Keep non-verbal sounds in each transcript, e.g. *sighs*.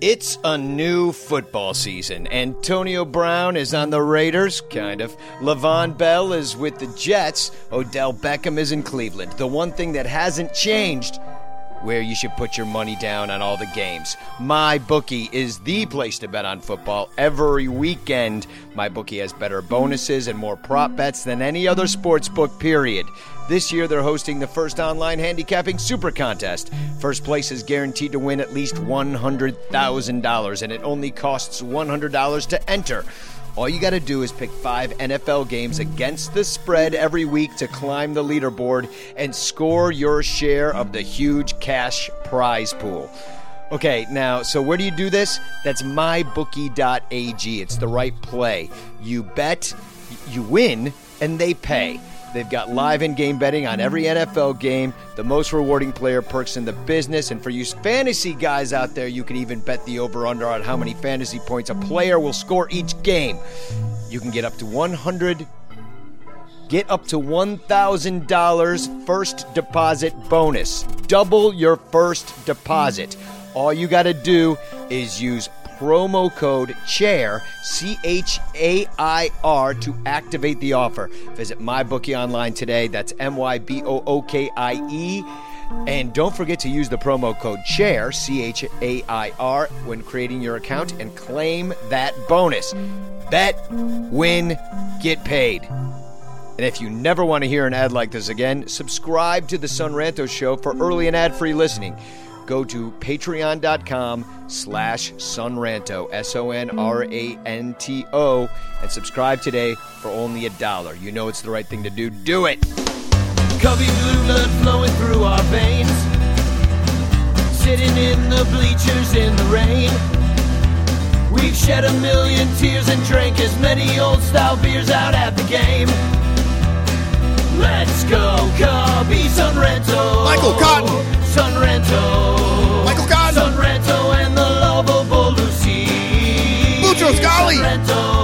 It's a new football season. Antonio Brown is on the Raiders, kind of. Le'Veon Bell is with the Jets. Odell Beckham is in Cleveland. The one thing that hasn't changed where you should put your money down on all the games. My bookie is the place to bet on football every weekend. My bookie has better bonuses and more prop bets than any other sports book period. This year they're hosting the first online handicapping super contest. First place is guaranteed to win at least $100,000 and it only costs $100 to enter. All you got to do is pick five NFL games against the spread every week to climb the leaderboard and score your share of the huge cash prize pool. Okay, now, so where do you do this? That's mybookie.ag. It's the right play. You bet, you win, and they pay. They've got live in game betting on every NFL game, the most rewarding player perks in the business. And for you fantasy guys out there, you can even bet the over under on how many fantasy points a player will score each game. You can get up to 100 Get up to $1,000 first deposit bonus. Double your first deposit. All you got to do is use promo code CHAIR, C H A I R, to activate the offer. Visit MyBookie online today. That's M Y B O O K I E. And don't forget to use the promo code CHAIR, C H A I R, when creating your account and claim that bonus. Bet, win, get paid. And if you never want to hear an ad like this again, subscribe to the Son Ranto Show for early and ad-free listening go to patreon.com slash sonranto, S-O-N-R-A-N-T-O, and subscribe today for only a dollar. You know it's the right thing to do. Do it! Cubby blue blood flowing through our veins. Sitting in the bleachers in the rain. We've shed a million tears and drank as many old style beers out at the game. Let's go, Cubby Son Ranto. Michael Cotton. Son Ranto. Mucho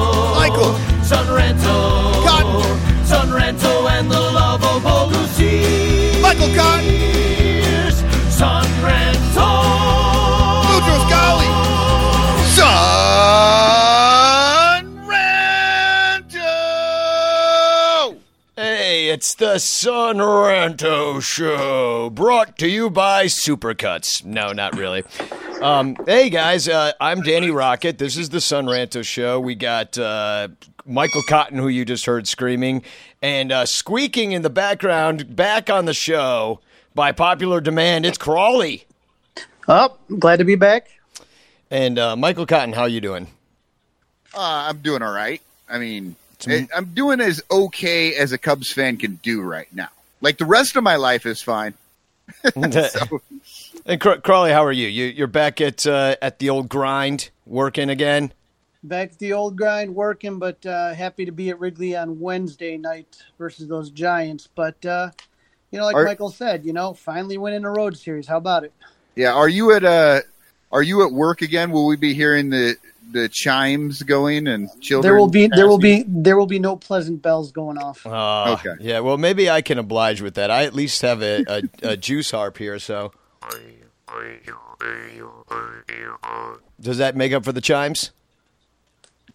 it's the Son Ranto Show, brought to you by Supercuts. No, not really. Um, hey guys, uh, I'm Danny Rocket. This is the Son Ranto Show. We got uh, Michael Cotton, who you just heard screaming, and uh, squeaking in the background. Back on the show by popular demand. It's Crawly Oh, glad to be back. and uh, Michael Cotton. How you doing? Uh, I'm doing all right. I mean, I- I'm doing as okay as a Cubs fan can do right now. Like the rest of my life is fine. *laughs* *laughs* So, And Cra- Crawly, how are you? you you're back at uh, at the old grind, working again. Back at the old grind working, but uh, happy to be at Wrigley on Wednesday night versus those Giants. But, uh, you know, like Are- Michael said, you know, finally winning a road series. How about it? yeah, are you at uh are you at work again? Will we be hearing the the chimes going and children? There will be there will be there will be no pleasant bells going off. Uh, Okay. Yeah, well, maybe I can oblige with that. I at least have a, a, a juice harp here, so. Does that make up for the chimes?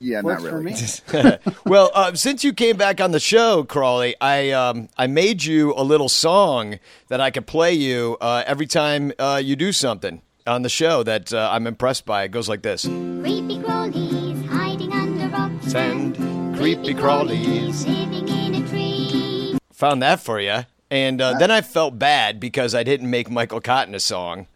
Yeah, Works not for really. me. *laughs* *laughs* well, uh, since you came back on the show, Crawly, I um, I made you a little song that I could play you uh, every time uh, you do something on the show that uh, I'm impressed by. It goes like this: Creepy crawlies hiding under rocks Send creepy crawlies. living in a tree. Found that for you, and uh, then I felt bad because I didn't make Michael Cotton a song.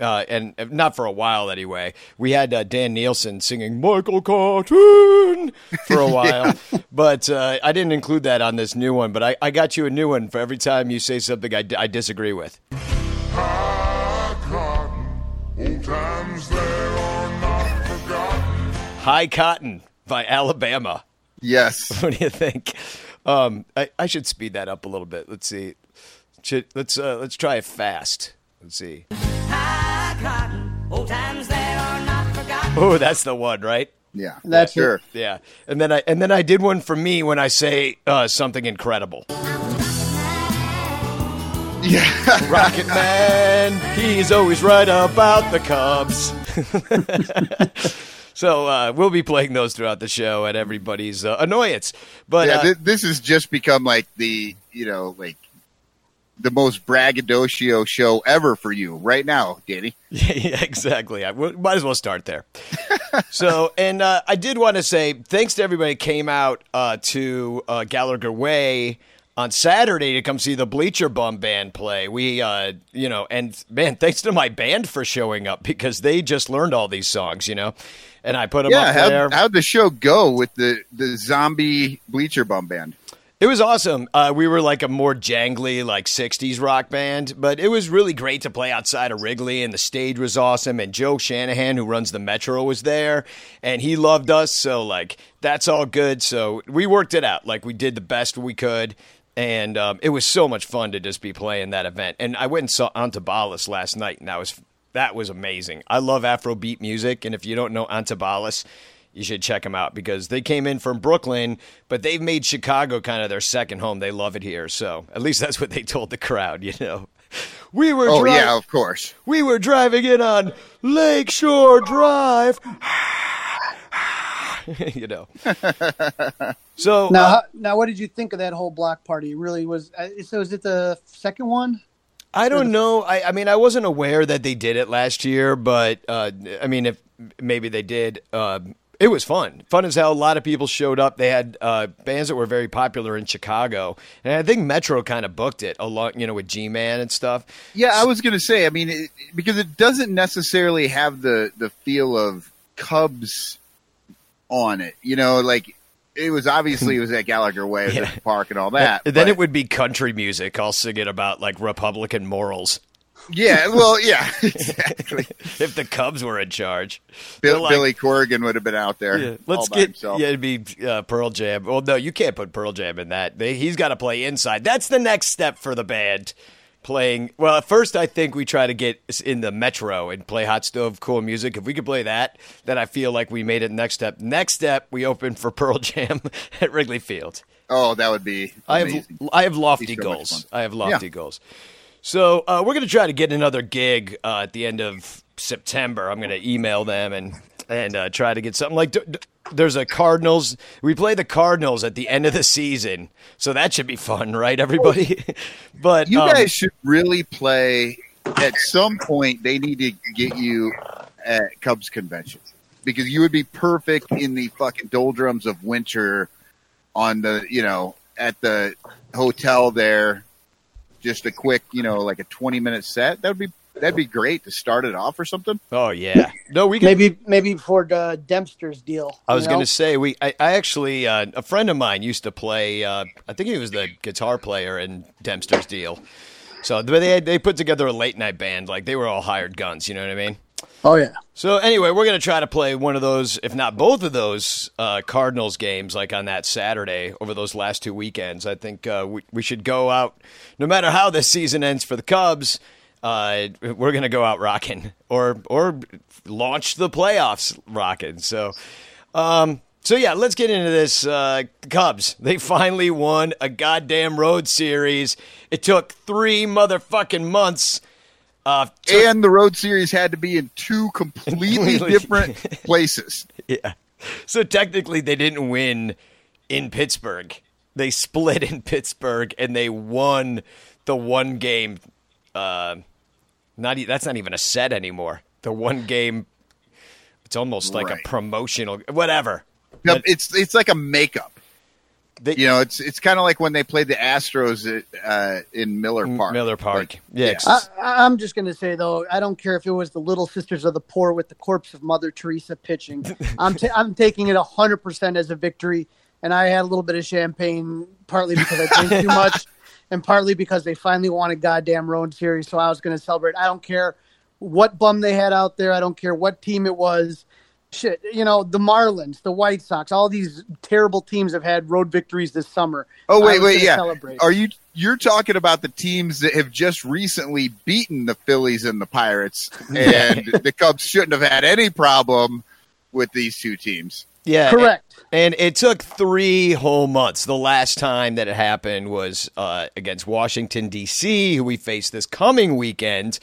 Uh, and uh, not for a while anyway. We had uh, Dan Nielsen singing Michael Cotton for a *laughs* while, but uh, I didn't include that on this new one. But I, I got you a new one for every time you say something I, d- I disagree with. High Cotton by Alabama. Yes. *laughs* What do you think? Um, I, I should speed that up a little bit. Let's see. Should, let's uh, let's try it fast. Let's see. Oh, that's the one, right? Yeah. That's sure. Yeah. And then I and then I did one for me when I say uh, something incredible. Yeah. *laughs* Rocket Man, he's always right about the Cubs. *laughs* so uh, we'll be playing those throughout the show at everybody's uh, annoyance. But yeah, uh, thi- this has just become like the you know like the most braggadocio show ever for you right now, Danny. *laughs* Yeah, exactly. I w- might as well start there. *laughs* so, and uh, I did want to say thanks to everybody who came out uh, to uh, Gallagher Way on Saturday to come see the Bleacher Bum band play. We, uh, you know, and man, thanks to my band for showing up because they just learned all these songs, you know, and I put them Yeah, up there. how'd, how'd the show go with the the zombie bleacher bum band? It was awesome. Uh, we were like a more jangly, like 60s rock band, but it was really great to play outside of Wrigley, and the stage was awesome. And Joe Shanahan, who runs the Metro, was there, and he loved us. So, like, that's all good. So, we worked it out. Like, we did the best we could. And um, it was so much fun to just be playing that event. And I went and saw Antibalas last night, and that was that was amazing. I love Afrobeat music, and if you don't know Antibalas, you should check them out because they came in from Brooklyn, but they've made Chicago kind of their second home. They love it here, so at least that's what they told the crowd. You know, we were Oh dri- yeah, of course. we were driving in on Lakeshore Drive. *laughs* you know. So Now, uh, how- now, what did you think of that whole block party? Really was uh, so? Was it the second one? I don't know. I, I mean, I wasn't aware that they did it last year, but uh, I mean, if maybe they did, uh, it was fun. Fun as hell. A lot of people showed up. They had uh, bands that were very popular in Chicago, and I think Metro kind of booked it along, you know, with G Man and stuff. Yeah, I was gonna say. I mean, it, because it doesn't necessarily have the the feel of Cubs on it. You know, like it was obviously it was at Gallagher Way, was at the *laughs* park, and all that. then it would be country music, all singing about like Republican morals. yeah, well, yeah, *laughs* *laughs* exactly. if the Cubs were in charge, Bill, like- Billy Corgan would have been out there. Yeah, let's get himself. yeah, it'd be uh, Pearl Jam. Well, no, you can't put Pearl Jam in that. They, he's got to play inside. That's the next step for the band. Playing well, at first I think we try to get in the metro and play hot stove cool music. If we could play that, then I feel like we made it. Next step. Next step, we open for *laughs* Pearl Jam at Wrigley Field. Oh, that would be I have. I have lofty goals. I have lofty Yeah. goals. So uh, we're going to try to get another gig uh, at the end of September. I'm going to email them and and uh, try to get something like. D- d- there's a Cardinals. We play the Cardinals at the end of the season, so that should be fun, right, everybody? *laughs* but You um, guys should really play. At some point, they need to get you at Cubs convention because you would be perfect in the fucking doldrums of winter on the you know at the hotel there. Just a quick, you know, like a twenty minute set. That would be that'd be great to start it off or something. Oh yeah, no, we can. Maybe maybe for the Dempster's deal. I was going to say we. I, I actually uh, a friend of mine used to play. Uh, I think he was the guitar player in Dempster's Deal. So but they had, they put together a late night band. Like they were all hired guns. You know what I mean? Oh yeah. So anyway, we're going to try to play one of those, if not both of those, uh, Cardinals games, like on that Saturday over those last two weekends. I think uh, we we should go out, no matter how this season ends for the Cubs. Uh, we're going to go out rocking, or or launch the playoffs rocking. So. Um, so yeah, let's get into this. Uh, Cubs, they finally won a goddamn road series. It took three motherfucking months. Uh, to- And the road series had to be in two completely Completely. *laughs* different *laughs* places. yeah. So technically, they didn't win in Pittsburgh. They *laughs* split in Pittsburgh, and they won the one game. Uh, not e- that's not even a set anymore. The one game. It's almost like Right. a promotional, whatever. No, But it's it's like a makeup. they- You know, it's it's kind of like when they played the Astros at, uh, in Miller Park. Miller Park. Like, yeah, yeah. I, I'm just going to say though, I don't care if it was the Little Sisters of the Poor with the corpse of Mother Teresa pitching. *laughs* I'm ta- I'm taking it hundred percent as a victory, and I had a little bit of champagne, partly because I drank too much, *laughs* and partly because they finally won a goddamn road series. So I was going to celebrate. I don't care what bum they had out there. I don't care what team it was. shit, you know, the Marlins, the White Sox, all these terrible teams have had road victories this summer. Oh wait, wait, yeah. Celebrate. Are you you're talking about the teams that have just recently beaten the Phillies and the Pirates, *laughs* and the Cubs shouldn't have had any problem with these two teams. Yeah, Correct. And it took three whole months. The last time that it happened was uh, against Washington D.C., who we face this coming weekend.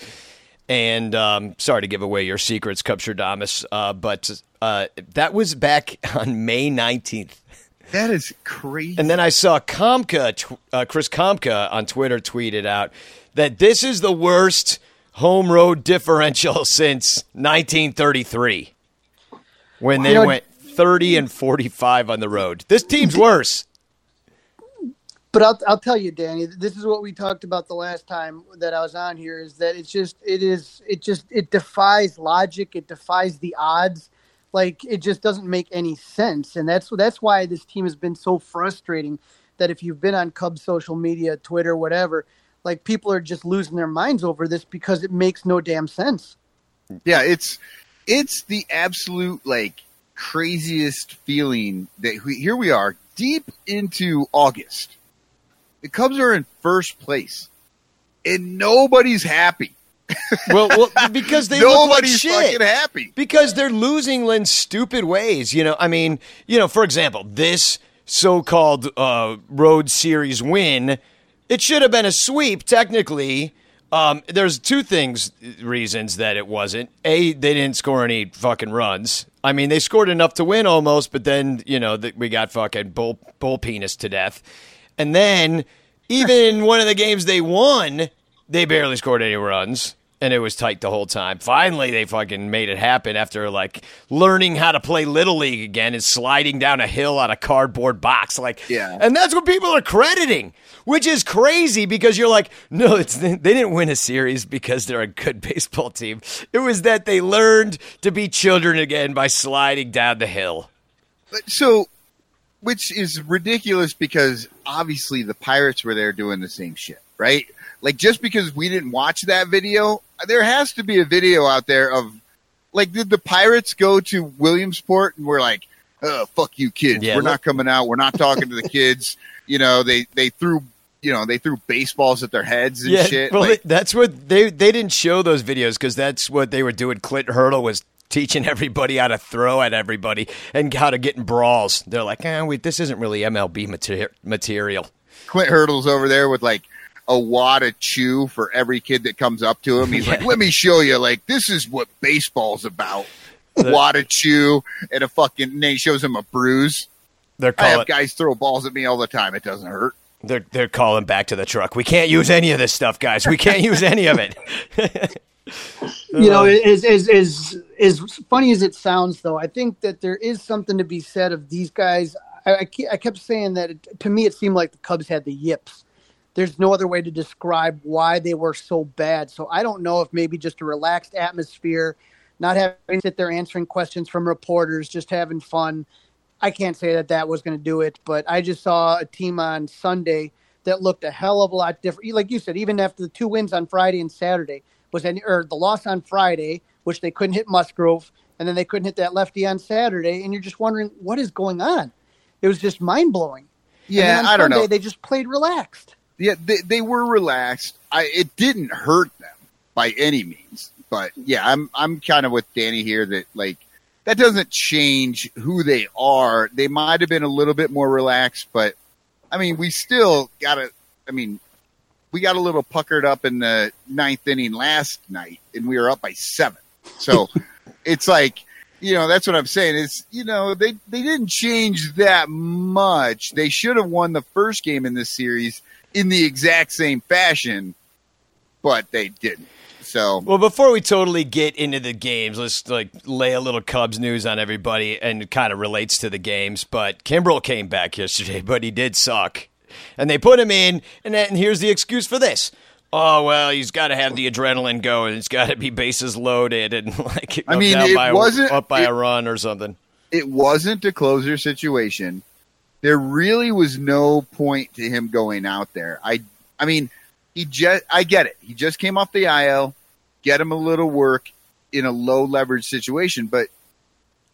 And um, sorry to give away your secrets, Cubstradamus, uh, but uh, that was back *laughs* on May nineteenth. That is crazy. And then I saw Kamka, tw- uh, Chris Kamka on Twitter tweeted out that this is the worst home road differential *laughs* since 1933 when they You know- went 30 and 45 on the road. This team's worse. But I'll, I'll tell you, Danny, this is what we talked about the last time that I was on here is that it's just, it is, it just, it defies logic. It defies the odds. Like it just doesn't make any sense. And that's, that's why this team has been so frustrating that if you've been on Cubs social media, Twitter, whatever, like people are just losing their minds over this because it makes no damn sense. Yeah, it's it's the absolute like craziest feeling that we, here we are deep into August. The Cubs are in first place, and nobody's happy. *laughs* Well, well because they look like nobody's shit. fucking happy. Because they're losing in stupid ways. You know, I mean, you know, for example, this so-called uh, road series win, it should have been a sweep technically. Um, there's two things, reasons that it wasn't. A, they didn't score any fucking runs. I mean, they scored enough to win almost, but then you know that we got fucking bull bull penis to death. And then even in *laughs* one of the games they won, they barely scored any runs. And it was tight the whole time. Finally, they fucking made it happen after like learning how to play little league again and sliding down a hill on a cardboard box. Like, Yeah. and that's what people are crediting, which is crazy because you're like, no, it's they didn't win a series because they're a good *laughs* baseball team. It was that they learned to be children again by sliding down the hill. But so, which is ridiculous because obviously the Pirates were there doing the same shit, right? Like just because we didn't watch that video, there has to be a video out there of like did the Pirates go to Williamsport and we're like, oh fuck you kids, Yeah, we're look- not coming out, we're not talking to the kids. *laughs* You know, they they threw you know they threw baseballs at their heads and shit. Well, Like, that's what they they didn't show those videos because that's what they were doing. Clint Hurdle was teaching *laughs* everybody how to throw at everybody and how to get in brawls. They're like, eh, wait, this isn't really MLB mater- material. Clint Hurdle's over there with like a wad of chew for every kid that comes up to him. He's like, "Let me show you. Like, this is what baseball's about." A wad of chew and a fucking. And then he shows him a bruise. They're I have calling. guys throw balls at me all the time. It doesn't hurt. They're they're calling back to the truck. We can't use any of this stuff, guys. We can't use any of it. *laughs* you know, as as as as funny as it sounds, though, I think that there is something to be said of these guys. I, I, I kept saying that it, to me, it seemed like the Cubs had the yips. There's no other way to describe why they were so bad. So I don't know if maybe just a relaxed atmosphere, not having to sit there answering questions from reporters, just having fun. I can't say that that was going to do it, but I just saw a team on Sunday that looked a hell of a lot different. Like you said, even after the two wins on Friday and Saturday was any, or the loss on Friday, which they couldn't hit Musgrove, and then they couldn't hit that lefty on Saturday, and you're just wondering what is going on. It was just mind blowing. Yeah, on I don't Sunday, know. They just played relaxed. Yeah, they, they were relaxed. I it didn't hurt them by any means. But yeah, I'm I'm kind of with Danny here that like that doesn't change who they are. They might have been a little bit more relaxed, but I mean, we still got to. I mean, we got a little puckered up in the ninth inning last night, and we were up by seven. So *laughs* it's like you know that's what I'm saying. Is you know they they didn't change that much. They should have won the first game in this series in the exact same fashion, but they didn't. So Well, before we totally get into the games, let's like lay a little Cubs news on everybody, and it kind of relates to the games. But Kimbrel came back yesterday, *laughs* but he did suck, and they put him in. And then here's the excuse for this: oh well, he's got to have the adrenaline going. It's got to be bases loaded, and *laughs* like I mean, it by wasn't- up by it- a run or something. it wasn't a closer situation. There really was no point to him going out there. I I mean, he just I get it. He just came off the IL, get him a little work in a low leverage situation, but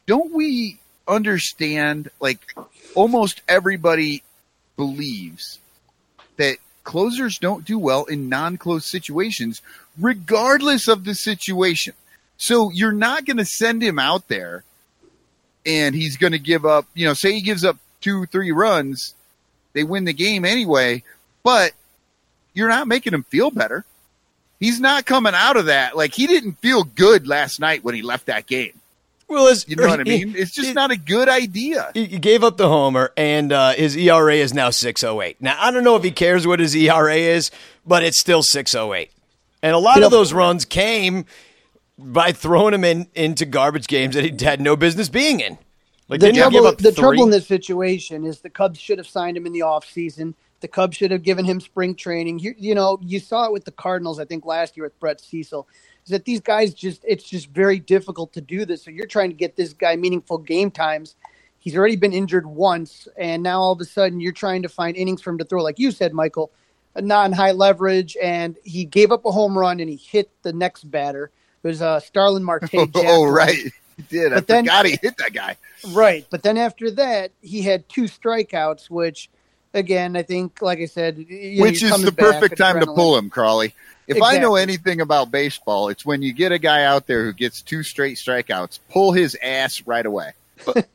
don't we understand? Like, almost everybody believes that closers don't do well in non-close situations, regardless of the situation. So you're not going to send him out there, and he's going to give up. You know, say he gives up two, three runs, they win the game anyway. But you're not making him feel better. He's not coming out of that like he didn't feel good last night when he left that game. Well, it's, You know what I *laughs* mean? It's just not a good idea. He he gave up the homer, and uh, his ERA is now 608. Now, I don't know if he cares what his ERA is, but it's still 608. And a lot You of know- those runs came by throwing him in into garbage games that he had no business being in. Like, the didn't he give trouble, up the three? trouble in this situation is the Cubs should have signed him in the offseason. The Cubs should have given him spring training. You, you know, you saw it with the Cardinals, I think, last year with Brett Cecil. Is that these guys just, it's just very difficult to do this. So you're trying to get this guy meaningful game times. He's already been injured once, and now all of a sudden you're trying to find innings for him to throw, like you said, Michael, a non high leverage. And he gave up a home run and he hit the next batter. It was uh, Starling Marte. *laughs* Oh, right. He did. I then- forgot he hit that guy. Right, but then after that, he had two strikeouts, which, again, I think, like I said, you know, Which you're is the perfect time to pull him, Crawly. If I know anything about baseball, it's when you get a guy out there who gets two straight strikeouts, pull his ass right away.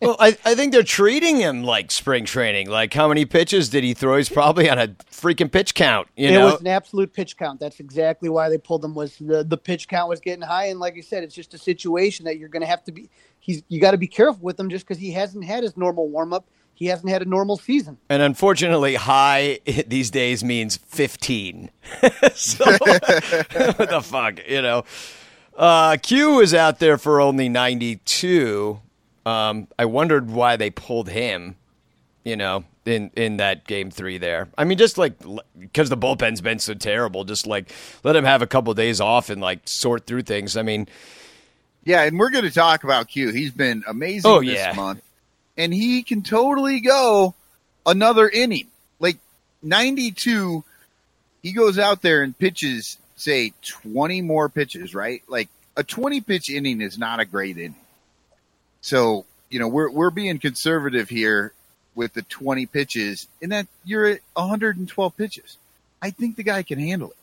Well, I, I think they're treating him like spring training. Like, how many pitches did he throw? He's probably on a freaking pitch count. You know? it was an absolute pitch count. That's exactly why they pulled him. Was the the pitch count was getting high, and like you said, it's just a situation that you're going to have to be. He's you got to be careful with him just because he hasn't had his normal warm up. He hasn't had a normal season. And unfortunately, high *laughs* these days means 15. *laughs* so, *laughs* what the fuck, you know? Uh, Q was out there for only 92. Um, I wondered why they pulled him, you know, in, in that game three there. I mean, just like because the bullpen's been so terrible, just like let him have a couple days off and like sort through things. I mean, Yeah, and we're going to talk about Q. He's been amazing Oh, this yeah. month, and he can totally go another inning. Like ninety-two, he goes out there and pitches, say twenty more pitches, right? Like a twenty-pitch inning is not a great inning. So you know we're we're being conservative here with the twenty pitches, and that you're at one hundred and twelve pitches. I think the guy can handle it.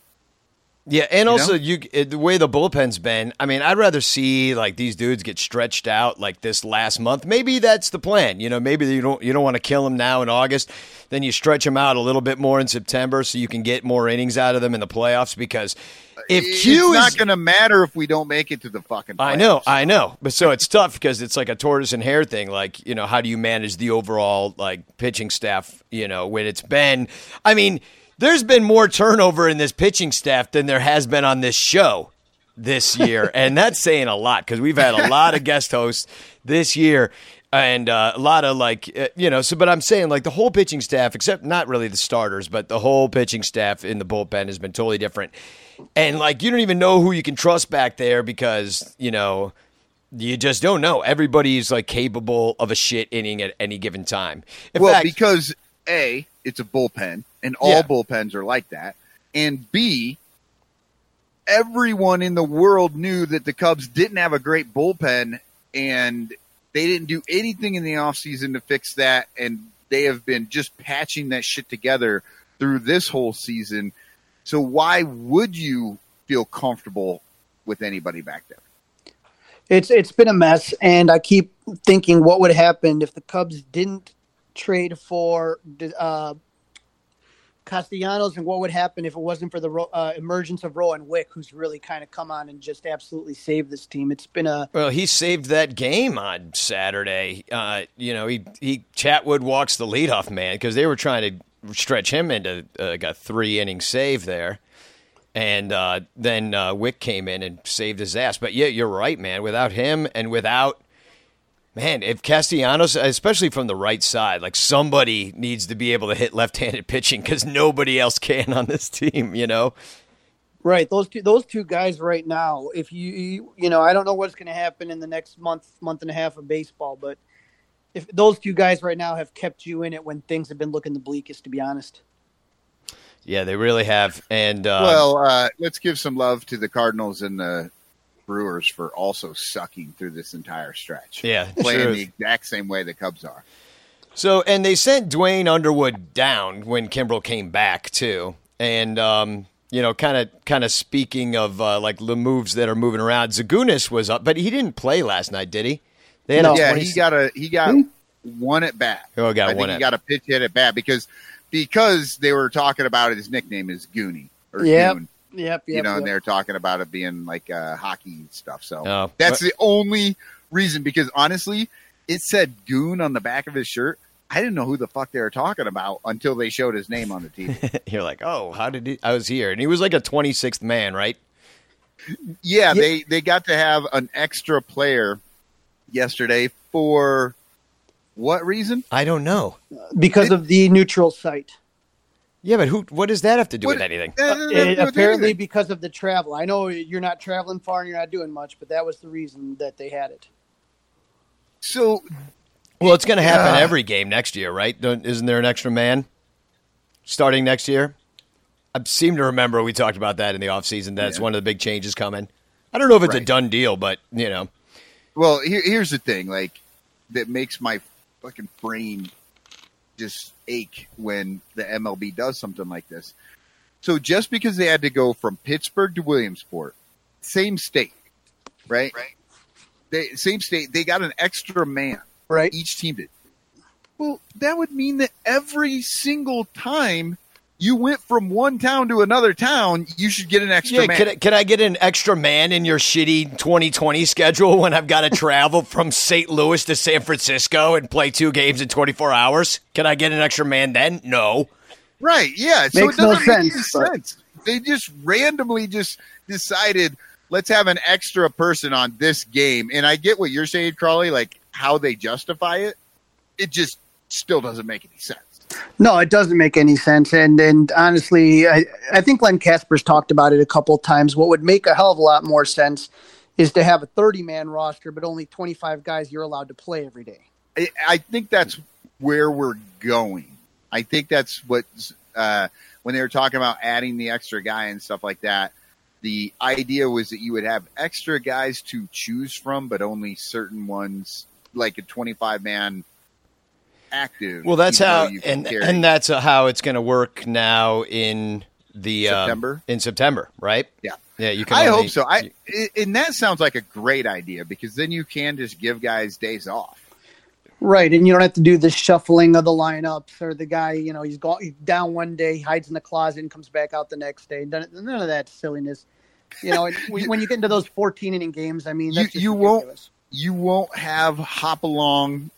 Yeah, and You also know? you uh, the way the bullpen's been. I mean, I'd rather see like these dudes get stretched out like this last month. Maybe that's the plan. You know, maybe you don't you don't want to kill them now in August. Then you stretch them out a little bit more in September so you can get more innings out of them in the playoffs. Because if Q it's Q not going to matter if we don't make it to the fucking. I know. I know. But so it's tough because it's like a tortoise and hare thing. Like, you know, how do you manage the overall like pitching staff, you know, when it's been I mean, there's been more turnover in this pitching staff than there has been on this show this year. *laughs* and that's saying a lot because we've had a lot of guest hosts this year and uh, a lot of like uh, you know so but i'm saying like the whole pitching staff except not really the starters but the whole pitching staff in the bullpen has been totally different and like you don't even know who you can trust back there because you know you just don't know everybody's like capable of a shit inning at any given time in well, fact because a it's a bullpen, and all Yeah. bullpens are like that, and b everyone in the world knew that the Cubs didn't have a great bullpen, and they didn't do anything in the offseason to fix that, and they have been just patching that shit together through this whole season. So why would you feel comfortable with anybody back there? It's it's been a mess, and I keep thinking what would happen if the Cubs didn't trade for uh, Castellanos, and what would happen if it wasn't for the uh, emergence of Rowan Wick, who's really kind of come on and just absolutely saved this team. It's been a Well, he saved that game on Saturday. Uh, you know, he he Chatwood walks the leadoff man because they were trying to stretch him into uh, like a three inning save there, and uh, then uh, Wick came in and saved his ass. But yeah, you're right, man. Without him and without man, if Castellanos, especially from the right side, like somebody needs to be able to hit left-handed pitching because nobody else can on this team. You know. Right, those two those two guys right now. If you, you know, I don't know what's going to happen in the next month month and a half of baseball, but if those two guys right now have kept you in it when things have been looking the bleakest, to be honest. Yeah, they really have. And uh, well, uh, let's give some love to the Cardinals and the Brewers for also sucking through this entire stretch. Yeah, playing true. the exact same way the Cubs are. So, and they sent Duane Underwood down when Kimbrel came back too, and um, you know, kind of, kind of speaking of uh, like the moves that are moving around. Zagunis was up, but he didn't play last night, did he? They had No. Yeah, 20 he got a he got one at bat. Oh, got I one think at- he got a pitch hit at bat because because they were talking about it. his nickname is Goonie or Yep. Goon. Yep, yep. you know, yep. and they're talking about it being like uh, hockey stuff. So Oh, that's but- the only reason. Because honestly, it said Goon on the back of his shirt. I didn't know who the fuck they were talking about until they showed his name on the TV. *laughs* You're like, oh, how did he? I was here, and he was like a 26th man, right? yeah, they they got to have an extra player yesterday for what reason? I don't know. because of the neutral site. Yeah, but who? What does that have to do with anything? That doesn't have to Uh, do with apparently, anything. because of the travel. I know you're not traveling far and you're not doing much, but that was the reason that they had it. So Well, it's going to happen Yeah. every game next year, right? Don't, isn't there an extra man starting next year? I seem to remember we talked about that in the offseason. That's Yeah. one of the big changes coming. I don't know if it's a done deal, but you know, Well, here, here's the thing, like that makes my fucking brain just ache when the MLB does something like this. So just because they had to go from Pittsburgh to Williamsport, same state, right? Right. They, same state, they got an extra man. Right? Each team did. Well, that would mean that every single time you went from one town to another town, you should get an extra yeah. man. Can I, can I get an extra man in your shitty 2020 schedule when I've got to travel from St. Louis to San Francisco and play two games in 24 hours? Can I get an extra man then? No. Right. Yeah. So Makes it no doesn't make any sense, but- sense. They just randomly just decided let's have an extra person on this game. And I get what you're saying, Crawly, like how they justify it. It just still doesn't make any sense. No, it doesn't make any sense. And and honestly, I, I think Len Kasper's talked about it a couple of times. What would make a hell of a lot more sense is to have a 30 man roster, but only 25 guys you're allowed to play every day. I, I think that's where we're going. I think that's what uh, when they were talking about adding the extra guy and stuff like that. The idea was that you would have extra guys to choose from, but only certain ones, like a 25 man active. Well, that's how, and carry- and that's uh, how it's going to work now in the um, September? in September, right? Yeah. yeah. You can. I only- hope so. I i- and that sounds like a great idea because then you can just give guys days off. Right, and you don't have to do the shuffling of the lineups or the guy, you know, he's gone he's down one day, hides in the closet, and comes back out the next day. None, none of that silliness. You know, and *laughs* when when you get into those 14 inning games, I mean, that's You- just you won't- You won't have hop along,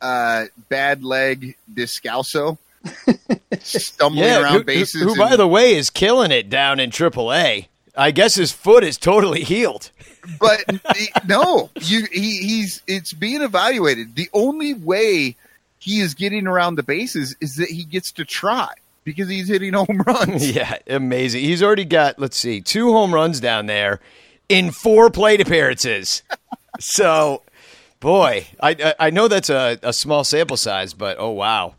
uh, bad leg Descalso *laughs* stumbling yeah, around who, who- bases. who, and- by the way, is killing it down in AAA. I guess his foot is totally healed. but *laughs* he- no, you he, he's it's being evaluated. The only way he is getting around the bases is that he gets to try because he's hitting home *laughs* runs. yeah, amazing. He's already got let's see, two home runs down there in four plate appearances. so, boy, I I, know that's a, a small sample size, but oh wow.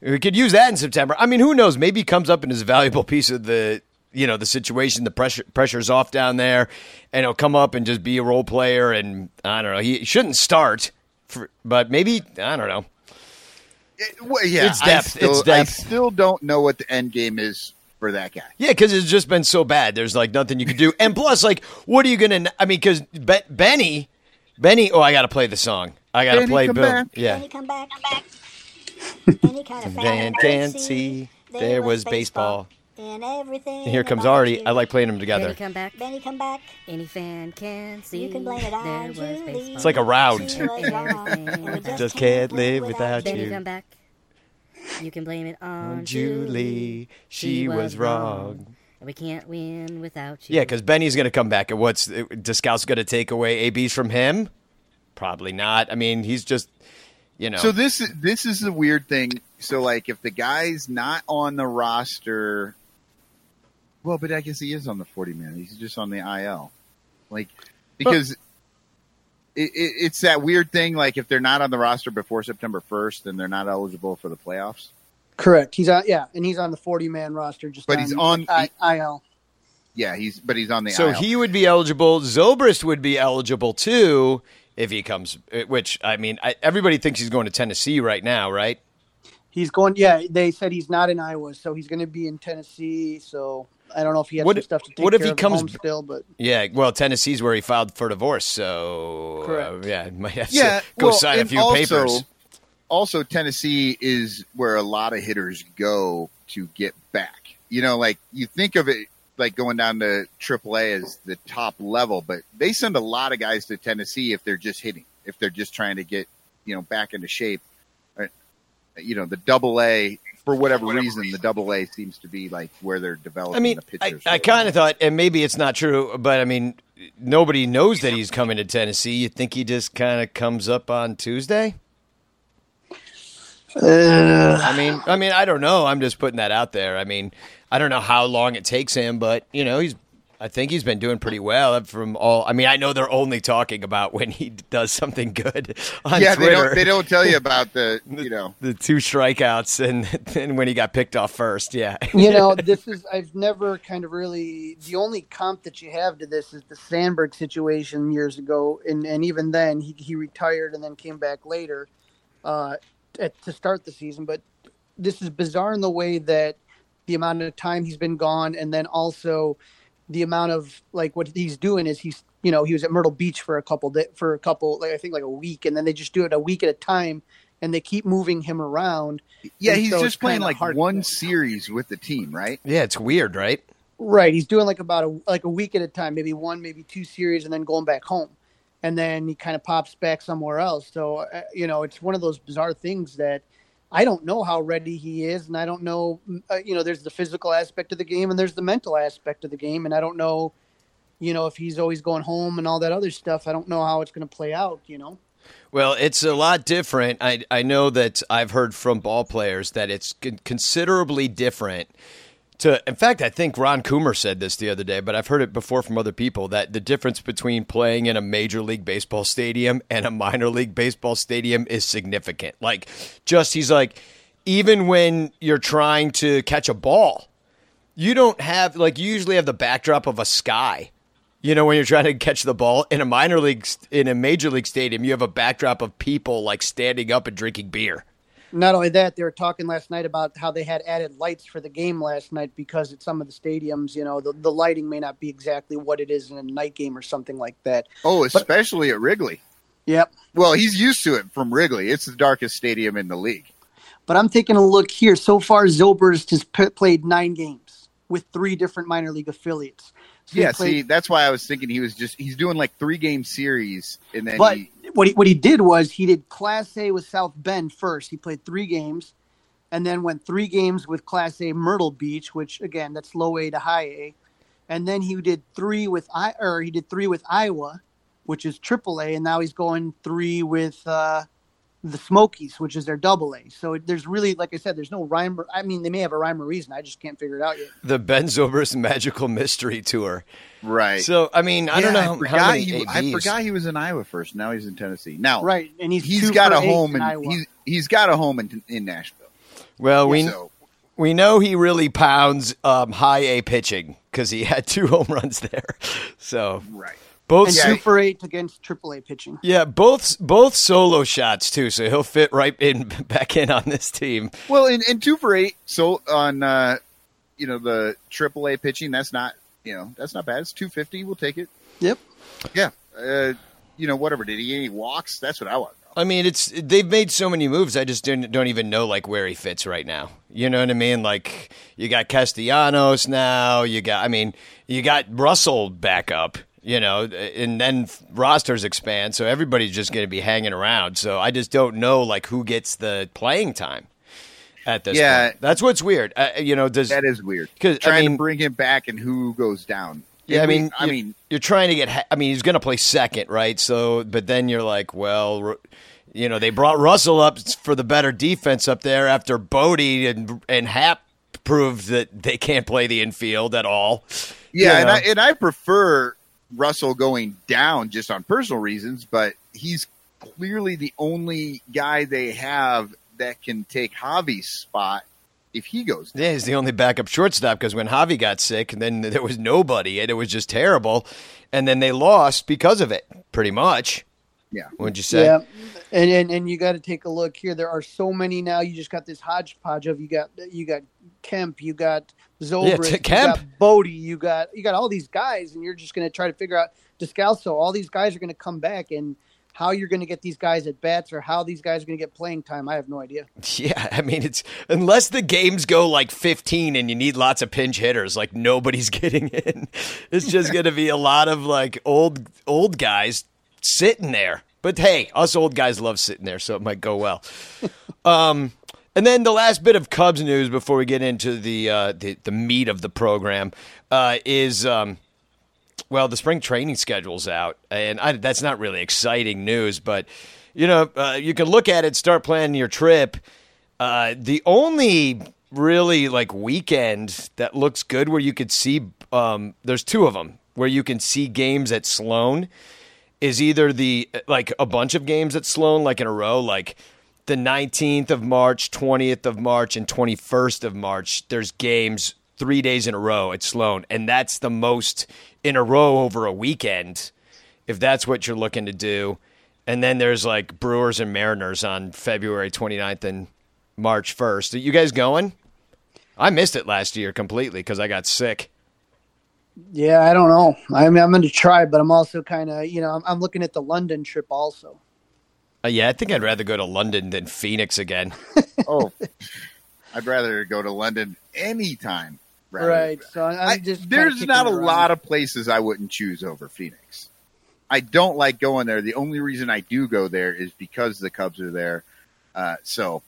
We could use that in September. I mean, who knows? Maybe he comes up and is a valuable piece of the, you know, the situation. The pressure pressure's off down there, and he'll come up and just be a role player. And I don't know. He shouldn't start, for, but maybe I don't know. It- well, yeah, It's depth, still, it's depth. I still don't know what the end game is for that guy. Yeah, because it's just been so bad. There's like nothing you can do. And plus, like, what are you gonna? I mean, because Be- Benny, Benny. Oh, I got to play the song. I got to Benny, play come Bill. back. Yeah. Benny, come back. *laughs* Any kind of Van Fancy. There was baseball. And everything. Here comes Artie. you. I like playing them together. Benny come back. Benny, come back. Any fan can see. You can blame it there on was Julie. baseball. It's like a round. She was wrong, and *laughs* Just can't live without Benny you. come back. You can blame it on On Julie, she was wrong. We can't win without you. Yeah, because Benny's gonna come back. And what's uh, Discount's gonna take away ABs from him? Probably not. I mean, he's just, you know. So this is this is the weird thing. So like, if the guy's not on the roster, well, but I guess he is on the forty man. He's just on the IL, like because it, it, it's that weird thing. Like if they're not on the roster before September first, then they're not eligible for the playoffs. Correct. He's on, yeah, and he's on the 40 man roster. Just But on, he's on- I, IL. Yeah, he's but he's on the So IL. he would be eligible. Zobrist would be eligible too if he comes. uh, Which I mean, I, everybody thinks he's going to Tennessee right now, right? He's going. Yeah, they said he's not in Iowa, so he's going to be in Tennessee. So I don't know if he has What some if- stuff to take what if care he of comes- home still, but Yeah. Well, Tennessee's where he filed for divorce, so uh, Correct. yeah, *laughs* might have to yeah, go well, sign a few also, papers. Also, Tennessee is where a lot of hitters go to get back. You know, like you think of it like going down to AAA as the top level, but they send a lot of guys to Tennessee if they're just hitting, if they're just trying to get you know back into shape. Uh, you know, the Double A for whatever reason, the Double A seems to be like where they're developing I mean, the I. I kind of thought, and maybe it's not true, but I mean, nobody knows that he's coming to Tennessee. You think he just kind of comes up on Tuesday? Uh, I mean, I mean, I don't know. I'm just putting that out there. I mean, I don't know how long it takes him, but you know, he's. I think he's been doing pretty well from all. I mean, I know they're only talking about when he *laughs* does something good on yeah, they Twitter. don't they don't tell you about the *laughs* you know the two strikeouts and *laughs* then when he got picked off first. Yeah, you know, this is I've never kind of really the only comp that you have to this is the Sandberg situation years ago, and and even then he he retired and then came back later uh, at, to start the season. But this is bizarre in the way that the amount of time he's been gone, and then also the amount of like what he's doing is he's you know he was at Myrtle Beach for a couple di- for a couple like I think like a week, and then they just do it a week at a time, and they keep moving him around. Yeah, And he's so just playing like one series with the team, right? yeah, it's weird, right? Right, he's doing like about a like a week at a time, maybe one, maybe two series, and then going back home, and then he kind of pops back somewhere else. So uh, you know, it's one of those bizarre things that I don't know how ready he is, and I don't know. Uh, you know, there's the physical aspect of the game, and there's the mental aspect of the game, and I don't know. You know, if he's always going home and all that other stuff, I don't know how it's going to play out. You know. Well, it's a lot different. I I know that I've heard from ball players that it's considerably different. To in fact, I think Ron Coomer said this the other day, but I've heard it before from other people that the difference between playing in a major league baseball stadium and a minor league baseball stadium is significant. Like, just he's like, even when you're trying to catch a ball, you don't have like you usually have the backdrop of a sky. You know, when you're trying to catch the ball in a minor league, in a major league stadium, you have a backdrop of people like standing up and drinking beer. Not only that, they were talking last night about how they had added lights for the game last night because at some of the stadiums, you know, the, the lighting may not be exactly what it is in a night game or something like that. Oh, especially at Wrigley. Yep. Well, he's used to it from Wrigley. It's the darkest stadium in the league. But I'm taking a look here. So far, Zobrist has p- played nine games with three different minor league affiliates. So Yeah, played- see, that's why I was thinking he was just he's doing like three game series and then but he, what he, what he did was he did Class A with South Bend first. He played three games, and then went three games with Class A Myrtle Beach, which again that's low A to high A, and then he did three with I or he did three with Iowa, which is Triple A, and now he's going three with uh, the Smokies, which is their Double A. So there's really, like I said, there's no rhyme. or- I mean, they may have a rhyme or reason. I just can't figure it out yet. The Ben Zobrist Magical Mystery Tour. right. So, I mean, I don't know I forgot how many he, I forgot he was in Iowa first. Now he's in Tennessee. Now Right, and he's he's two got a home in and Iowa. he's he's got a home in in Nashville. Well, we So we know he really pounds um, high A pitching because he had two home *laughs* runs there. So right. Both and Yeah. two for eight against Triple A pitching. Yeah, both both solo shots too, so he'll fit right in *laughs* back in on this team. Well, in, in two for eight, so on uh, you know the AAA pitching, that's not you know that's not bad. It's two fifty. We'll take it. Yep. Yeah. Uh, you know whatever. Did he get any walks? That's what I want. I mean, it's they've made so many moves. I just don't, don't even know like where he fits right now. You know what I mean? Like you got Castellanos now. You got, I mean, you got Russell back up. You know, and then rosters expand, so everybody's just going to be hanging around. So I just don't know like who gets the playing time at this Yeah. point. That's what's weird. Uh, you know, does that is weird because Trying mean- to bring him back and who goes down. Yeah, I mean, I mean, you're trying to get. ha- I mean, he's going to play second, right? So, but then you're like, well, you know, they brought Russell up for the better defense up there after Bote and and Hap proved that they can't play the infield at all. yeah, You and? I and I prefer Russell going down just on personal reasons, but he's clearly the only guy they have that can take Javi's spot if he goes. down. Yeah, he's the only backup shortstop because when Javi got sick, and then there was nobody, and it was just terrible. And then they lost because of it, pretty much. Yeah. What'd you say? Yeah, and and, and you got to take a look here. There are so many now. You just got this hodgepodge of you got you got Kemp, you got Zobrist, you Kemp. got Bote, you got you got all these guys, and you're just going to try to figure out Descalso. All these guys are going to come back, and how you're going to get these guys at bats or how these guys are going to get playing time, I have no idea. *laughs* Yeah, I mean, it's unless the games go like 15 and you need lots of pinch hitters, like nobody's *laughs* getting in. It's just going to be a lot of like old old guys sitting there. But hey, us old guys love sitting there, so it might go well. *laughs* um, and then the last bit of Cubs news before we get into the uh, the, the meat of the program uh, is. Um, well, the spring training schedule's out, and I, that's not really exciting news. But you know, uh, you can look at it, start planning your trip. Uh, the only really like weekend that looks good where you could see, um, there's two of them where you can see games at Sloan. Is either the like a bunch of games at Sloan, like in a row, like the 19th of March, 20th of March, and 21st of March. There's games three days in a row at Sloan, and that's the most in a row over a weekend, if that's what you're looking to do. And then there's like Brewers and Mariners on February 29th and March 1st. Are you guys going? I missed it last year completely because I got sick. Yeah, I don't know. I mean, I'm going to try, but I'm also kind of, you know, I'm, I'm looking at the London trip also. Uh, yeah, I think I'd rather go to London than Phoenix again. *laughs* Oh, *laughs* I'd rather go to London anytime. rather Right. So I'm just kinda there's not a around. lot of places I wouldn't choose over Phoenix. I don't like going there. The only reason I do go there is because the Cubs are there. Uh, so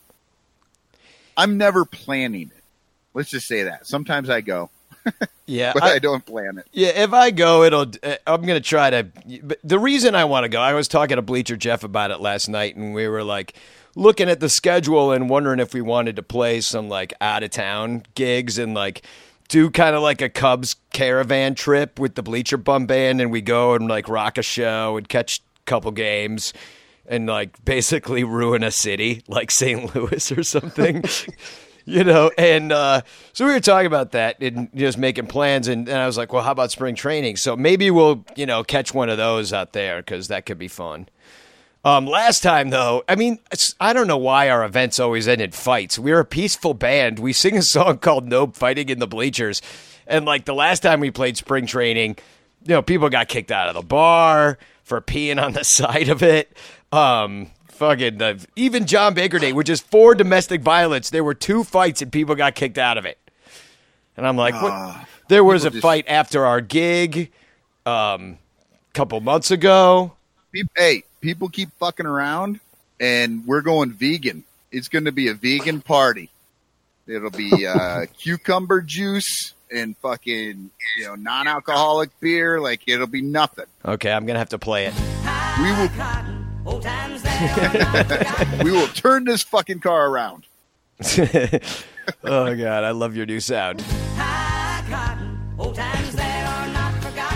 I'm never planning it. Let's just say that. Sometimes I go, Yeah, *laughs* but I, don't plan it. Yeah, if I go, it'll. uh, I'm gonna try to. But the reason I want to go, I was talking to Bleacher Jeff about it last night, and we were like looking at the schedule and wondering if we wanted to play some like out of town gigs and like do kind of like a Cubs caravan trip with the Bleacher Bum Band, and we go and like rock a show and catch a couple games. And like basically ruin a city like St. Louis or something. *laughs* you know and uh, so we were talking about that and just making plans and, and i was like well how about spring training? So maybe we'll you know catch one of those out there because that could be fun. Um, last time though i mean i don't know why our events always end in fights. We're a peaceful band. We sing a song *laughs* called no fighting in the bleachers. And like the last time we played spring training you know people got kicked out of the bar for peeing on the *laughs* side of it. Um, fucking uh, even John Baker Day, which is four domestic violence. There were two fights and people got kicked out of it. And I'm like, what? There was a just- fight after our gig, um, a couple months ago. Hey, people keep fucking around, and we're going vegan. It's going to be a vegan party. It'll be uh, *laughs* cucumber juice and fucking you know non-alcoholic beer. Like it'll be nothing. Okay, I'm gonna have to play it. We will *laughs* we will turn this fucking car around. *laughs* oh god, I love your new sound.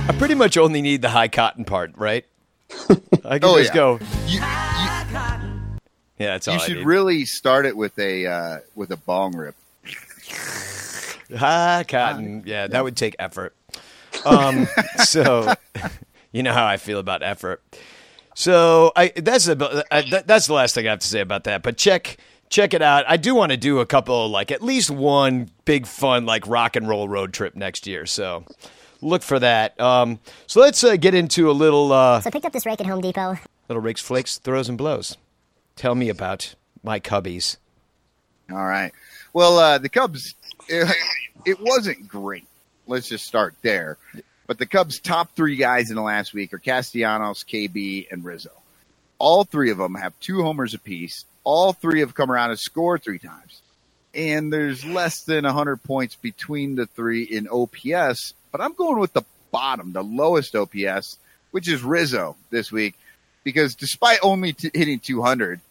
I pretty much only need the high cotton part, right? I can Oh, just yeah. go. You, you, Yeah, that's all you I should need. really start it with a uh, with a bong rip. High cotton. Yeah, that would take effort. Um, so *laughs* you know how I feel about effort. So I that's the I, that's the last thing I have to say about that. But check check it out. I do want to do a couple like at least one big fun like rock and roll road trip next year. So look for that. Um, so let's uh, get into a little uh, So I picked up this rake at Home Depot. little rakes, flakes, throws and blows. Tell me about my cubbies. All right. Well, uh, the Cubs, it, it wasn't great. Let's just start there. But the Cubs' top three guys in the last week are Castellanos, KB, and Rizzo. All three of them have two homers apiece. All three have come around and scored three times. And there's less than 100 points between the three in OPS. But I'm going with the bottom, the lowest OPS, which is Rizzo this week. Because despite only t- hitting 200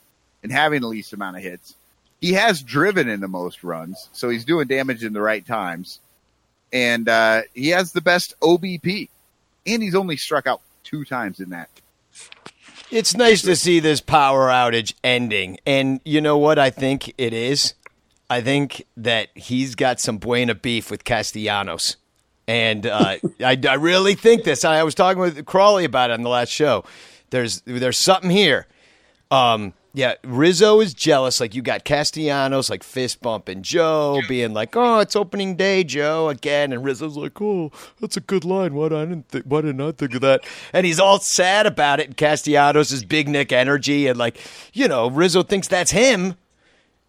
and having the least amount of hits, he has driven in the most runs, so he's doing damage in the right times, and uh, he has the best OBP, and he's only struck out two times in that. It's nice to see this power outage ending. And you know what I think it is? I think that he's got some buena beef with Castellanos. And uh, *laughs* I, I really think this. I was talking with Crawly about it on the last show. There's there's something here. Um, yeah, Rizzo is jealous. Like you got Castellanos, like fist bumping Joe, being like, "Oh, it's opening day, Joe," again, and Rizzo's like, "Oh, that's a good line. Why didn't th- why didn't I think of that?" And he's all sad about it. And Castellanos is big Nick energy, and like, you know, Rizzo thinks that's him.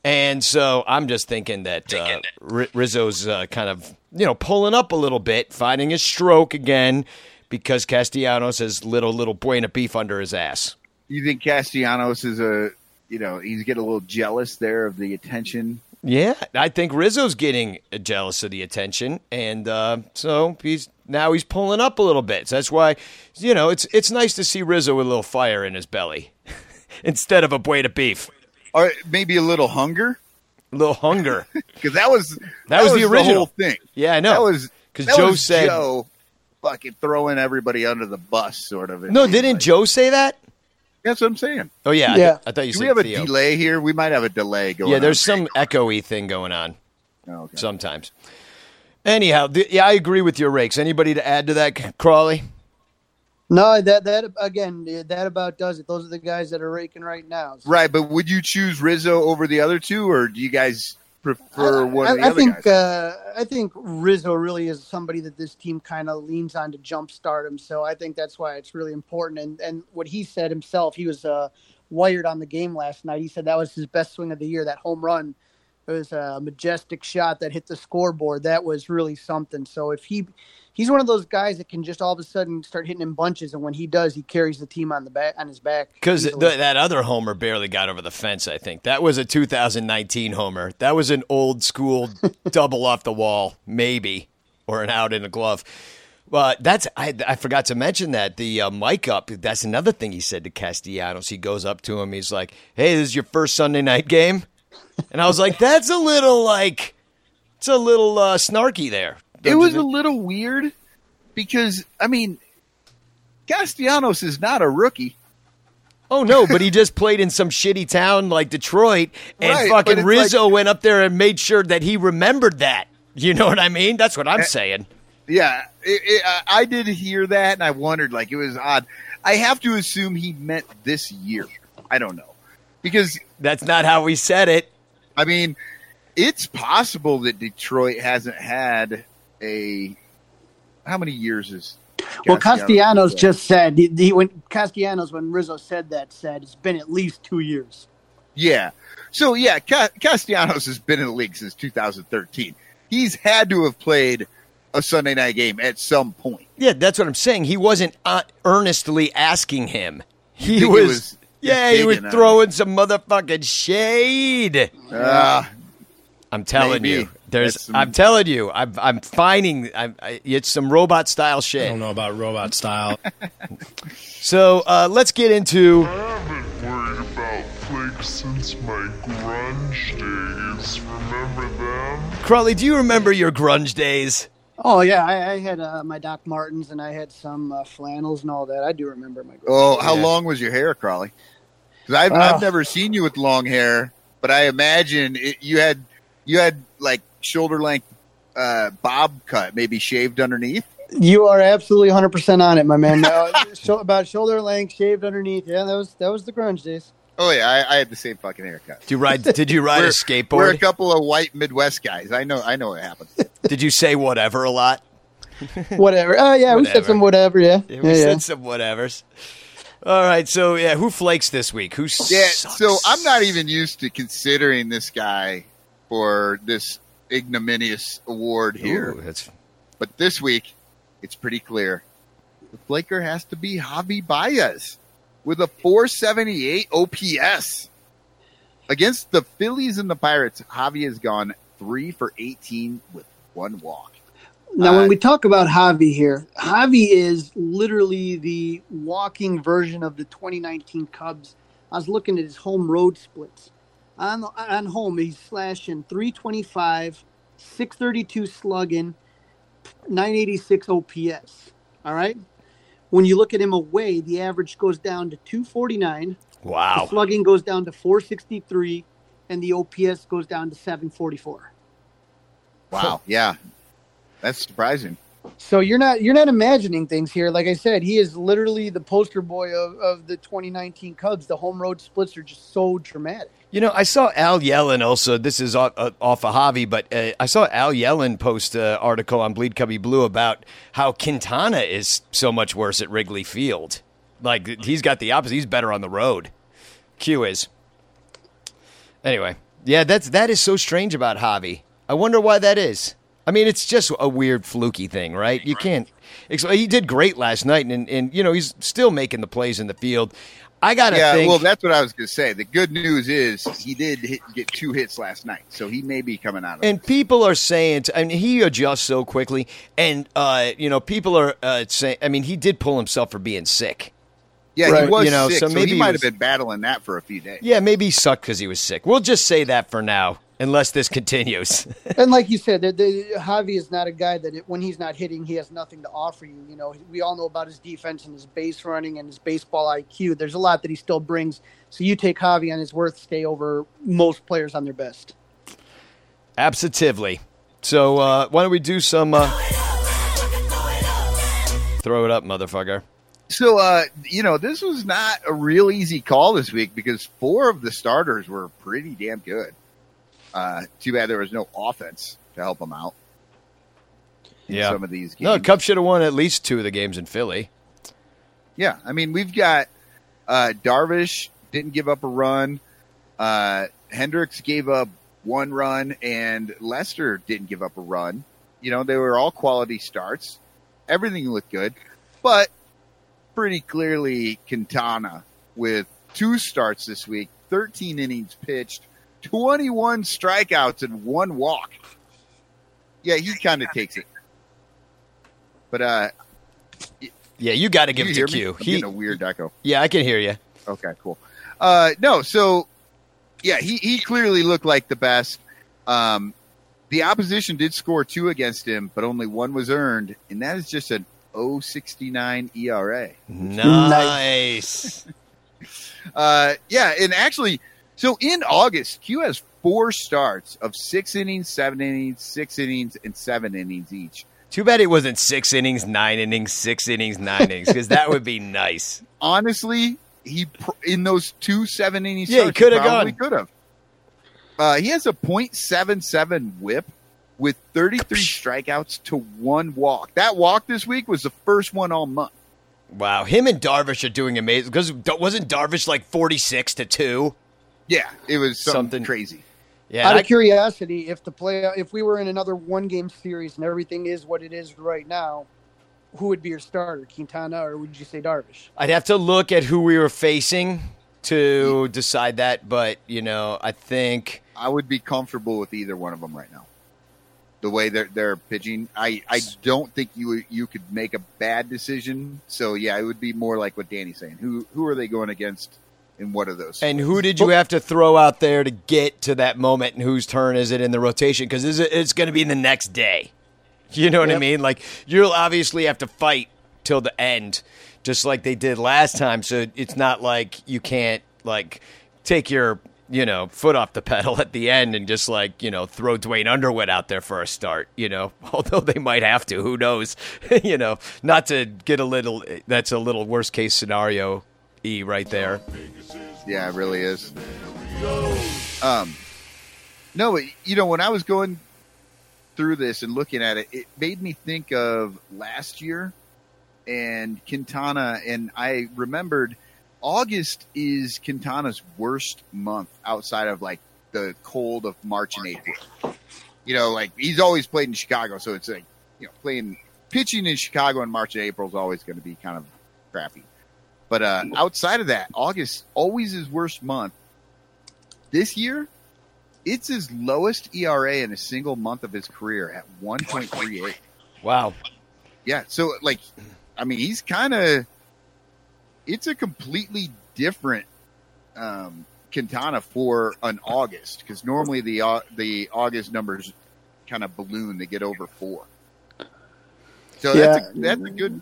And so I'm just thinking that uh, R- Rizzo's uh, kind of, you know, pulling up a little bit, finding his stroke again because Castellanos has little, little buena beef under his ass. You think Castellanos is a, you know, he's getting a little jealous there of the attention. Yeah, I think Rizzo's getting jealous of the attention, and uh, so he's now he's pulling up a little bit. So that's why, you know, it's it's nice to see Rizzo with a little fire in his belly *laughs* instead of a buena beef, Or maybe a little hunger, a little hunger. *laughs* because that was That was the original. whole thing. Yeah, I know. That was 'Cause that Joe was said- Joe fucking throwing everybody under the bus, sort of. no, didn't like. Joe say that? That's what I'm saying. Oh yeah, I, Yeah. th- I thought you Do said we have a delay here? We might have a delay going. Yeah, there's on. some echoey thing going on Oh, okay. sometimes. Anyhow, th- yeah, I agree with your rakes. Anybody to add to that, Crawly? No, that that again, that about does it. Those are the guys that are raking right now. So- Right, but would you choose Rizzo over the other two, or do you guys prefer one I, I other think uh, I think Rizzo really is somebody that this team kind of leans on to jumpstart him. So I think that's why it's really important. And and what he said himself, he was uh, wired on the game last night. He said that was his best swing of the year. That home run, it was a majestic shot that hit the scoreboard. That was really something. So if he he's one of those guys that can just all of a sudden start hitting in bunches, and when he does, he carries the team on the back on his back. Because that other homer barely got over the fence. I think that was a 2019 homer. That was an old school *laughs* double off the wall, maybe, or an out in a glove. But that's I, I forgot to mention that the uh, mic up. That's another thing he said to Castellanos. He goes up to him. He's like, "Hey, this is your first Sunday night game," and I was like, "That's a little like, it's a little uh, snarky there." It was a little weird because I mean, Castellanos is not a rookie. Oh no, but he just played in some shitty town like Detroit, and Right, fucking Rizzo like- went up there and made sure that he remembered that. You know what I mean? That's what Eh, I'm saying. Yeah, it, it, I- I did hear that, and I wondered, like, it was odd. I have to assume he meant this year. I don't know because That's not how we said it. I mean, it's possible that Detroit hasn't had a. How many years is? Well, Castellanos just said he, he when Castellanos when Rizzo said that said it's been at least two years. Yeah. So yeah, Ca- Castellanos has been in the league since 2013. He's had to have played a Sunday night game at some point. Yeah, that's what I'm saying. He wasn't uh, earnestly asking him. He was, he was yeah, he was digging on throwing some motherfucking shade. Uh, I'm telling Maybe. you, there's. Some- I'm telling you, I'm. I'm finding. I'm, I, it's some robot style shit. I don't know about robot style. *laughs* So uh, let's get into. I haven't worried about flakes since my grunge days. Remember them? Crawly, do you remember your grunge days? Oh yeah, I, I had uh, my Doc Martens and I had some uh, flannels and all that. I do remember my. oh, how Yeah. long was your hair, Crawly? Because I've, Oh. I've never seen you with long hair, but I imagine it, you had you had like shoulder length uh, bob cut, maybe shaved underneath. You are absolutely 100 percent on it, my man. *laughs* Sho- about shoulder length, shaved underneath. Yeah, that was that was the grunge days. Oh yeah, I, I had the same fucking haircut. Did you ride? Did you ride a skateboard? We're a couple of white Midwest guys. I know. I know what happened. *laughs* Did you say whatever a lot? *laughs* Whatever. Oh yeah, we said some whatever. Yeah, Yeah, yeah, we yeah. said some whatevers. All right, so yeah, who flakes this week? Who Yeah, sucks? so I'm not even used to considering this guy for this ignominious award here. Ooh, that's But this week, it's pretty clear. The flaker has to be Javi Baez with a 478 OPS. Against the Phillies and the Pirates, Javi has gone three for 18 with one walk. Now, Uh, when we talk about Javi here, Javi is literally the walking version of the 2019 Cubs. I was looking at his home road splits. On on home, he's slashing 325, 632 slugging, 986 OPS. All right. When you look at him away, the average goes down to 249. wow. The slugging goes down to 463, and the OPS goes down to 744. Wow. Yeah. That's surprising. So you're not you're not imagining things here. Like I said, he is literally the poster boy of, of the 2019 Cubs. The home road splits are just so dramatic. You know, I saw Al Yellon also. This is off, uh, off of Javi, but uh, I saw Al Yellon post an article on Bleed Cubbie Blue about how Quintana is so much worse at Wrigley Field. Like he's got the opposite. He's better on the road. Q is. Anyway, yeah, that's that is so strange about Javi. I wonder why that is. I mean, it's just a weird fluky thing, right? You can't. He did great last night, and and you know he's still making the plays in the field. I gotta yeah, think. well, that's what I was going to say. The good news is he did hit, get two hits last night, so he may be coming out of And it. people are saying, I mean, he adjusts so quickly, and uh, you know, people are uh, saying, I mean, he did pull himself for being sick. Yeah, Right. he was You know, sick, so so, maybe he he might have been battling that for a few days. Yeah, maybe he sucked because he was sick. We'll just say that for now, unless this continues. *laughs* And like you said, the, the, Javi is not a guy that it, when he's not hitting, he has nothing to offer you. You know, we all know about his defense and his base running and his baseball IQ. There's a lot that he still brings. So you take Javi on his worth stay over most players on their best. Absolutely. So uh, why don't we do some? Uh, throw it up, motherfucker. So, uh, you know, this was not a real easy call this week because four of the starters were pretty damn good. Uh, too bad there was no offense to help them out. in Yeah. some of these games. No, Cubs should have won at least two of the games in Philly. Yeah, I mean we've got uh, Darvish didn't give up a run. Uh, Hendricks gave up one run, and Lester didn't give up a run. You know they were all quality starts. Everything looked good, but pretty clearly Quintana with two starts this week, 13 innings pitched, 21 strikeouts, and one walk. Yeah, he kind of takes it. But uh, Yeah, you got to give you it hear to me? Q. I'm He, a weird echo. yeah, I can hear you. Okay, cool. Uh, no, so yeah, he, he clearly looked like the best. Um, the opposition did score two against him, but only one was earned, and that is just an 069 ERA. Nice. *laughs* Uh, yeah, and actually, so in August, Q has four starts of six innings, seven innings, six innings, and seven innings each. Too bad it wasn't six innings, nine innings, six innings, nine innings, because that would be *laughs* nice. honestly, he pr- in those two seven innings, Yeah, he coulda probably gone. Could have. Uh, he has a .77 WHIP with 33 strikeouts to one walk. That walk this week was the first one all month. Wow, him and Darvish are doing amazing. Because wasn't Darvish like forty-six to two? Yeah, it was something, Something- crazy. Yeah, Out I- of curiosity, if the play, if we were in another one game series and everything is what it is right now, who would be your starter, Quintana, or would you say Darvish? I'd have to look at who we were facing to decide that. But you know, I think I would be comfortable with either one of them right now. The way they're they're pitching, I, I don't think you you could make a bad decision. So yeah, it would be more like what Danny's saying. Who who are they going against, and what are those? And who did you have to throw out there to get to that moment, and whose turn is it in the rotation? Because it's going to be the next day. You know what I mean? Like you'll obviously have to fight till the end, just like they did last time. So it's not like you can't like take your you know foot off the pedal at the end and just like you know throw Duane Underwood out there for a start. You know, *laughs* although they might have to. Who knows? *laughs* you know, not to get a little. That's a little worst case scenario. E right there. Yeah, it really is. Um, no, you know, when I was going through this and looking at it, it made me think of last year and Quintana, and I remembered August is Quintana's worst month outside of like the cold of March and April. You know, like he's always played in Chicago, so it's like you know playing pitching in Chicago in March and April is always going to be kind of crappy. But uh, outside of that, August always his worst month. This year, it's his lowest ERA in a single month of his career at 1.38. Wow. Yeah, so like, I mean, he's kind of. It's a completely different um, Quintana for an August because normally the Au- the August numbers kind of balloon; they get over four. So that's a, that's a good.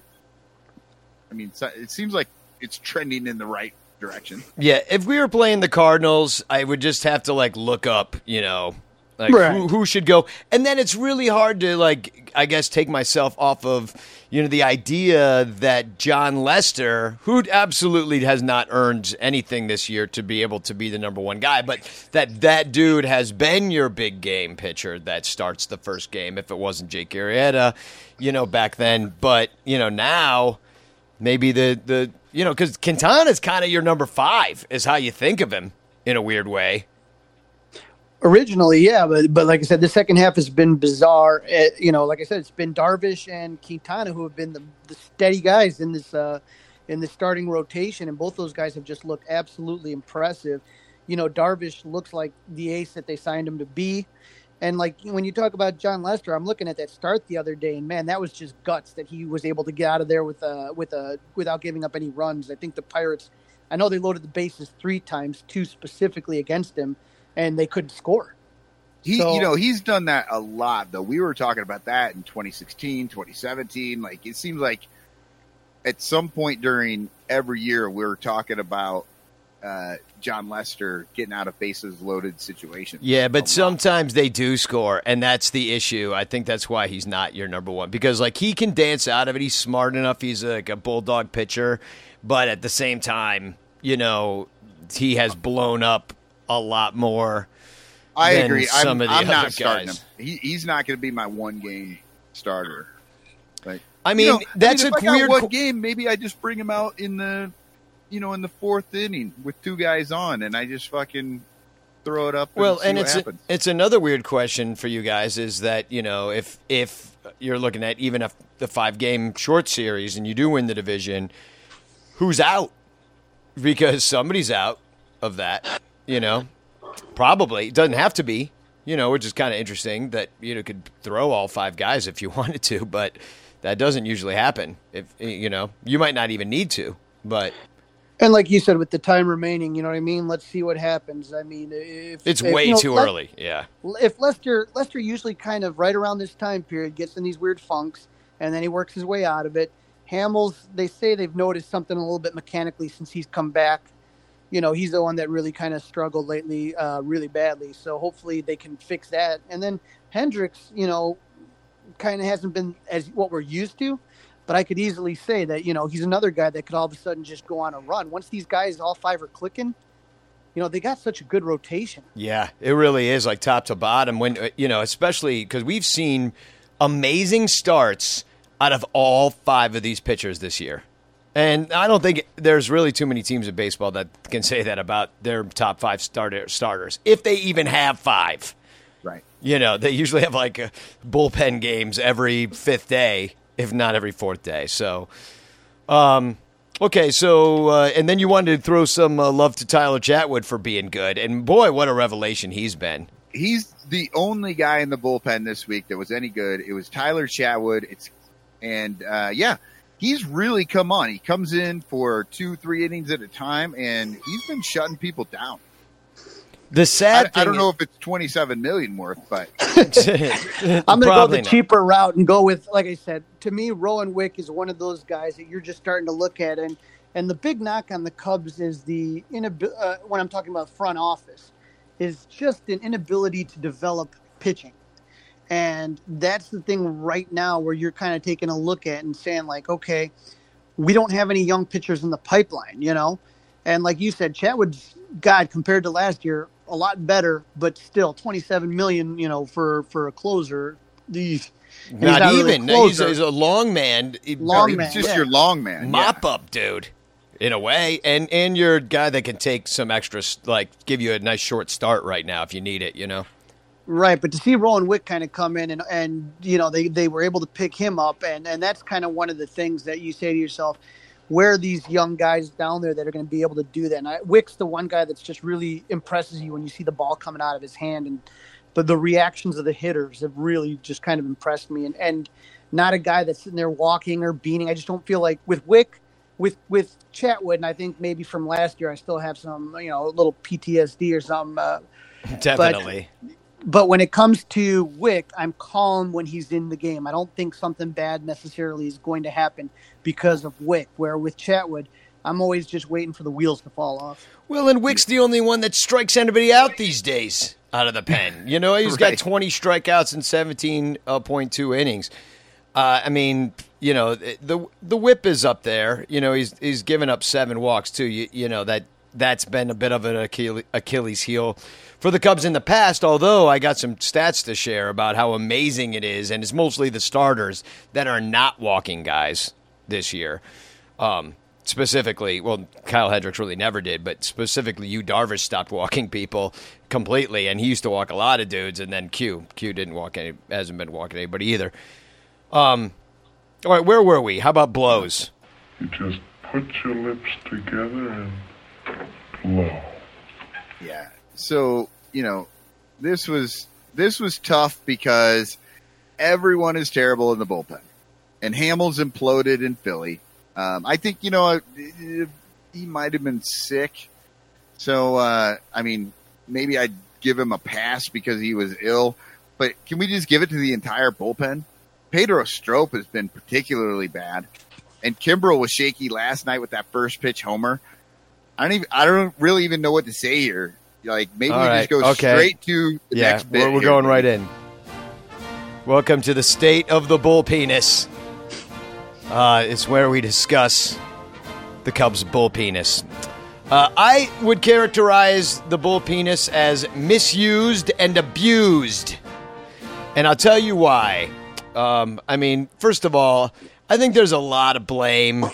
I mean, it seems like it's trending in the right direction. Yeah, if we were playing the Cardinals, I would just have to like look up, you know, like Right. who, who should go, and then it's really hard to like, I guess, take myself off of, you know, the idea that Jon Lester, who absolutely has not earned anything this year to be able to be the number one guy, but that that dude has been your big game pitcher that starts the first game. If it wasn't Jake Arrieta, you know, back then, but you know now maybe the the you know because Quintana's kind of your number five is how you think of him in a weird way. Originally, yeah, but but like I said, the second half has been bizarre. Uh, you know, like I said, it's been Darvish and Quintana who have been the, the steady guys in this uh, in the starting rotation, and both those guys have just looked absolutely impressive. You know, Darvish looks like the ace that they signed him to be, and like when you talk about Jon Lester, I'm looking at that start the other day, and man, that was just guts that he was able to get out of there with a with a without giving up any runs. I think the Pirates, I know they loaded the bases three times, two specifically against him, and they couldn't score. He, So- you know, he's done that a lot though. We were talking about that in 2016, 2017. Like it seems like at some point during every year we were talking about uh, Jon Lester getting out of bases loaded situations. Yeah, but sometimes they do score, and that's the issue. I think that's why he's not your number one because like he can dance out of it. He's smart enough. He's like a bulldog pitcher, but at the same time, you know, he has blown up a lot more. I than agree. some I'm, of the I'm other not starting guys. him. He, he's not going to be my one game starter. Like I mean, you know, that's I mean, a if I got weird. one game. Maybe I just bring him out in the, you know, in the fourth inning with two guys on, and I just fucking throw it up. And Well, and it's happens. it's another weird question for you guys is that you know if if you're looking at even if the five game short series and you do win the division, who's out? Because somebody's out of that, you know. Probably it doesn't have to be, you know, which is kind of interesting that you know could throw all five guys if you *laughs* wanted to, but that doesn't usually happen. If you know, you might not even need to, but And like you said, with the time remaining, you know what I mean. Let's see what happens. I mean, if it's if, way you know, too Le- early. Yeah. If Lester Lester usually kind of right around this time period gets in these weird funks, and then he works his way out of it. Hamels, they say they've noticed something a little bit mechanically since he's come back. You know, he's the one that really kind of struggled lately, uh, really badly. So hopefully they can fix that. And then Hendricks, you know, kind of hasn't been as what we're used to. But I could easily say that you know he's another guy that could all of a sudden just go on a run. Once these guys all five are clicking, you know they got such a good rotation. Yeah, it really is like top to bottom. When uh, you know, especially because we've seen amazing starts out of all five of these pitchers this year, and I don't think there's really too many teams in baseball that can say that about their top five starter starters, if they even have five. right. You know, they usually have like uh, bullpen games every fifth day, if not every fourth day. So, um, okay, so uh, and then you wanted to throw some uh, love to Tyler Chatwood for being good, and boy, what a revelation he's been. He's the only guy in the bullpen this week that was any good. It was Tyler Chatwood. It's and uh, yeah, he's really come on. He comes in for two, three innings at a time, and he's been shutting people down. The I, sad thing, I don't know if it's twenty-seven million worth, but *laughs* I'm going to go *laughs* the not. cheaper route and go with, like I said, to me, Rowan Wick is one of those guys that you're just starting to look at. And, and the big knock on the Cubs is the, inabil- uh, when I'm talking about front office, is just an inability to develop pitching. And that's the thing right now where you're kind of taking a look at and saying, like, okay, we don't have any young pitchers in the pipeline, you know? And like you said, Chatwood's, God, compared to last year, a lot better, but still 27 million, you know, for, for a closer. The, and he's not, really even. He's, closer. he's a long man, He- Long man, just yeah. your long man. mop up dude. In a way, and and you're a guy that can take some extra, like give you a nice short start right now if you need it. You know. Right, but to see Rowan Wick kind of come in and and you know they they were able to pick him up and and that's kind of one of the things that you say to yourself, where are these young guys down there that are going to be able to do that? And I, Wick's the one guy that's just really impresses you when you see the ball coming out of his hand and the the reactions of the hitters have really just kind of impressed me and and not a guy that's sitting there walking or beating. I just don't feel like with Wick. With with Chatwood, and I think maybe from last year, I still have some, you know, a little PTSD or something. Uh, Definitely. but when it comes to Wick, I'm calm when he's in the game. I don't think something bad necessarily is going to happen because of Wick. Where with Chatwood, I'm always just waiting for the wheels to fall off. Well, and Wick's the only one that strikes anybody out these days out of the pen. You know, he's got *laughs* 20 strikeouts in 17.2 innings. Uh, I mean, you know, the the whip is up there. You know, he's he's given up seven walks too. You, you know that that's been a bit of an Achille- Achilles heel for the Cubs in the past. Although I got some stats to share about how amazing it is, and it's mostly the starters that are not walking guys this year. Um, specifically, well, Kyle Hendricks really never did, but specifically, you Darvish stopped *laughs* walking people completely, and he used to walk a lot of dudes, and then Q, Q didn't walk any, hasn't been walking anybody either. Um, all right, where were we? How about blows? You just put your lips together and blow. Yeah. So, you know, this was this was tough because everyone is terrible in the bullpen. And Hamels imploded in Philly. Um, I think, you know, he might have been sick. So, uh, I mean, maybe I'd give him a pass because he was ill. But can we just give it to the entire bullpen? Pedro Strop has been particularly bad. And Kimbrel was shaky last night with that first pitch homer. I don't even, I don't really even know what to say here. Like maybe All we right, just go okay. straight to the yeah, next bit. we're, we're going right in. Welcome to the state of the bull penis. Uh, it's where we discuss the Cubs' bull penis. Uh, I would characterize the bull penis as misused and abused. And I'll tell you why. Um, I mean, first of all, I think there's a lot of blame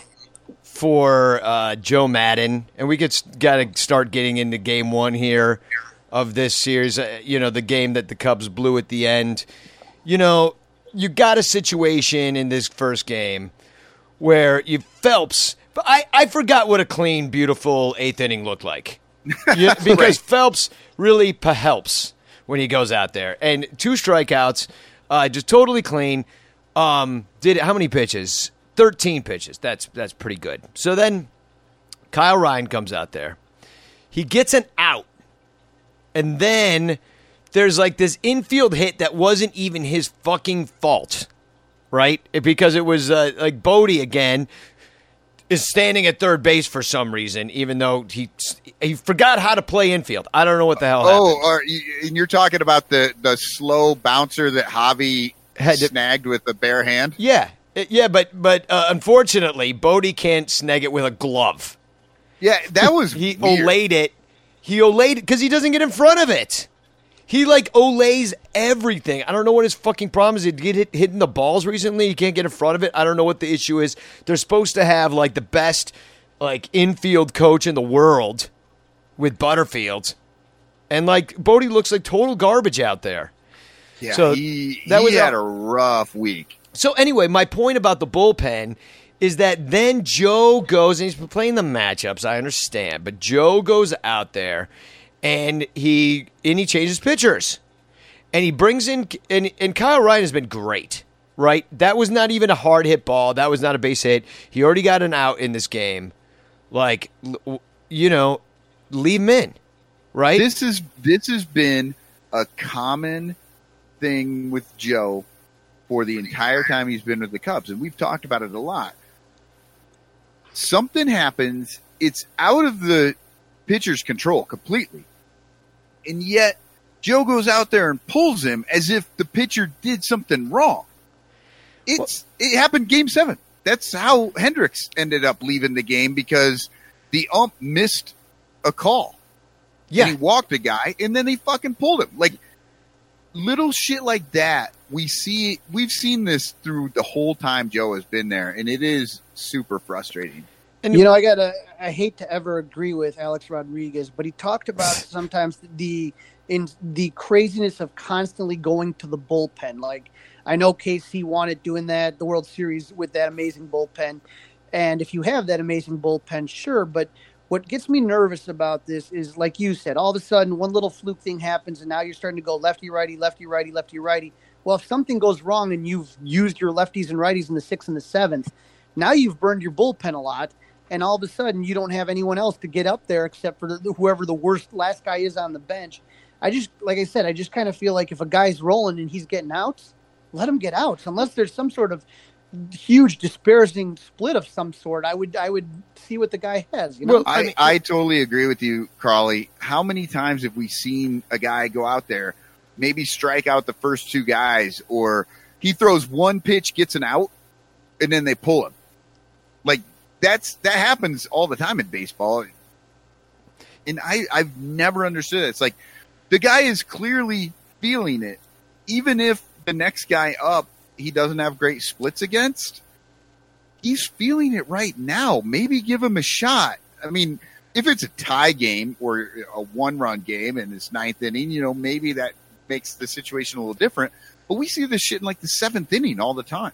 for uh, Joe Maddon, and we could got to start getting into game one here of this series. Uh, you know, the game that the Cubs blew at the end. You know, you got a situation in this first game where you Phelps. But I, I forgot what a clean, beautiful eighth inning looked like. *laughs* You- because Phelps really helps when he goes out there. And two strikeouts, uh, just totally clean. Um, did how many pitches? Thirteen pitches. That's that's pretty good. So then Kyle Ryan comes out there. He gets an out. And then there's like this infield hit that wasn't even his fucking fault. Right? Because it was uh, like Bote again is standing at third base for some reason, even though he he forgot how to play infield. I don't know what the hell. Oh, or, you- and you're talking about the the slow bouncer that Javi Had snagged with a bare hand. Yeah, yeah, but but uh, unfortunately, Bote can't snag it with a glove. Yeah, that was He weird. olayed it. He olayed it because he doesn't get in front of it. He like olays everything. I don't know what his fucking problem is. He get hit hitting the balls recently. He can't get in front of it. I don't know what the issue is. They're supposed to have like the best like infield coach in the world with Butterfield, and like Bote looks like total garbage out there. Yeah, So he, that he was had a- a rough week. So anyway, my point about the bullpen is that then Joe goes and he's playing the matchups. I understand, but Joe goes out there and he and he changes pitchers, and he brings in and and Kyle Ryan has been great. Right, that was not even a hard hit ball. That was not a base hit. He already got an out in this game. Like, you know, leave him in. Right. This is this has been a common thing with Joe for the entire time he's been with the Cubs, and we've talked about it a lot. Something happens; it's out of the pitcher's control completely, and yet Joe goes out there and pulls him as if the pitcher did something wrong. It's it happened game seven. That's how Hendricks ended up leaving the game because the ump missed a call. yeah. He walked a guy and then he fucking pulled him. Like little shit like that. We see we've seen this through the whole time Joe has been there, and it is super frustrating. And you know, I gotta. I hate to ever agree with Alex Rodriguez, but he talked about *sighs* sometimes the in the craziness of constantly going to the bullpen. Like I know KC wanted doing that the World Series with that amazing bullpen, and if you have that amazing bullpen, sure. But what gets me nervous about this is, like you said, all of a sudden one little fluke thing happens, and now you're starting to go lefty righty, lefty righty, lefty righty. Well, if something goes wrong and you've used your lefties and righties in the sixth and the seventh, now you've burned your bullpen a lot and all of a sudden you don't have anyone else to get up there except for the, whoever the worst last guy is on the bench. I just, like I said, I just kind of feel like if a guy's rolling and he's getting outs, let him get outs unless there's some sort of huge disparaging split of some sort, I would I would see what the guy has. You know, I, I totally agree with you, Crawly. How many times have we seen a guy go out there, maybe strike out the first two guys, or he throws one pitch, gets an out, and then they pull him? Like that's that happens all the time in baseball. And I, I've never understood it. It's like the guy is clearly feeling it, even if the next guy up he doesn't have great splits against. He's feeling it right now. Maybe give him a shot. I mean, if it's a tie game or a one run game in this ninth inning, you know, maybe that makes the situation a little different. But we see this shit in like the seventh inning all the time.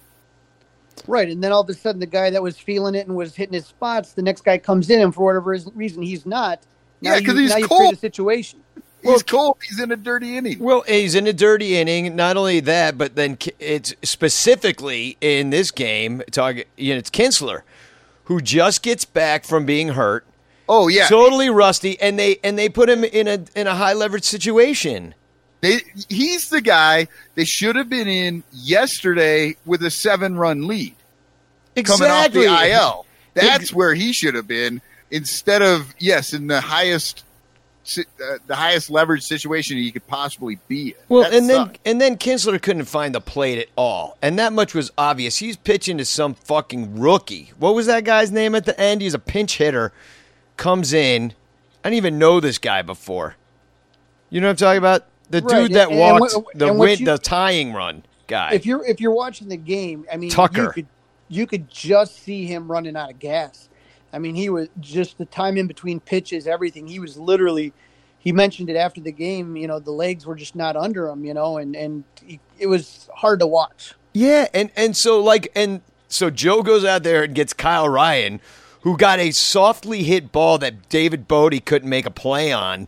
Right, and then all of a sudden, the guy that was feeling it and was hitting his spots, the next guy comes in, and for whatever reason, he's not. Now Yeah, 'cause you- he's now you cold. create a situation. He's cold. He's in a dirty inning. Well, he's in a dirty inning. Not only that, but then it's specifically in this game. Talking, you know, it's Kintzler, who just gets back from being hurt. Oh yeah, totally rusty, and they and they put him in a in a high leverage situation. They, he's the guy they should have been in yesterday with a seven run lead. Exactly. Coming off the IL. That's where he should have been instead of, yes, in the highest. Si- Uh, the highest leverage situation he could possibly be in. Well, That and then and then Kintzler couldn't find the plate at all, and that much was obvious. He's pitching to some fucking rookie. What was that guy's name at the end? He's a pinch hitter. Comes in. I didn't even know this guy before. You know what I'm talking about? The Right, dude that and- and walked what- the win, you- the tying run guy. If you're if you're watching the game, I mean, Tucker. you could you could just see him running out of gas. I mean, he was just the time in between pitches, everything. He was literally. He mentioned it after the game. You know, the legs were just not under him. You know, and and he, it was hard to watch. Yeah, and and so like and so Joe goes out there and gets Kyle Ryan, who got a softly hit ball that David Bote couldn't make a play on.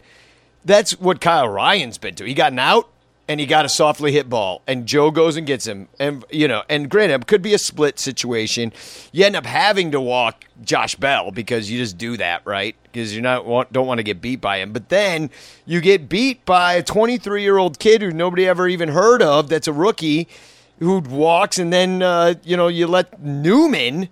That's what Kyle Ryan's been to. He got an out and he got a softly hit ball, and Joe goes and gets him. And you know, and granted, it could be a split situation. You end up having to walk Josh Bell because you just do that, right? Because you're not want, don't want to get beat by him. But then you get beat by a 23 year old kid who nobody ever even heard of. That's a rookie who walks, and then uh, you know you let Newman,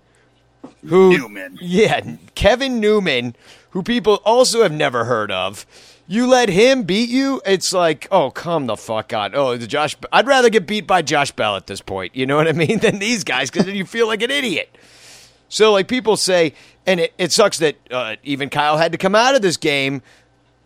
who Newman. yeah, Kevin Newman, who people also have never heard of. You let him beat you. It's like, oh, come the fuck on. Oh, the Josh. I'd rather get beat by Josh Bell at this point. You know what I *laughs* mean? Than these guys because then you feel like an idiot. So like people say, and it, it sucks that uh, even Kyle had to come out of this game,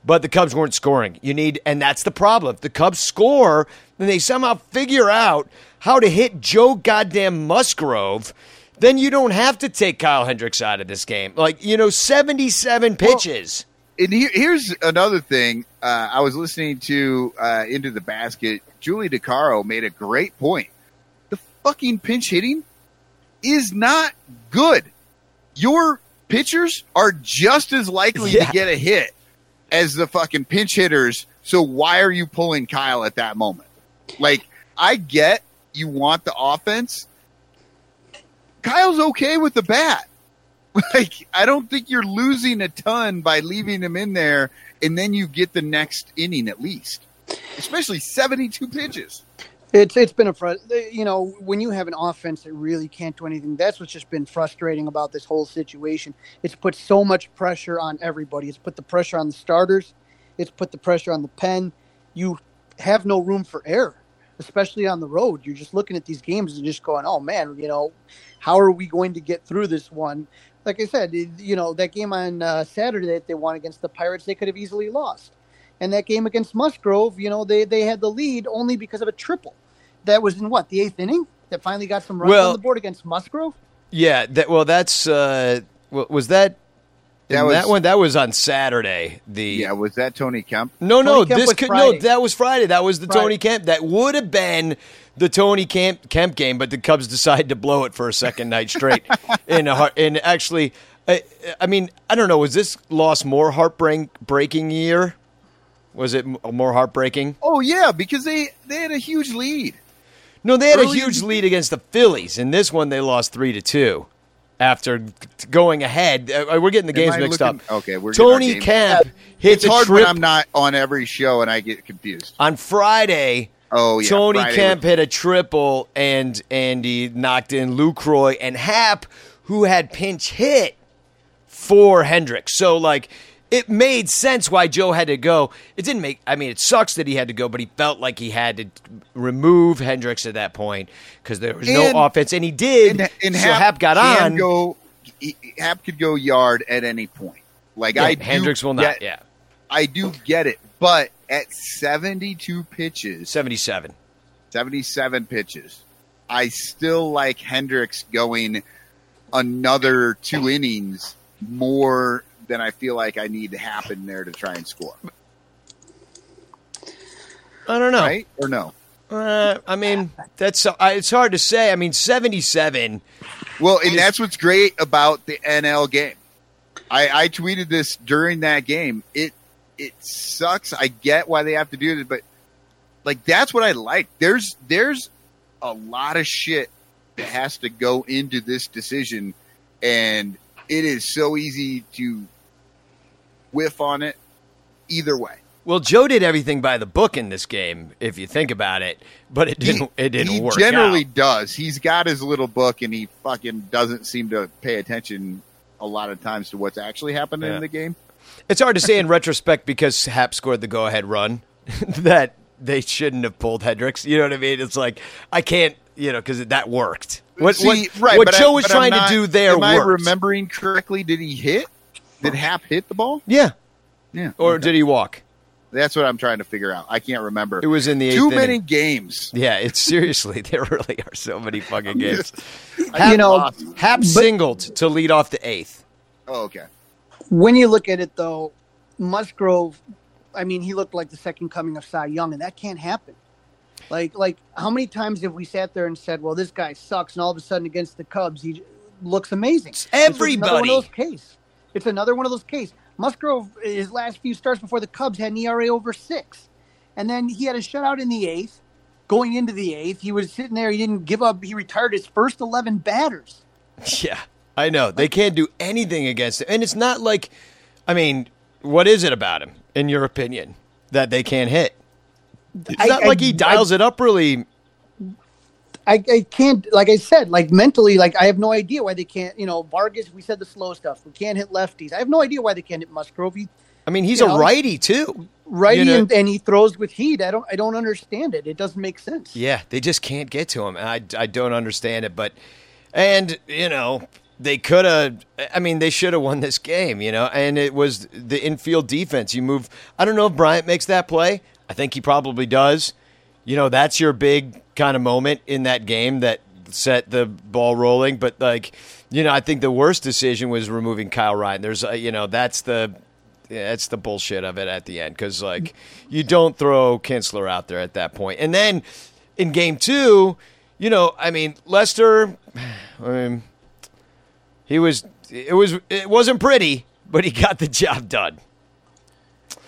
but the Cubs weren't scoring. You need, and that's the problem. If the Cubs score, then they somehow figure out how to hit Joe goddamn Musgrove. Then you don't have to take Kyle Hendricks out of this game. Like you know, seventy-seven pitches. And here, here's another thing. Uh, I was listening to uh, Into the Basket. Julie DiCaro made a great point. The fucking pinch hitting is not good. Your pitchers are just as likely Yeah. to get a hit as the fucking pinch hitters. So why are you pulling Kyle at that moment? Like, I get you want the offense. Kyle's okay with the bat. *laughs* Like, I don't think you're losing a ton by leaving him in there, and then you get the next inning at least, especially 72 pitches. It's it's been a fr- you know when you have an offense that really can't do anything. That's what's just been frustrating about this whole situation. It's put so much pressure on everybody. It's put the pressure on the starters. It's put the pressure on the pen. You have no room for error, especially on the road. You're just looking at these games and just going, "Oh man, you know, how are we going to get through this one?" Like I said, you know that game on uh, Saturday that they won against the Pirates, they could have easily lost. And that game against Musgrove, you know, they, they had the lead only because of a triple. That was in what, the eighth inning? That finally got some runs Well- on the board against Musgrove? Yeah. That well, that's uh, was that. That in was- that one. That was on Saturday. The Yeah, was that Tony Kemp? No, no, Kemp this was could Friday. no. That was Friday. That was the Friday. Tony Kemp. That would have been the Tony Kemp Kemp game, but the Cubs decided to blow it for a second night straight. *laughs* in a heart, and actually, I, I mean, I don't know. Was this loss more heartbreaking breaking year? Was it more heartbreaking? Oh yeah, because they they had a huge lead. No, they had Early a huge lead against the Phillies. In this one, they lost three to two after going ahead. Uh, we're getting the games mixed looking- up. Okay, we're Tony Kemp hits It's a hard trip when I'm not on every show and I get confused. on Friday. Oh yeah, Tony Friday Kemp was- hit a triple, and Andy knocked in Lucroy and Hap, who had pinch hit for Hendricks. So like. It made sense why Joe had to go. It didn't make. I mean, it sucks that he had to go, but he felt like he had to remove Hendricks at that point because there was And- no offense, and he did. and, and so Hap, Hap got on. Go, he- Hap could go yard at any point. Like Yeah, I Hendricks will not. get- yeah, I do get it, but at seventy-two pitches, seventy-seven. 77 pitches. I still like Hendricks going another two innings more than I feel like I need to happen there to try and score. I don't know. Right? Or no? Uh, I mean, that's uh, it's hard to say. I mean, seventy-seven. Well, and that's what's great about the NL game. I, I tweeted this during that game. It it sucks. I get why they have to do it, but like that's what I like. There's there's a lot of shit that has to go into this decision, and it is so easy to whiff on it either way. Well, Joe did everything by the book in this game, if you think about it, but it didn't. it didn't he work. generally out. does. He's got his little book, and he fucking doesn't seem to pay attention a lot of times to what's actually happening Yeah. in the game. It's hard to say in *laughs* retrospect because Happ scored the go-ahead run *laughs* that they shouldn't have pulled Hendricks. You know what I mean? It's like I can't, you know, because that worked. What, See, what, right, what but I- Joe was trying not- to do there Am I remembering correctly? Did he hit? Did Happ hit the ball? yeah. Yeah. Or okay. did he walk? That's what I'm trying to figure out. I can't remember. It was in the too many inning. games. Yeah, it's seriously *laughs* there really are so many fucking games. I You know, lost. Happ singled to lead off the eighth. Oh, okay. when you look at it though, Musgrove, I mean, he looked like the second coming of Cy Young, and that can't happen. Like, like how many times have we sat there and said, "Well, this guy sucks," and all of a sudden against the Cubs, he looks amazing. It's just another one everybody. of case. It's another one of those cases. Musgrove, his last few starts before the Cubs had an ERA over six, and then he had a shutout in the eighth. Going into the eighth, he was sitting there. He didn't give up. He retired his first eleven batters. *laughs* Yeah, I know. They can't do anything against him. And it's not like, I mean, what is it about him, in your opinion, that they can't hit? It's I- not I- like he dials it up really. I, I can't like I said like mentally like I have no idea why they can't you know Vargas we said the slow stuff we can't hit lefties I have no idea why they can't hit Musgrove he I mean, he's a know? righty, too. righty You know- and, and he throws with heat I don't I don't understand it it doesn't make sense Yeah, they just can't get to him. I, I don't understand it. But, and, you know, they could have, I mean, they should have won this game, you know, and it was the infield defense. You move, I don't know if Bryant makes that play. I think he probably does. You know, that's your big kind of moment in that game that set the ball rolling. But, like, you know, I think the worst decision was removing Kyle Ryan. There's, uh, you know, that's the. That's the bullshit of it at the end because like you don't throw Kintzler out there at that point, and then in game two, you know, I mean Lester, *sighs* I mean, he was it was it wasn't pretty, but he got the job done.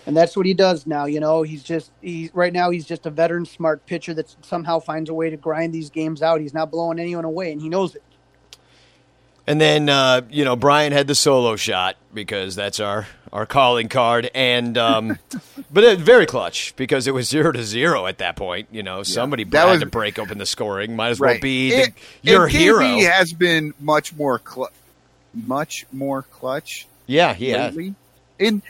And that's what he does now you know he's just he's right now he's just a veteran smart pitcher that somehow finds a way to grind these games out he's not blowing anyone away and he knows it And then uh, you know Bryant had the solo shot because that's our our calling card, and um, *laughs* but it, very clutch because it was zero to zero at that point. You know somebody That had was- to break open the scoring. Might as well be And- the, your and KB hero. has been much more cl- much more clutch yeah, he lately. And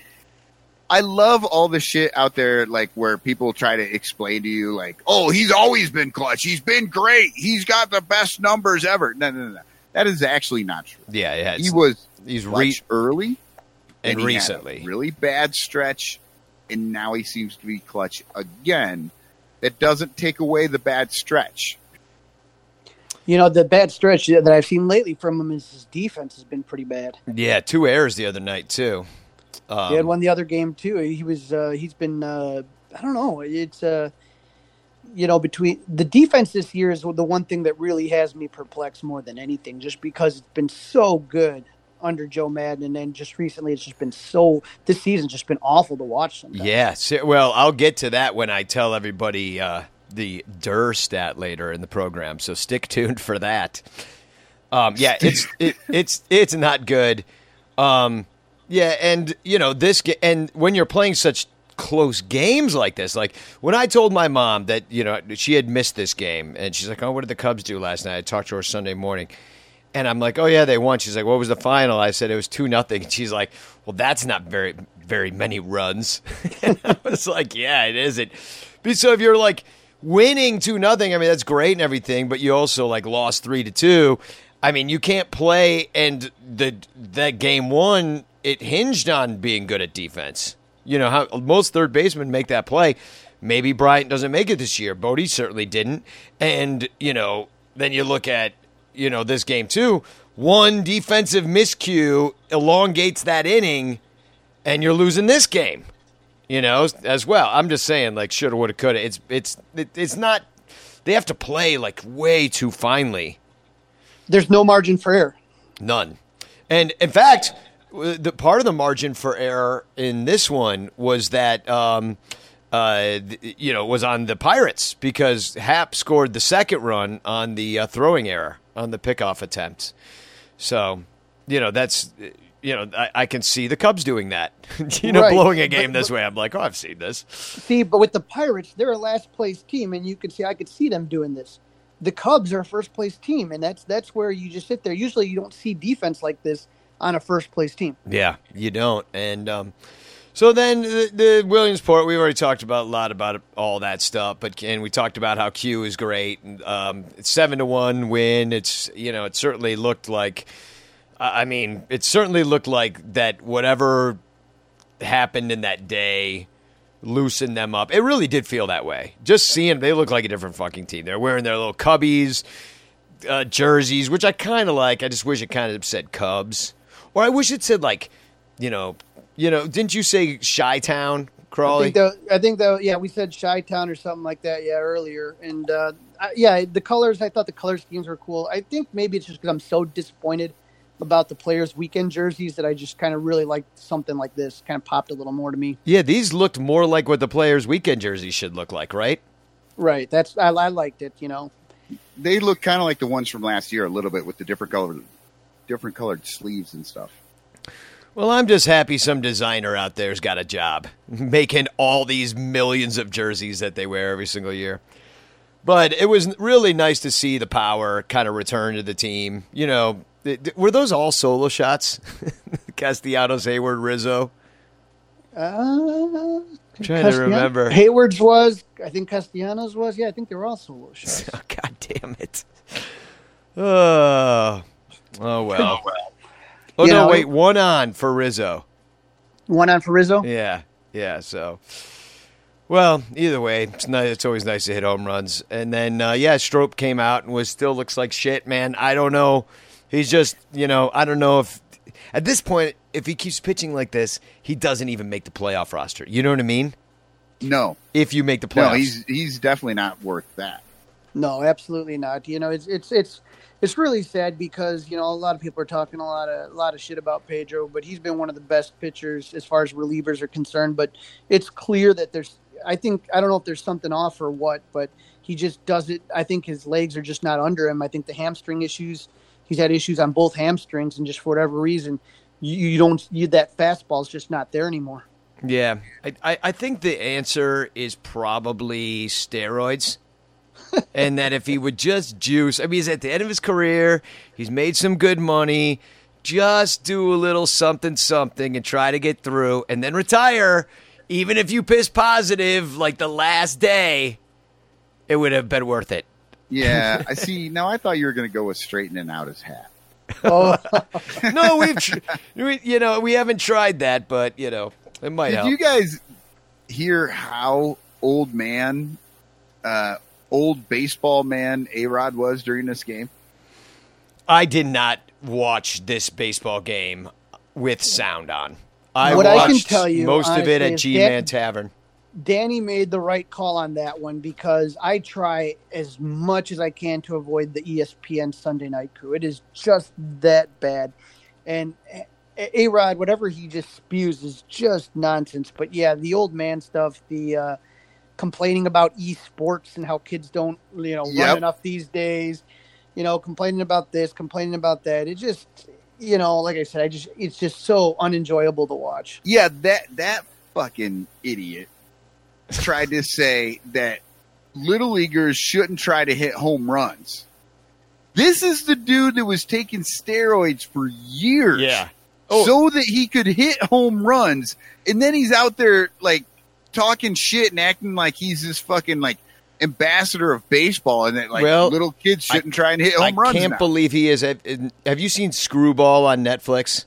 I love all the shit out there, like where people try to explain to you, like, "Oh, he's always been clutch. He's been great. He's got the best numbers ever." No, no, no, no. That is actually not true. Yeah, yeah. He was he's clutch re- early and he had a recently. really bad stretch, and now he seems to be clutch again. That doesn't take away the bad stretch. you know the bad stretch that I've seen lately from him is his defense has been pretty bad Yeah, two errors the other night too. Um, He had one the other game too. He was uh, he's been uh, I don't know. It's uh, you know between the defense this year is the one thing that really has me perplexed more than anything, just because it's been so good under Joe Maddon, and then just recently it's just been so this season's just been awful to watch. Sometimes. Yeah. so- well, I'll get to that when I tell everybody uh, the Durr stat later in the program. So stick tuned for that. Um, yeah, it's *laughs* it, it's it's not good. Um, yeah, and you know this, and when you're playing such close games like this. Like when I told my mom that you know she had missed this game, and she's like, "Oh, what did the Cubs do last night?" I talked to her Sunday morning, and I'm like, "Oh yeah, they won." She's like, "What was the final?" I said it was two nothing. *laughs* She's like, "Well, that's not very very many runs." *laughs* and I was like, "Yeah, it isn't." So if you're like winning two nothing, I mean that's great and everything, but you also like lost three to two. I mean, you can't play, and the that game one it hinged on being good at defense. You know how most third basemen make that play. Maybe Bryant doesn't make it this year. Bote certainly didn't. And you know, then you look at you know this game too. One defensive miscue elongates that inning, and you're losing this game. You know, as well. I'm just saying, like shoulda, woulda, coulda. It's it's it, it's not. They have to play like way too finely. There's no margin for error. None. And in fact, the part of the margin for error in this one was that um, uh, you know was on the Pirates because Happ scored the second run on the uh, throwing error on the pickoff attempt. So you know that's you know I, I can see the Cubs doing that. *laughs* you know, Right. blowing a game But- this way. I'm like, oh, I've seen this. See, but with the Pirates, they're a last place team, and you could see I could see them doing this. The Cubs are a first place team, and that's that's where you just sit there. Usually, you don't see defense like this on a first place team. Yeah, you don't. And um, so then the, the Williamsport, we already talked about a lot about all that stuff, but and we talked about how Q is great. Um, it's seven to one win. It's you know it certainly looked like. I mean, it certainly looked like that. Whatever happened in that day loosened them up. It really did feel that way. Just seeing they look like a different fucking team. They're wearing their little Cubbies uh, jerseys, which I kind of like. I just wish it kind of said Cubs, or I wish it said like, you know, you know. Didn't you say Chi Town, I Crawly? think that I think that yeah, we said Chi Town or something like that yeah earlier, and uh, I, yeah, the colors. I thought the color schemes were cool. I think maybe it's just because I'm so disappointed about the players' weekend jerseys that I just kind of really liked something like this. Kind of popped a little more to me. yeah, these looked more like what the players' weekend jerseys should look like, right? Right. That's I, I liked it. You know. They look kind of like the ones from last year a little bit with the different colored, different colored sleeves and stuff. Well, I'm just happy some designer out there's got a job *laughs* making all these millions of jerseys that they wear every single year. But it was really nice to see the power kind of return to the team. You know, th- th- were those all solo shots? *laughs* Castellanos, Heyward, Rizzo. Uh, trying to remember. Heyward's was. I think Castellanos was. Yeah, I think they were all solo shots. *laughs* Oh, God damn it. Oh, oh *laughs* well. Oh, You no, know- wait. One on for Rizzo. One on for Rizzo. Yeah, yeah. So, well, either way, it's nice. It's always nice to hit home runs. And then, uh, yeah, Strop came out and was still looks like shit, man. I don't know. He's just, you know, I don't know if at this point, if he keeps pitching like this, he doesn't even make the playoff roster. You know what I mean? No, If you make the playoffs, no, he's he's definitely not worth that. No, absolutely not. You know, it's it's it's it's really sad because you know a lot of people are talking a lot of a lot of shit about Pedro, but he's been one of the best pitchers as far as relievers are concerned. But it's clear that there's. I think I don't know if there's something off or what, but he just does it. I think his legs are just not under him. I think the hamstring issues. He's had issues on both hamstrings, and just for whatever reason, you, you don't. You, that fastball is just not there anymore. Yeah, I, I, I think the answer is probably steroids. And that if he would just juice, I mean, he's at the end of his career, he's made some good money. Just do a little something, something, and try to get through, and then retire. Even if you piss positive, like the last day, it would have been worth it. Yeah, I *laughs* see. Now I thought you were going to go with straightening out his hat. Oh, *laughs* No, we've, tr- we, you know, we haven't tried that, but you know, it might Did help. you guys hear how old man, uh, old baseball man A Rod was during this game? I did not watch this baseball game with sound on. I What I watched can tell you, most of it at G Man Tavern. Danny made the right call on that one because I try as much as I can to avoid the ESPN Sunday night crew. It is just that bad. And A Rod, whatever he just spews is just nonsense. But yeah, the old man stuff, the uh, complaining about esports and how kids don't, you know, Yep. run enough these days, you know, complaining about this, complaining about that. It just, you know, like I said, I just, it's just so unenjoyable to watch. Yeah, that that fucking idiot tried to say that little leaguers shouldn't try to hit home runs. This is the dude that was taking steroids for years. Yeah. So oh. that he could hit home runs. And then he's out there like talking shit and acting like he's this fucking like ambassador of baseball and that like Well, little kids shouldn't try and hit I home runs. I can't now. believe he is. Have have you seen Screwball on Netflix?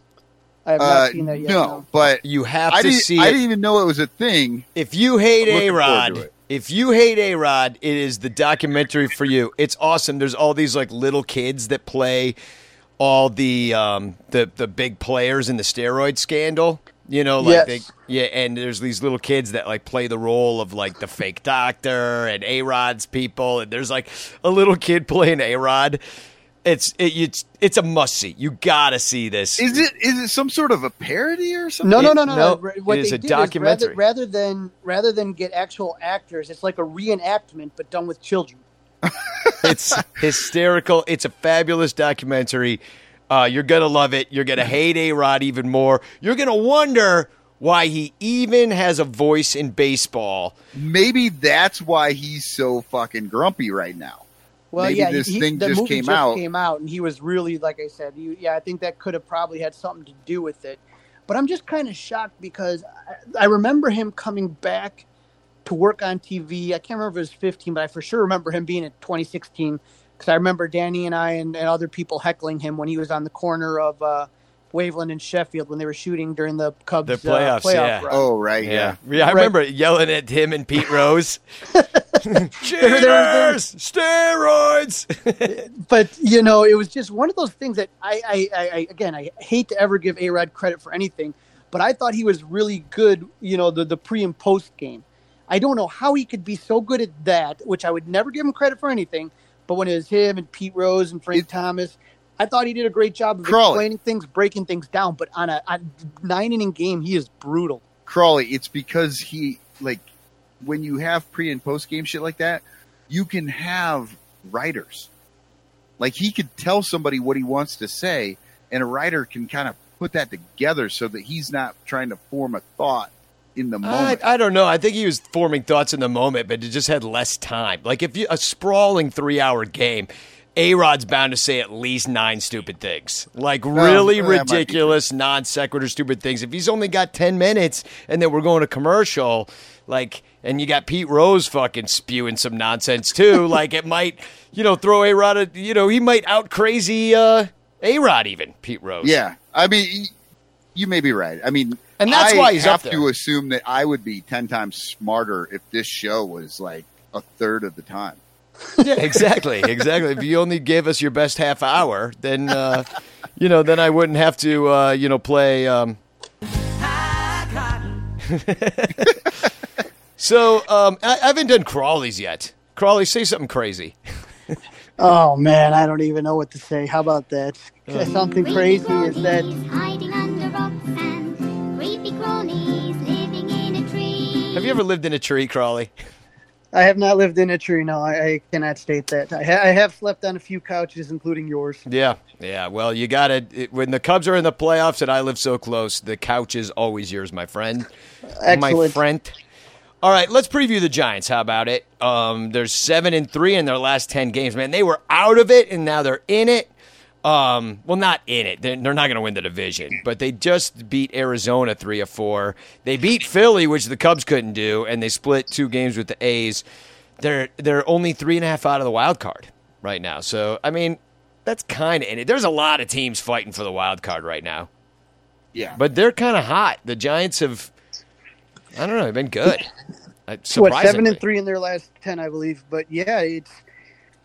I have not Uh, seen that yet. no, but You have I to didn't, see I it. didn't even know it was a thing. If you hate I'm A Rod, if you hate A Rod, it is the documentary for you. It's awesome. There's all these like little kids that play all the um, the the big players in the steroid scandal. You know, like Yes. they yeah, and there's these little kids that like play the role of like the fake doctor and A Rod's people, and there's like a little kid playing A Rod. It's it, it's it's a must see. You gotta see this. Is it is it some sort of a parody or something? No, no, no, no, no, no. What it is they a did documentary. rather, rather than rather than get actual actors, it's like a reenactment, but done with children. It's *laughs* hysterical. It's a fabulous documentary. Uh, you're gonna love it. You're gonna hate A Rod even more. You're gonna wonder why he even has a voice in baseball. Maybe that's why he's so fucking grumpy right now. Well, Maybe yeah, this he, thing the just movie came just out. came out, and he was really, like I said, he, yeah, I think that could have probably had something to do with it. But I'm just kind of shocked because I, I remember him coming back to work on TV. I can't remember if it was 15, but I for sure remember him being in 2016 because I remember Danny and I and, and other people heckling him when he was on the corner of uh, Waveland and Sheffield when they were shooting during the Cubs The playoffs, uh, playoff yeah. run. Oh, right, yeah. Yeah, I Right. remember yelling at him and Pete Rose. *laughs* Cheaters, steroids. *laughs* but you know, it was just one of those things that I, I, I, I again, I hate to ever give A Rod credit for anything, but I thought he was really good. You know, the the pre and post game. I don't know how he could be so good at that, which I would never give him credit for anything. But when it was him and Pete Rose and Frank It- Thomas, I thought he did a great job of Crawly. explaining things, breaking things down. But on a on nine inning game, he is brutal. Crawly, it's because he like when you have pre and post game shit like that, you can have writers. Like he could tell somebody what he wants to say, and a writer can kind of put that together so that he's not trying to form a thought in the I, moment. I don't know. I think he was forming thoughts in the moment, but it just had less time. Like if you a sprawling three hour game, A Rod's bound to say at least nine stupid things. Like really that ridiculous, non sequitur stupid things. If he's only got ten minutes and then we're going to commercial, like and you got Pete Rose fucking spewing some nonsense too, *laughs* like it might, you know, throw A Rod you know, he might out crazy uh A Rod even, Pete Rose. yeah, I mean, you may be right. I mean, And that's I why he's have up there. to assume that I would be ten times smarter if this show was like a third of the time. Yeah, *laughs* exactly, exactly. If you only gave us your best half hour, then uh, you know, then I wouldn't have to, uh, you know, play. Um... *laughs* so um, I, I haven't done crawlies yet. Crawly, say something crazy. *laughs* Oh man, I don't even know what to say. How about that? Something crazy is that Have you ever lived in a tree, Crawly? I have not lived in a tree. No, I, I cannot state that. I, ha- I have slept on a few couches, including yours. Yeah, yeah. Well, you got to when the Cubs are in the playoffs, and I live so close. The couch is always yours, my friend. Excellent. My friend. All right, let's preview the Giants. How about it? Um, they're seven and three in their last ten games. Man, they were out of it, and now they're in it. Um, well, not in it. They're, they're not going to win the division, but they just beat Arizona three of four. They beat Philly, which the Cubs couldn't do, and they split two games with the A's. They're they're only three and a half out of the wild card right now. So I mean, that's kind of in it. There's a lot of teams fighting for the wild card right now, Yeah, but they're kind of hot. The Giants have, I don't know, they've been good. *laughs* Uh, what seven and three in their last ten, I believe. But yeah, it's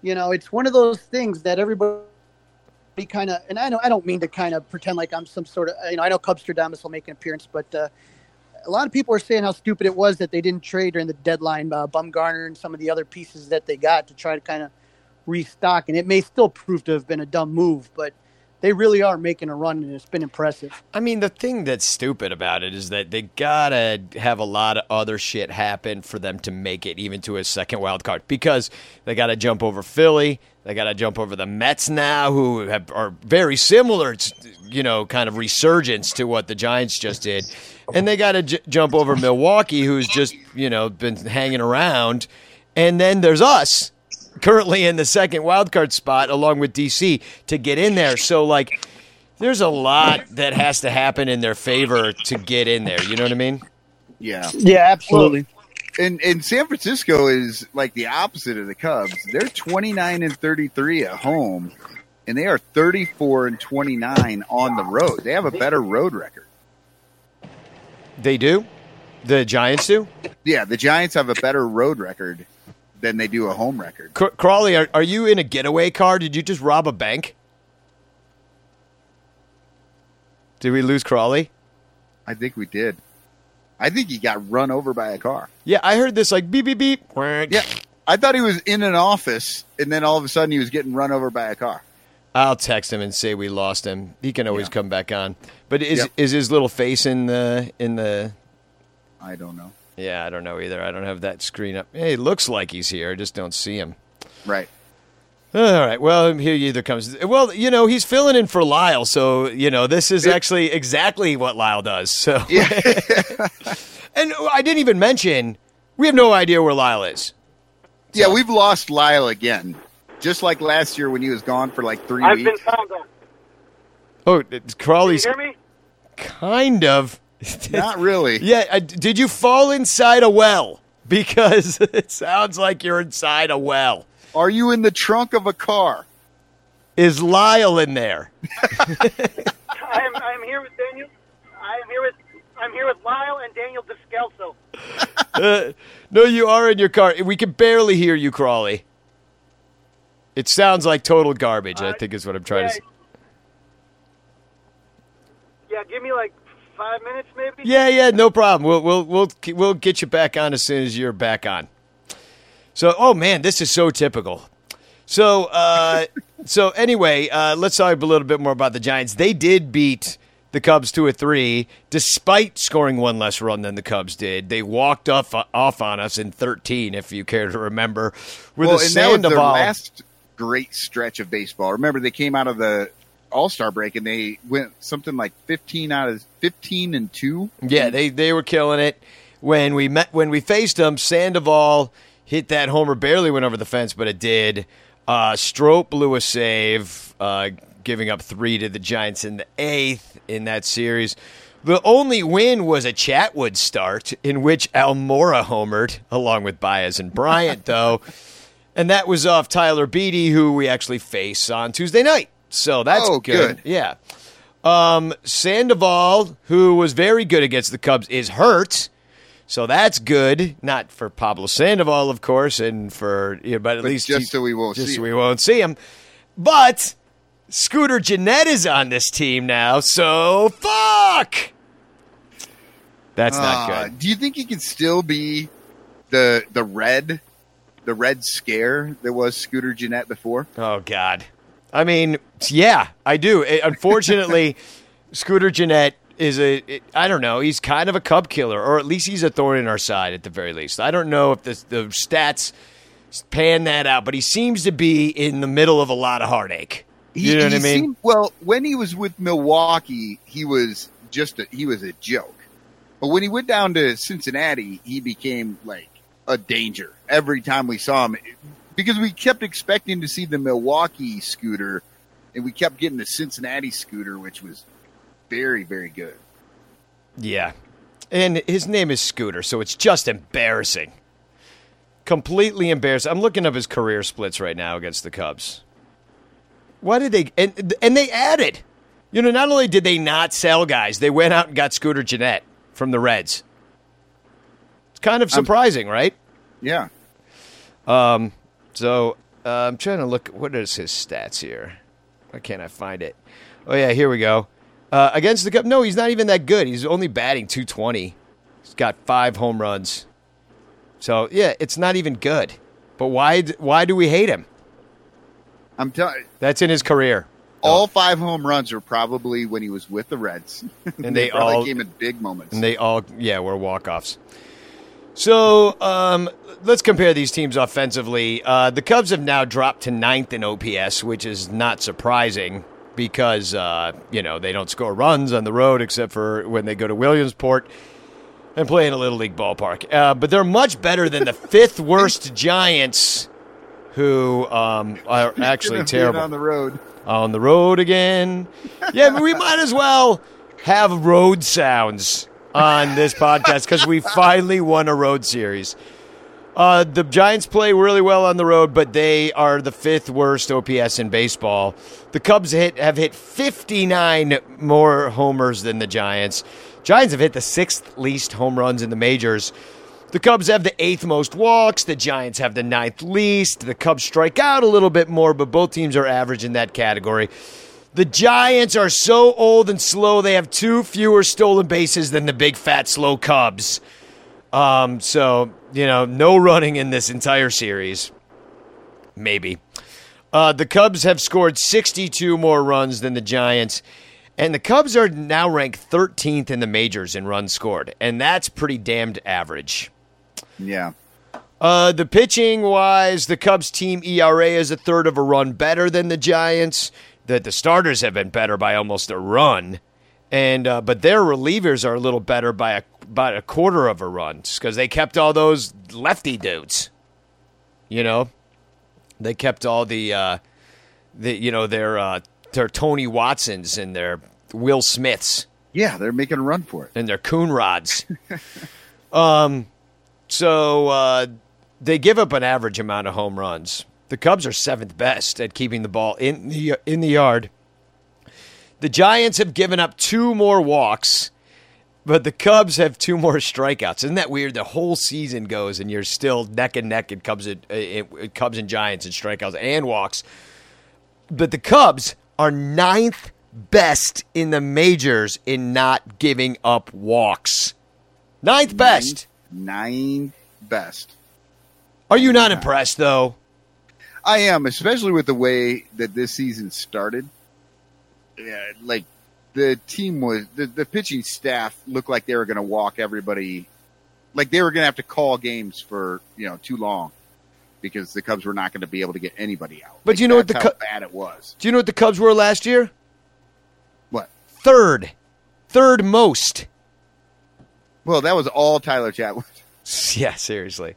you know, it's one of those things that everybody kind of, and I know I don't mean to kind of pretend like I'm some sort of, you know, I know Cubstradamus will make an appearance, but uh, a lot of people are saying how stupid it was that they didn't trade during the deadline, uh, Bumgarner and some of the other pieces that they got to try to kind of restock, and it may still prove to have been a dumb move, but they really are making a run, and it's been impressive. I mean, the thing that's stupid about it is that they gotta have a lot of other shit happen for them to make it even to a second wild card because they gotta jump over Philly, they gotta jump over the Mets now, who have, are very similar, you know, kind of resurgence to what the Giants just did, and they gotta j- jump over Milwaukee, who's just you know been hanging around, and then there's us currently in the second wild card spot along with DC to get in there. So like there's a lot that has to happen in their favor to get in there. You know what I mean? Yeah. Yeah, absolutely. And and San Francisco is like the opposite of the Cubs. They're 29 and 33 at home, and they are 34 and 29 on the road. They have a better road record. They do. The Giants do. Yeah, the Giants have a better road record than they do a home record. Cr- Crawly, are, are you in a getaway car? Did you just rob a bank? Did we lose Crawly? I think we did. I think he got run over by a car. Yeah, I heard this like beep beep beep. Yeah. I thought he was in an office, and then all of a sudden he was getting run over by a car. I'll text him and say we lost him. He can always Yeah. come back on. But is Yep. is his little face in the in the I don't know. Yeah, I don't know either. I don't have that screen up. Hey, it looks like he's here. I just don't see him. Right. All right. Well, here he either comes. Well, you know, he's filling in for Lyle, so you know this is actually exactly what Lyle does. So, Yeah. *laughs* and I didn't even mention we have no idea where Lyle is. yeah, we've lost Lyle again. Just like last year when he was gone for like 3 I've weeks. been found out. Oh, it's Crawly's Can you hear me? kind of. Not really. Yeah. uh, did you fall inside a well? Because *laughs* it sounds like you're inside a well. Are you in the trunk of a car? Is Lyle in there? *laughs* I'm I'm here with Daniel. I'm here with I'm here with Lyle and Daniel Descalso. Uh, no, you are in your car. We can barely hear you, Crawly. It sounds like total garbage. I think is what I'm trying yeah, to say. yeah, give me like five minutes, maybe. Yeah, yeah, no problem. We'll we'll we'll we'll get you back on as soon as you're back on. So, oh man, this is so typical. So, uh, *laughs* so anyway, uh, let's talk a little bit more about the Giants. They did beat the Cubs two or three, despite scoring one less run than the Cubs did. They walked off off on us in 13, if you care to remember, with well, a and that was their Sandoval. last great stretch of baseball. Remember, they came out of the All Star break and they went something like fifteen out of fifteen and two. Yeah, they they were killing it. When we met when we faced them, Sandoval hit that homer, barely went over the fence, but it did. Uh, Strop blew a save, uh, giving up three to the Giants in the eighth in that series. The only win was a Chatwood start in which Almora homered, along with Baez and Bryant, though. *laughs* And that was off Tyler Beede, who we actually face on Tuesday night. So that's Oh, good. good. Yeah. Um, Sandoval, who was very good against the Cubs, is hurt. So that's good. Not for Pablo Sandoval, of course, and for know, but at But least just he- so we won't just see so him. we won't see him. But Scooter Gennett is on this team now, so fuck. That's not Uh, good. Do you think he can still be the the red, the red scare that was Scooter Gennett before? Oh God. I mean, yeah, I do. Eh, Unfortunately, *laughs* Scooter Gennett is a it- I don't know. He's kind of a cub killer, or at least he's a thorn in our side at the very least. I don't know if the the stats pan that out, but he seems to be in the middle of a lot of heartache. He- You know what I mean? seemed- well, when he was with Milwaukee, he was just a, he was a joke. But when he went down to Cincinnati, he became like a danger every time we saw him because we kept expecting to see the Milwaukee scooter and we kept getting the Cincinnati scooter, which was very, very good. Yeah. And his name is Scooter, so it's just embarrassing. Completely embarrassing. I'm looking up his career splits right now against the Cubs. Why did they and and they added? You know, not only did they not sell guys, they went out and got Scooter Gennett from the Reds. It's kind of surprising, right? Yeah. Um so uh, I'm trying to look. What is his stats here? Why can't I find it? Oh yeah, here we go. Uh, against the Cubs, no, he's not even that good. He's only batting 220. He's got five home runs. So yeah, it's not even good. But why? Why do we hate him? I'm telling That's in his career. All five home runs are probably when he was with the Reds, And *laughs* they probably all- came at big moments. And they all, yeah, were walk offs. So um, let's compare these teams offensively. Uh, the Cubs have now dropped to ninth in OPS, which is not surprising because uh, you know they don't score runs on the road except for when they go to Williamsport and play in a little league ballpark. Uh, but they're much better than the *laughs* fifth worst Giants, who um, are *laughs* actually terrible on the road. on the road again. Yeah, we might as well have road sounds on this podcast because we finally won a road series. Uh, the Giants play really well on the road, but they are the fifth worst OPS in baseball. The Cubs hit, have hit 59 more homers than the Giants. Giants have hit the sixth least home runs in the majors. The Cubs have the eighth most walks. The Giants have the ninth least. The Cubs strike out a little bit more, but both teams are average in that category. The Giants are so old and slow, they have two fewer stolen bases than the big, fat, slow Cubs. Um, so, you know, no running in this entire series. Maybe. Uh, the Cubs have scored 62 more runs than the Giants. And the Cubs are now ranked 13th in the majors in runs scored. And that's pretty damned average. Yeah. Uh, the pitching wise, the Cubs team ERA is a third of a run better than the Giants. That the starters have been better by almost a run, and uh, but their relievers are a little better by a, about a quarter of a run because they kept all those lefty dudes. You know, they kept all the, uh, the you know their uh, their Tony Watsons and their Will Smiths Yeah, they're making a run for it. and their Coonrods. *laughs* um, so uh, they give up an average amount of home runs. The Cubs are seventh best at keeping the ball in the in the yard. The Giants have given up two more walks, but the Cubs have two more strikeouts. Isn't that weird? The whole season goes, and you're still neck and neck in Cubs and, uh, Cubs and Giants in strikeouts and walks. But the Cubs are ninth best in the majors in not giving up walks. Ninth best. Nine best. Are you not impressed though? I am, especially with the way that this season started. Yeah, like the team was the, the pitching staff looked like they were going to walk everybody, like they were going to have to call games for you know too long because the Cubs were not going to be able to get anybody out. But Like, you know what the how Cu- bad it was. Do you know what the Cubs were last year? What? Third. Third most. Well, that was all Tyler Chatwood. *laughs* Yeah, seriously.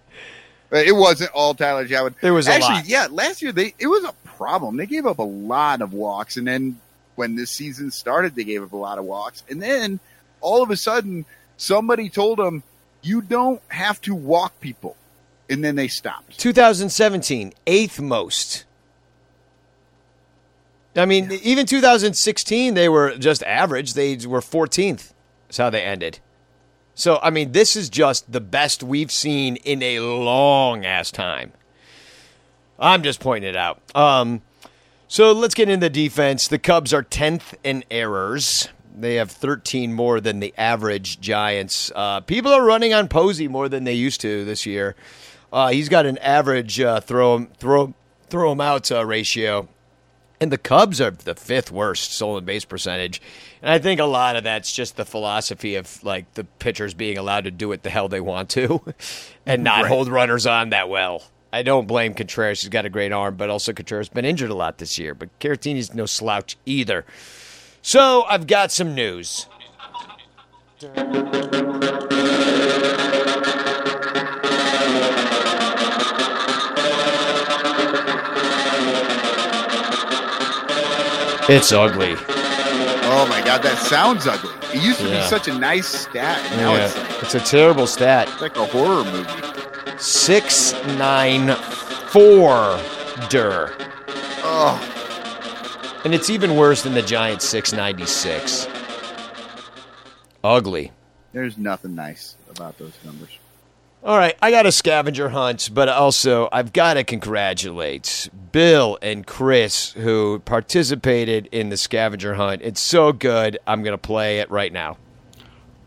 Uh, it wasn't all Tyler Chatwood. There was a actually, lot. yeah. Last year they it was a problem. They gave up a lot of walks, and then when this season started, they gave up a lot of walks, and then all of a sudden somebody told them you don't have to walk people, and then they stopped. 2017, eighth most. I mean, even 2016, they were just average. They were 14th. That's how they ended. So, I mean, this is just the best we've seen in a long ass time. I'm just pointing it out. Um, so let's get into defense. The Cubs are 10th in errors. They have 13 more than the average Giants. Uh, people are running on Posey more than they used to this year. Uh, he's got an average uh, throw throw throw him out uh, ratio, and the Cubs are the fifth worst stolen base percentage. And I think a lot of that's just the philosophy of like the pitchers being allowed to do what the hell they want to, *laughs* and not Right. hold runners on that well. I don't blame Contreras; he's got a great arm, but also Contreras has been injured a lot this year. But Caratini's no slouch either. So I've got some news. It's ugly. Oh my god, that sounds ugly. It used to Yeah. be such a nice stat. Now Yeah, it's like, it's a terrible stat. it's like a horror movie. Six nine four der, Oh, and it's even worse than the Giant six ninety six. Ugly. there's nothing nice about those numbers. All right, I got a scavenger hunt, but also I've got to congratulate Bill and Chris who participated in the scavenger hunt. It's so good. I'm going to play it right now.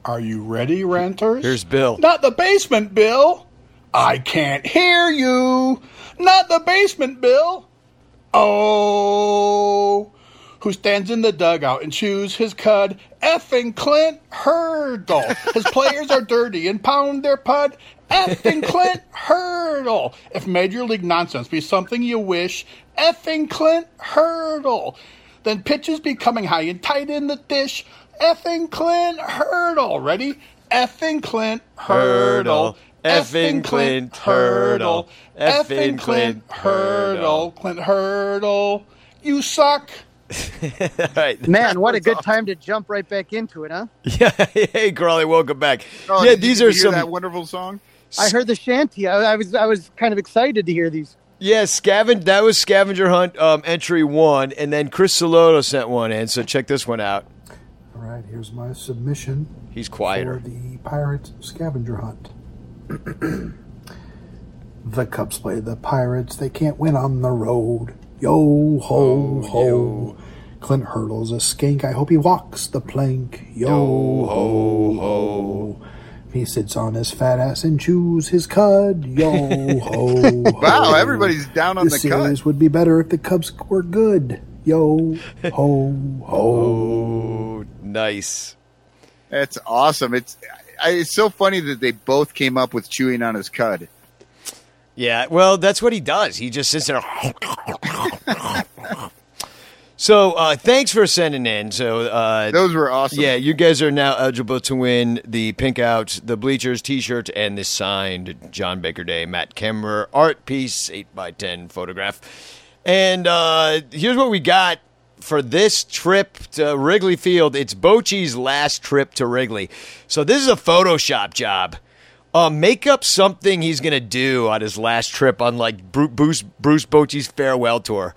Are you ready, renters? Here's Bill. Not the basement, Bill. I can't hear you. Not the basement, Bill. Oh, who stands in the dugout and chews his cud. Effing Clint Hurdle. His players are dirty and pound their pud. Effing Clint Hurdle. If Major League nonsense be something you wish, effing Clint Hurdle. Then pitches be coming high and tight in the dish. Effing Clint Hurdle. Ready? Effing Clint Hurdle. Effing Clint Hurdle. Effing Clint Hurdle. Clint Hurdle. You suck. *laughs* All right. Man, what a good time to jump right back into it, huh? *laughs* Yeah. Hey, Crawly, welcome back. Oh, yeah, these you are hear some. that wonderful song. I heard the shanty. I, I was I was kind of excited to hear these. Yeah, scaven. That was scavenger hunt um, entry one, and then Chris Saloto sent one in. So check this one out. All right, here's my submission He's quieter. for the Pirates scavenger hunt. *clears throat* the Cubs play the Pirates. They can't win on the road. Yo ho ho. Clint Hurdle's a skank. I hope he walks the plank. Yo, ho ho. He sits on his fat ass and chews his cud. Yo ho *laughs* ho. Wow, everybody's down on this the cut. series would be better if the Cubs were good. Yo ho ho. *laughs* Oh, nice. That's awesome. It's I, it's so funny that they both came up with chewing on his cud. Yeah, well, that's what he does. He just sits there. *laughs* so, uh, thanks for sending in. So, uh, Those were awesome. Yeah, you guys are now eligible to win the pink out, the bleachers T-shirt, and the signed John Baker Day Matt Kemmerer art piece, eight by ten photograph. And uh, here's what we got for this trip to Wrigley Field. It's Bochy's last trip to Wrigley, so this is a Photoshop job. Uh, make up something he's gonna do on his last trip on like Bruce Bruce Bochy's farewell tour,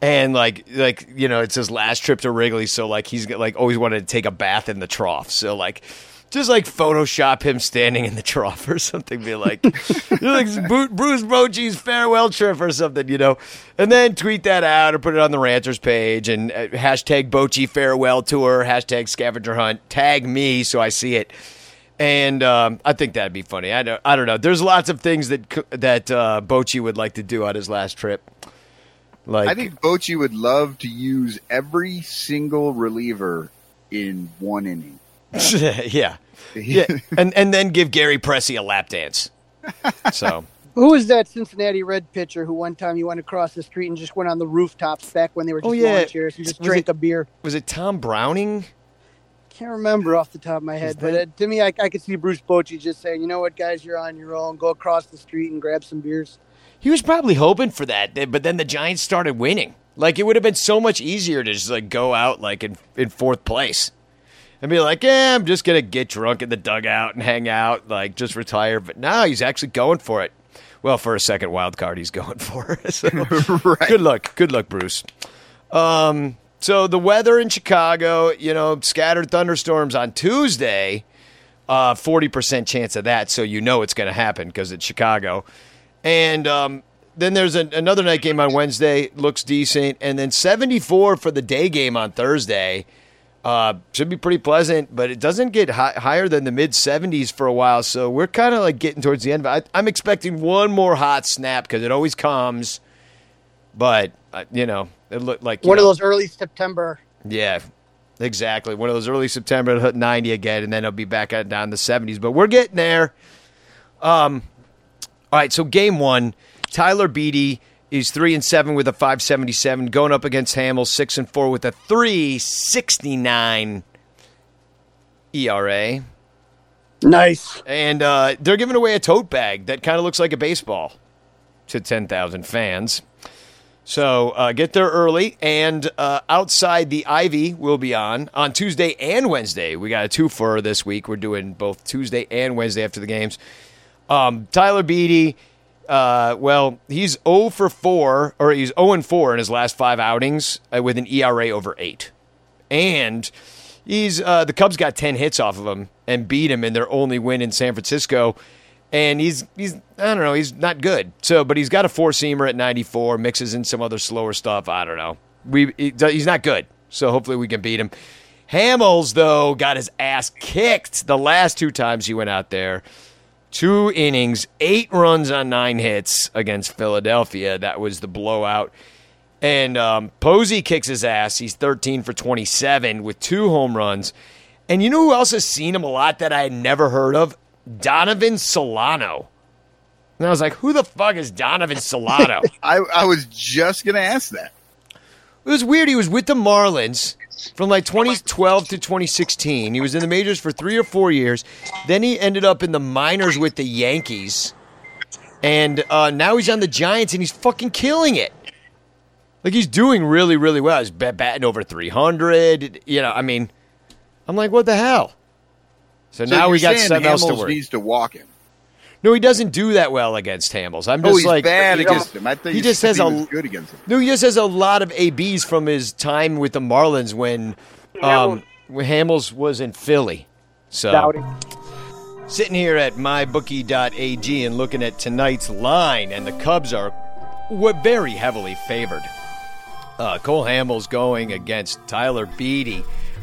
and like like you know it's his last trip to Wrigley, so like he's like always wanted to take a bath in the trough, so like. Just like Photoshop him standing in the trough *laughs* or something, be like, *laughs* like Bruce Bochy's farewell trip or something, you know, and then tweet that out or put it on the Ranters page and uh, hashtag Bochy farewell tour, hashtag scavenger hunt, tag me so I see it and um, I think that'd be funny. I don't, I don't know. There's lots of things that that uh, Bochy would like to do on his last trip. Like, I think Bochy would love to use every single reliever in one inning. *laughs* yeah, yeah, and and then give Gary Pressy a lap dance. *laughs* So Who was that Cincinnati Red pitcher who one time you went across the street and just went on the rooftops back when they were just Oh, yeah. lawn chairs and just Was drank it- a beer? was it Tom Browning? Can't remember off the top of my head, but uh, to me, I, I could see Bruce Bochy just saying, "You know what, guys, you're on your own. Go across the street and grab some beers." He was probably hoping for that, but then the Giants started winning. Like it would have been so much easier to just like go out like in in fourth place and be like, "Yeah, I'm just gonna get drunk in the dugout and hang out, like just retire." But now he's actually going for it. Well, for a second wild card, he's *laughs* going for it. So, *laughs* Good luck, good luck, Bruce. Um, so the weather in Chicago, you know, scattered thunderstorms on Tuesday. Uh, Forty percent chance of that, so you know it's going to happen because it's Chicago. And um, then there's an, another night game on Wednesday, looks decent, and then 74 for the day game on Thursday. Uh, should be pretty pleasant, but it doesn't get hi- higher than the mid 70s for a while. So we're kind of like getting towards the end. I, I'm expecting one more hot snap because it always comes. But uh, you know, it looked like One of those early September. yeah, exactly. One of those early September it'll hit 90 again, and then it'll be back down the 70s. But we're getting there. Um, all right, so game one, Tyler Beede is three and seven with a 577, going up against Hamels six and four with a 369 ERA. Nice. And uh, they're giving away a tote bag that kind of looks like a baseball to 10,000 fans. So uh, get there early. And uh, outside the Ivy will be on on Tuesday and Wednesday. We got a two for this week. We're doing both Tuesday and Wednesday after the games. Um, Tyler Beede, uh, well, he's 0 for 4, or he's 0 and 4 in his last five outings uh, with an ERA over 8. And he's uh, the Cubs got 10 hits off of him and beat him in their only win in San Francisco. And he's he's I don't know he's not good. So, but he's got a four seamer at 94, mixes in some other slower stuff. I don't know. We he- he's not good. So hopefully we can beat him. Hamels though got his ass kicked the last two times he went out there. Two innings, eight runs on nine hits against Philadelphia. That was the blowout. And um, Posey kicks his ass. He's 13 for 27 with two home runs. And you know who else has seen him a lot that I had never heard of? Donovan Solano. And I was like, who the fuck is Donovan Solano? *laughs* I, I was just gonna ask that. It was weird. He was with the Marlins from like 2012 to 2016. He was in the majors for three or four years. Then he ended up in the minors with the Yankees. And uh, now he's on the Giants and he's fucking killing it. Like he's doing really, really well. He's bat- batting over 300. You know, I mean, I'm like, what the hell? So, now we got something else to Hamels worry. needs to walk him. No, he doesn't do that well against Hamels. I'm Oh, just he's like bad he against just- him. I think he just has a good against him. no, he just has a lot of ABs from his time with the Marlins when um, when Hamels was in Philly. So Dowdy. sitting here at mybookie.ag and looking at tonight's line, and the Cubs are were very heavily favored. Uh, Cole Hamels going against Tyler Beede,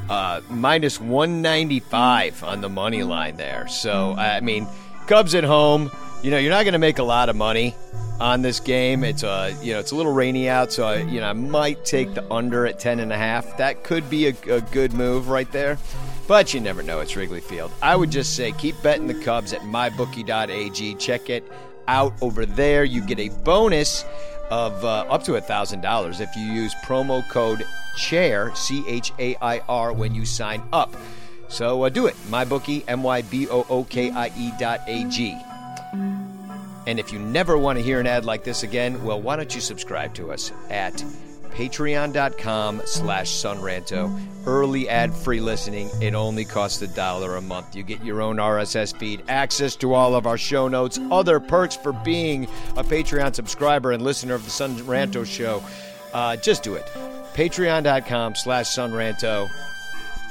uh, minus 195 on the money line there. So, I mean, Cubs at home, you know, you're not going to make a lot of money on this game. It's a you know, it's a little rainy out, so I, you know, I might take the under at 10 and a half. That could be a, a good move right there. But you never know. It's Wrigley Field. I would just say keep betting the Cubs at mybookie.ag. Check it out over there. You get a bonus of uh, up to $1,000 if you use promo code CHAIR, C H A I R, when you sign up. So uh, do it. MyBookie, M Y B O O K I E dot A G. And if you never want to hear an ad like this again, well, why don't you subscribe to us at patreon.com slash sonranto. Early ad-free listening. It only costs a dollar a month. You get your own RSS feed, access to all of our show notes, other perks for being a Patreon subscriber and listener of the Son Ranto show. Uh, just do it. Patreon.com slash sonranto.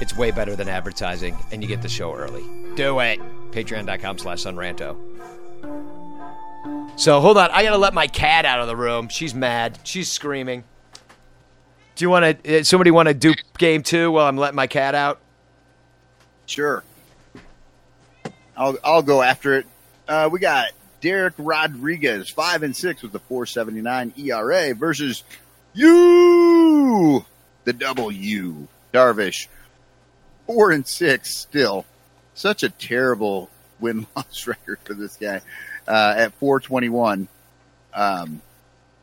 It's way better than advertising, and you get the show early. Do it. Patreon.com slash sonranto. So hold on, I gotta let my cat out of the room. She's mad. She's screaming. Do you want to? Somebody want to do game two while I'm letting my cat out? Sure. I'll I'll go after it. Uh, we got Dereck Rodriguez, five and six with the four seventy nine ERA versus you, the double U, Darvish, four and six still. Such a terrible win *laughs* loss record for this guy uh, at four twenty one. Um,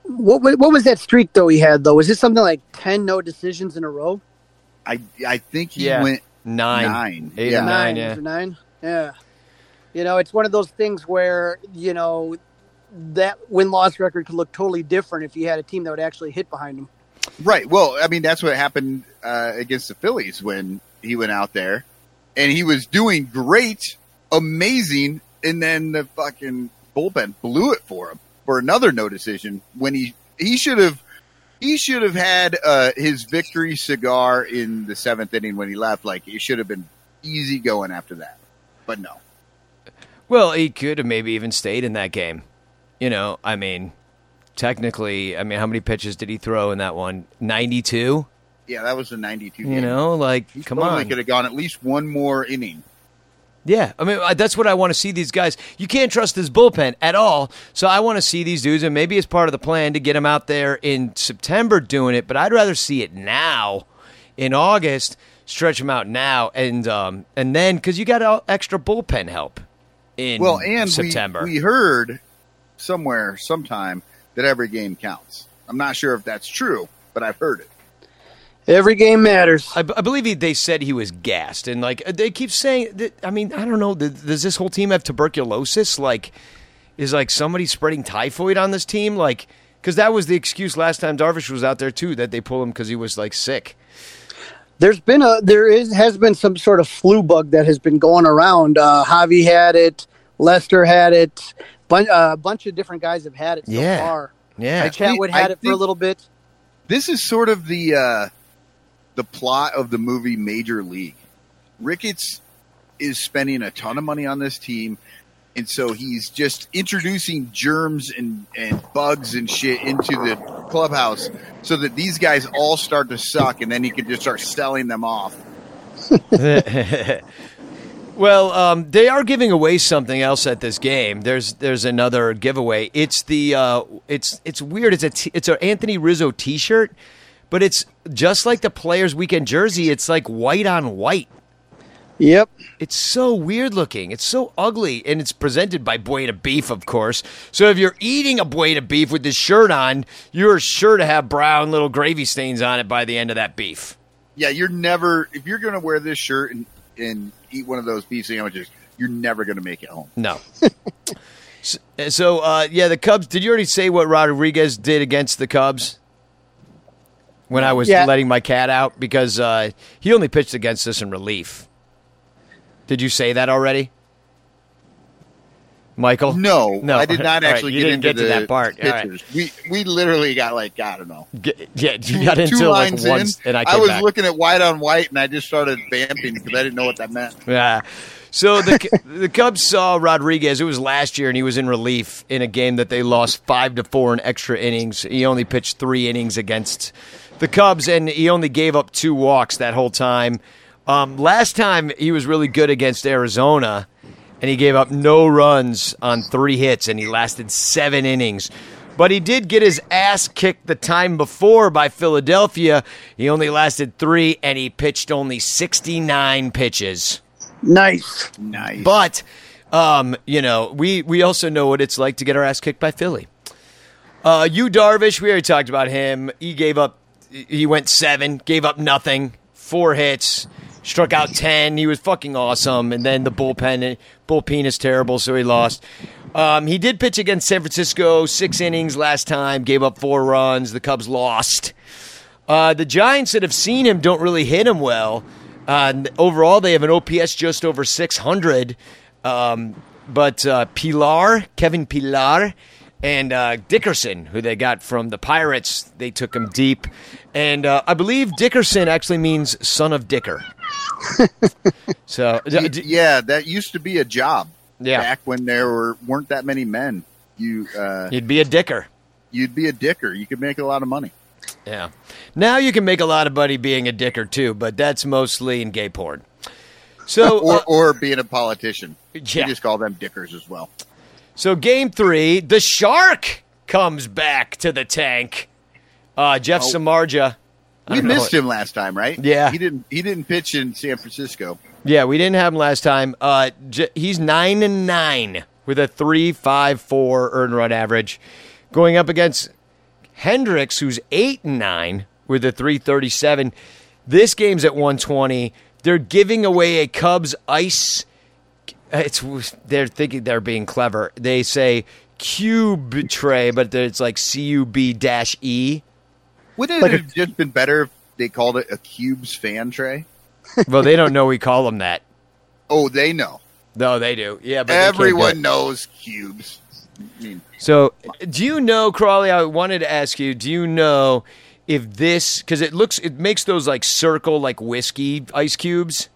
What what was that streak though he had though? Was it something like ten no decisions in a row? I I think he Yeah. went Nine. nine. Eight or yeah. nine, Nine, yeah. nine? Yeah. You know, it's one of those things where you know that win loss record could look totally different if you had a team that would actually hit behind him. Right. Well, I mean, that's what happened uh, against the Phillies when he went out there, and he was doing great, amazing, and then the fucking bullpen blew it for him for another no decision when he he should have he should have had uh, his victory cigar in the seventh inning when he left. Like it should have been easy going after that, but no. Well, he could have maybe even stayed in that game. You know, I mean, technically, I mean, how many pitches did he throw in that one? Ninety-two. Yeah, that was a ninety-two. You game. know, like, come Totally on. could have gone at least one more inning. Yeah, I mean that's what I want to see these guys. You can't trust this bullpen at all. So I want to see these dudes, and maybe it's part of the plan to get them out there in September doing it. But I'd rather see it now, in August. Stretch them out now, and um, and then because you got all extra bullpen help in well, and September. We, we heard somewhere, sometime, that every game counts. I'm not sure if that's true, but I've heard it. Every game matters. I, I believe he, they said he was gassed, and like they keep saying that. I mean, I don't know. Does does this whole team have tuberculosis? Like, is like somebody spreading typhoid on this team? Like, because that was the excuse last time Darvish was out there too, that they pulled him because he was like sick. There's been a there is has been some sort of flu bug that has been going around. Uh, Javi had it, Lester had it, bun- uh, a bunch of different guys have had it so Yeah. far. Yeah, Chatwood I had it for a little bit. This is sort of the uh, the plot of the movie Major League. Ricketts is spending a ton of money on this team, and so he's just introducing germs and, and bugs and shit into the clubhouse so that these guys all start to suck, and then he can just start selling them off. *laughs* Well, um, they are giving away something else at this game. There's there's another giveaway. It's the uh, it's it's weird. It's a t- it's an Anthony Rizzo T-shirt, but it's just like the Players Weekend jersey. It's like white on white. Yep. It's so weird looking. It's so ugly, and it's presented by Buona Beef, of course. So if you're eating a Buona Beef with this shirt on, you're sure to have brown little gravy stains on it by the end of that beef. Yeah, you're never if you're gonna wear this shirt and, and eat one of those beef sandwiches, you're never gonna make it home. No. *laughs* so, so, uh, yeah, the Cubs. Did you already say what Rodriguez did against the Cubs? When I was Yeah. letting my cat out because uh, he only pitched against us in relief. Did you say that already, Michael? No, no, I did not actually you get didn't into get to that part. All right. Pictures. We we literally got like I don't know. Get- yeah, you got into two like lines once, in. and I came was back. looking at white on white, and I just started vamping because I didn't know what that meant. Yeah. So the *laughs* the Cubs saw Rodriguez. It was last year, and he was in relief in a game that they lost five to four in extra innings. He only pitched three innings against the Cubs, and he only gave up two walks that whole time. Um, last time he was really good against Arizona, and he gave up no runs on three hits, and he lasted seven innings. But he did get his ass kicked the time before by Philadelphia. He only lasted three, and he pitched only 69 pitches. Nice. Nice. But um, you know, we we also know what it's like to get our ass kicked by Philly. Uh, Yu Darvish, we already talked about him. He gave up. He went seven, gave up nothing, four hits, struck out ten. He was fucking awesome. And then the bullpen bullpen is terrible, so he lost. Um, he did pitch against San Francisco, six innings last time, gave up four runs. The Cubs lost. Uh, the Giants that have seen him don't really hit him well. Uh, and overall, they have an OPS just over 600. Um, but uh, Pillar, Kevin Pillar, and uh, Dickerson, who they got from the Pirates, they took him deep. And uh, I believe Dickerson actually means son of Dicker. *laughs* so, Y- yeah, that used to be a job. Yeah. back when there were weren't that many men. You uh, you'd be a Dicker. you'd be a dicker. You could make a lot of money. Yeah. Now you can make a lot of money being a dicker too, but that's mostly in gay porn. So, *laughs* or uh, or being a politician. Yeah. You just call them dickers as well. so game three, the shark comes back to the tank. Uh, Jeff Oh. Samardzija. We missed him last time, right? Yeah. He didn't he didn't pitch in San Francisco. Yeah, we didn't have him last time. Uh, J- he's nine and nine with a three five four earned run average, going up against Hendricks, who's eight and nine with a three thirty seven. This game's at one twenty. They're giving away a Cubs ice. It's they're thinking they're being clever. They say cube tray, but it's like C U B dash E. Wouldn't Like it a- have just been better if they called it a Cubes fan tray? *laughs* Well, they don't know we call them that. Oh, they know. No, they do. Yeah, but they can't do Everyone knows cubes. I mean, So, do you know, Crawly? I wanted to ask you. Do you know if this because it looks it makes those like circle like whiskey ice cubes?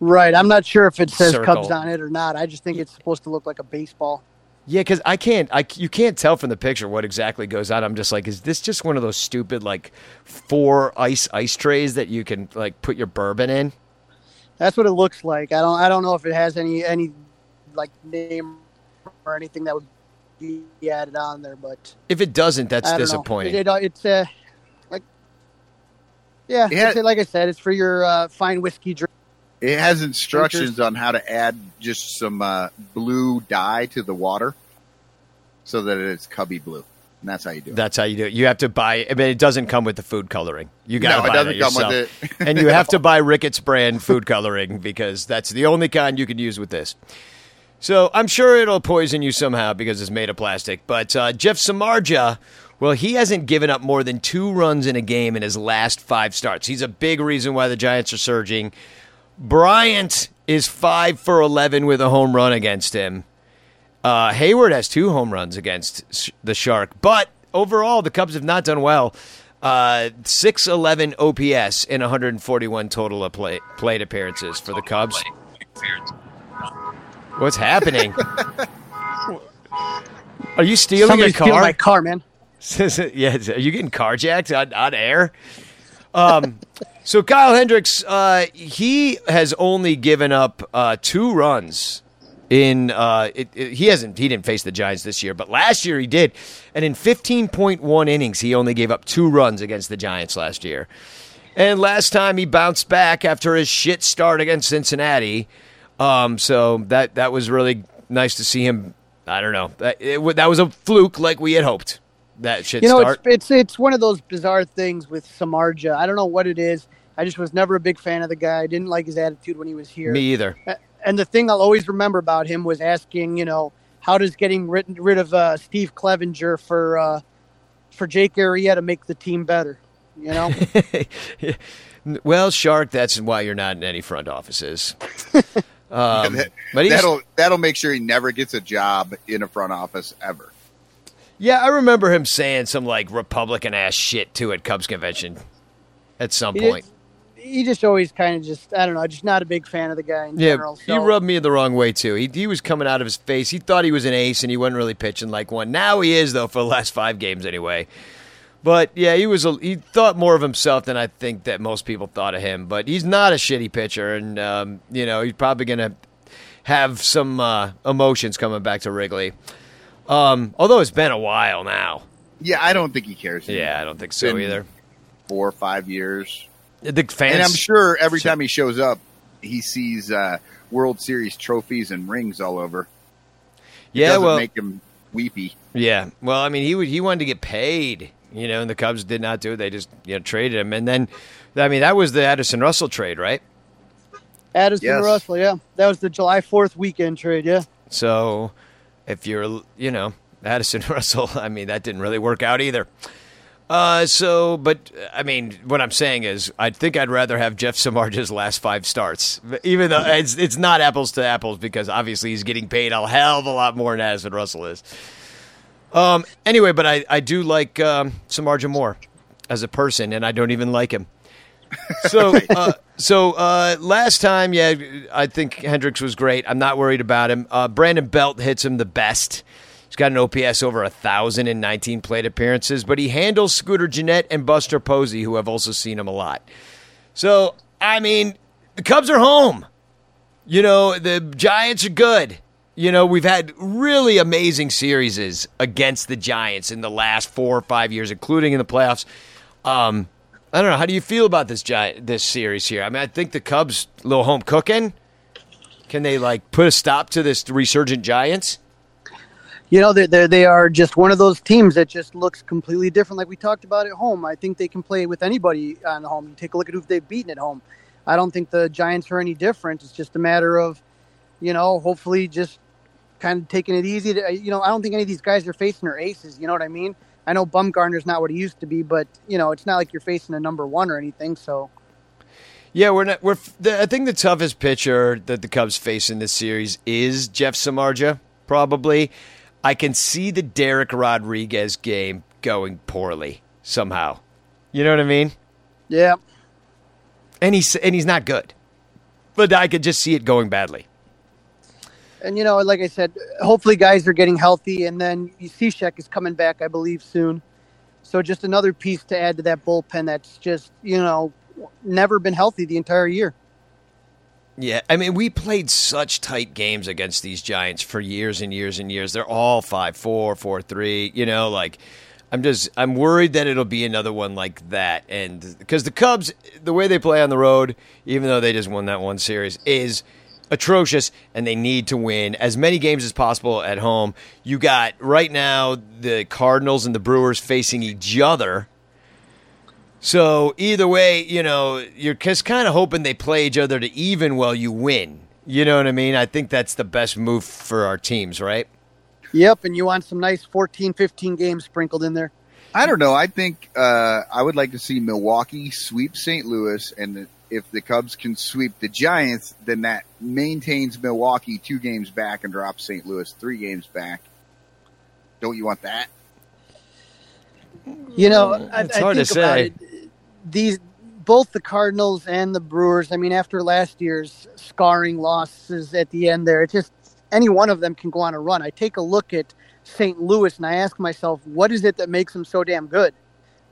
Right. I'm not sure if it says Circle. Cubs on it or not. I just think it's supposed to look like a baseball. Yeah, because I can't. I you can't tell from the picture what exactly goes on. I'm just like, is this just one of those stupid like four ice ice trays that you can like put your bourbon in? That's what it looks like. I don't. I don't know if it has any any like name or anything that would be added on there, but If it doesn't, that's I know. disappointing. It, it, it's uh, like yeah, Yeah. it's, like I said, it's for your uh, fine whiskey drink. it has instructions on how to add just some uh, blue dye to the water so that it's cubby blue. And that's how you do it. That's how you do it. You have to buy. I mean, it doesn't come with the food coloring. You got to No, it buy doesn't that come with yourself. it. and you have to *laughs* buy Ricketts brand food coloring because that's the only kind you can use with this. So I'm sure it'll poison you somehow because it's made of plastic. But uh, Jeff Samardzija, well, he hasn't given up more than two runs in a game in his last five starts. He's a big reason why the Giants are surging. Bryant is five for eleven with a home run against him. Uh, Heyward has two home runs against the Shark, but overall the Cubs have not done well. Uh, 611 OPS in 141 total of play, plate appearances for the Cubs. What's happening? *laughs* Are you stealing Somebody's a car? stealing my car, man. *laughs* yeah, are you getting carjacked on, on air? Um, *laughs* so Kyle Hendricks, uh, he has only given up uh, two runs in uh, it, it- he hasn't he didn't face the Giants this year, but last year he did, and in 15.1 innings he only gave up two runs against the Giants last year. And last time he bounced back after his shit start against Cincinnati. Um, so that that was really nice to see him. I don't know. That, it, that was a fluke, like we had hoped. That shit you know, start. it's, it's it's one of those bizarre things with Samardzija. I don't know what it is. I just was never a big fan of the guy. I didn't like his attitude when he was here. Me either. And the thing I'll always remember about him was asking, you know, how does getting rid, rid of uh, Steve Clevenger for uh, for Jake Arrieta make the team better? You know, *laughs* well, Shark, that's why you're not in any front offices. *laughs* um, that, but that'll that'll make sure he never gets a job in a front office ever. yeah, I remember him saying some like Republican ass shit too at Cubs convention at some He did- point. he just always kind of just I don't know, just not a big fan of the guy in Yeah, general. he rubbed me the wrong way too. He he was coming out of his face. He thought he was an ace, and he wasn't really pitching like one. Now he is though for the last five games anyway. But yeah, he was. A, he thought more of himself than I think that most people thought of him. But he's not a shitty pitcher, and um, you know he's probably gonna have some uh, emotions coming back to Wrigley. Um, although it's been a while now. Yeah, I don't think he cares. Yeah, I don't think so Been either. Four or five years, The fans, and I'm sure every time he shows up, he sees uh, World Series trophies and rings all over. It Yeah, well, make him weepy. Yeah. Well, I mean, he would he wanted to get paid, you know, and the Cubs did not do it. They just you know traded him, and then, I mean, that was the Addison Russell trade, right? Addison Yes. Russell, yeah, that was the July Fourth weekend trade. Yeah, So, if you're, you know, Addison *laughs* Russell, I mean, that didn't really work out either. Uh, so, but I mean, what I'm saying is, I think I'd rather have Jeff Samardzija's last five starts, even though it's it's not apples to apples because obviously he's getting paid a hell of a lot more than Addison Russell is. Um. Anyway, but I I do like um, Samardzija more as a person, and I don't even like him. So, *laughs* uh, so uh, last time, yeah, I think Hendricks was great. I'm not worried about him. Uh, Brandon Belt hits him the best. He's got an OPS over a thousand in 19 plate appearances, but he handles Scooter Gennett and Buster Posey, who have also seen him a lot. So, I mean, the Cubs are home. You know, the Giants are good. You know, we've had really amazing series against the Giants in the last four or five years, including in the playoffs. Um, I don't know. How do you feel about this giant this series here? I mean, I think the Cubs a little home cooking. Can they like put a stop to this resurgent Giants? you know they they are just one of those teams that just looks completely different, like we talked about at home. I think they can play with anybody on the home. You take a look at who they've beaten at home. I don't think the Giants are any different. It's just a matter of, you know, hopefully just kind of taking it easy. To, you know, I don't think any of these guys are facing their aces. You know what I mean? I know Bumgarner's not what he used to be, but you know, it's not like you're facing a number one or anything. So Yeah, we're not. We're. The, I think the toughest pitcher that the Cubs face in this series is Jeff Samardzija. Probably, I can see the Dereck Rodriguez game going poorly somehow. You know what I mean? yeah, And he's and he's not good, but I could just see it going badly. And you know, like I said, hopefully guys are getting healthy, and then Cishek is coming back, I believe, soon. So just another piece to add to that bullpen that's just you know never been healthy the entire year. Yeah, I mean, we played such tight games against these Giants for years and years and years. They're all five four, four three. You know, like I'm just I'm worried that it'll be another one like that, and because the Cubs, the way they play on the road, even though they just won that one series, is atrocious, and they need to win as many games as possible at home. You got right now the Cardinals and the Brewers facing each other. So either way, you know, you're just kind of hoping they play each other to even while you win. You know what I mean? I think that's the best move for our teams, right? Yep, and you want some nice 14, 15 games sprinkled in there. I don't know. I think uh, I would like to see Milwaukee sweep St. Louis, and if the Cubs can sweep the Giants, then that maintains Milwaukee two games back and drops St. Louis three games back. Don't you want that? You know, I, It's I hard to think about say. it. These both the Cardinals and the Brewers. I mean, after last year's scarring losses at the end, there, it just any one of them can go on a run. I take a look at St. Louis and I ask myself, what is it that makes them so damn good?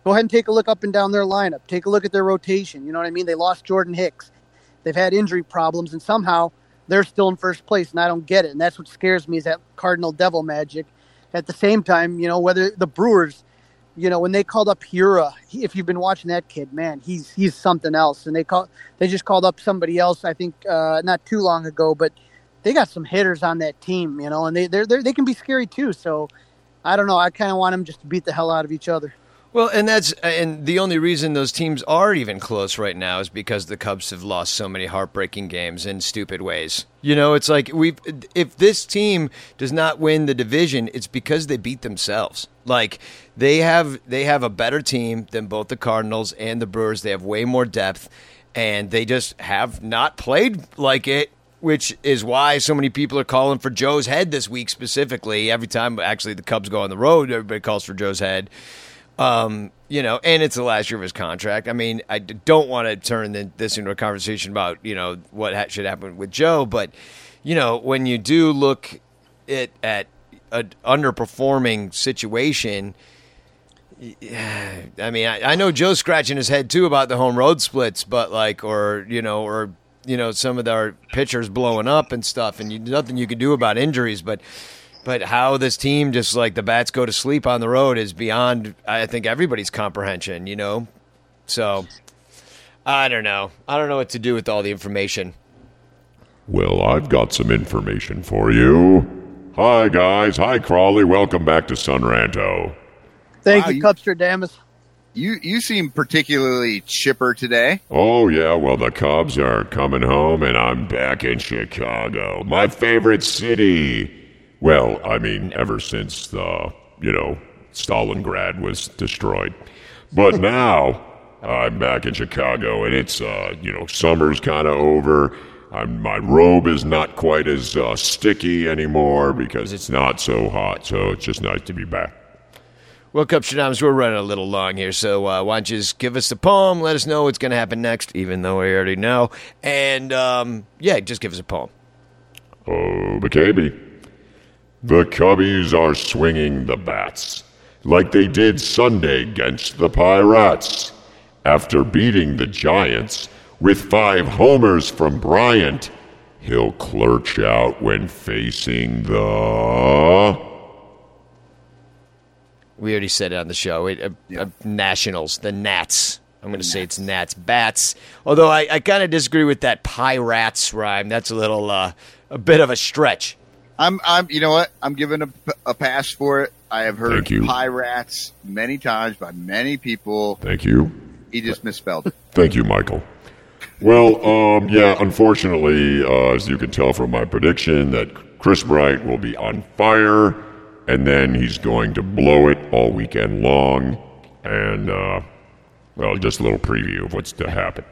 Go ahead and take a look up and down their lineup. Take a look at their rotation. You know what I mean? They lost Jordan Hicks. They've had injury problems, and somehow they're still in first place, and I don't get it. And that's what scares me is that Cardinal Devil magic. At the same time, you know, whether the Brewers, you know, when they called up Hiura, if you've been watching that kid, man, he's he's something else. And they call they just called up somebody else, I think, uh, not too long ago, but they got some hitters on that team, you know, and they they're, they're they can be scary too. So I don't know. I kind of want them just to beat the hell out of each other. Well, and that's and the only reason those teams are even close right now is because the Cubs have lost so many heartbreaking games in stupid ways. You know, it's like we if this team does not win the division, it's because they beat themselves. Like they have they have a better team than both the Cardinals and the Brewers. They have way more depth and they just have not played like it which is why so many people are calling for Joe's head this week specifically. Every time actually the Cubs go on the road, everybody calls for Joe's head. Um, you know, and it's the last year of his contract. I mean, I don't want to turn this into a conversation about you know what ha- should happen with Joe, but you know when you do look at at an underperforming situation. I mean, I, I know Joe's scratching his head too about the home road splits, but like, or you know, or you know, some of our pitchers blowing up and stuff, and you, nothing you can do about injuries. But, but how this team just like the bats go to sleep on the road is beyond, I think, everybody's comprehension. You know, so I don't know. I don't know what to do with all the information. Well, I've got some information for you. Hi, guys. Hi, Crawly. Welcome back to Sonranto. Thank Wow, you, you- Cubstradamus. You you seem particularly chipper today. Oh, yeah, well, the Cubs are coming home, and I'm back in Chicago, my favorite city. Well, I mean, ever since the, you know, Stalingrad was destroyed. But *laughs* now, I'm back in Chicago, and it's, uh, you know, summer's kind of over. I'm, my robe is not quite as uh, sticky anymore because it's not so hot, so it's just nice to be back. Well, Cubstradamus, we're running a little long here, so uh, why don't you just give us the poem, let us know what's going to happen next, even though we already know, and um, yeah, just give us a poem. Oh, McCabe. The Cubbies are swinging the bats like they did Sunday against the Pirates. After beating the Giants with five homers from Bryant, he'll clerch out when facing the. We already said it on the show. It, uh, uh, Nationals, the Nats. I'm going to say it's Nats. Bats. Although I, I kind of disagree with that Pirates rhyme. That's a little, uh, a bit of a stretch. I'm I'm you know what? I'm giving a, a pass for it. I have heard pirates many times by many people. Thank you. He just misspelled it. Thank you, Michael. Well, um, yeah, unfortunately, uh, as you can tell from my prediction, that Chris Bryant will be on fire, and then he's going to blow it all weekend long. And, uh, well, just a little preview of what's to happen.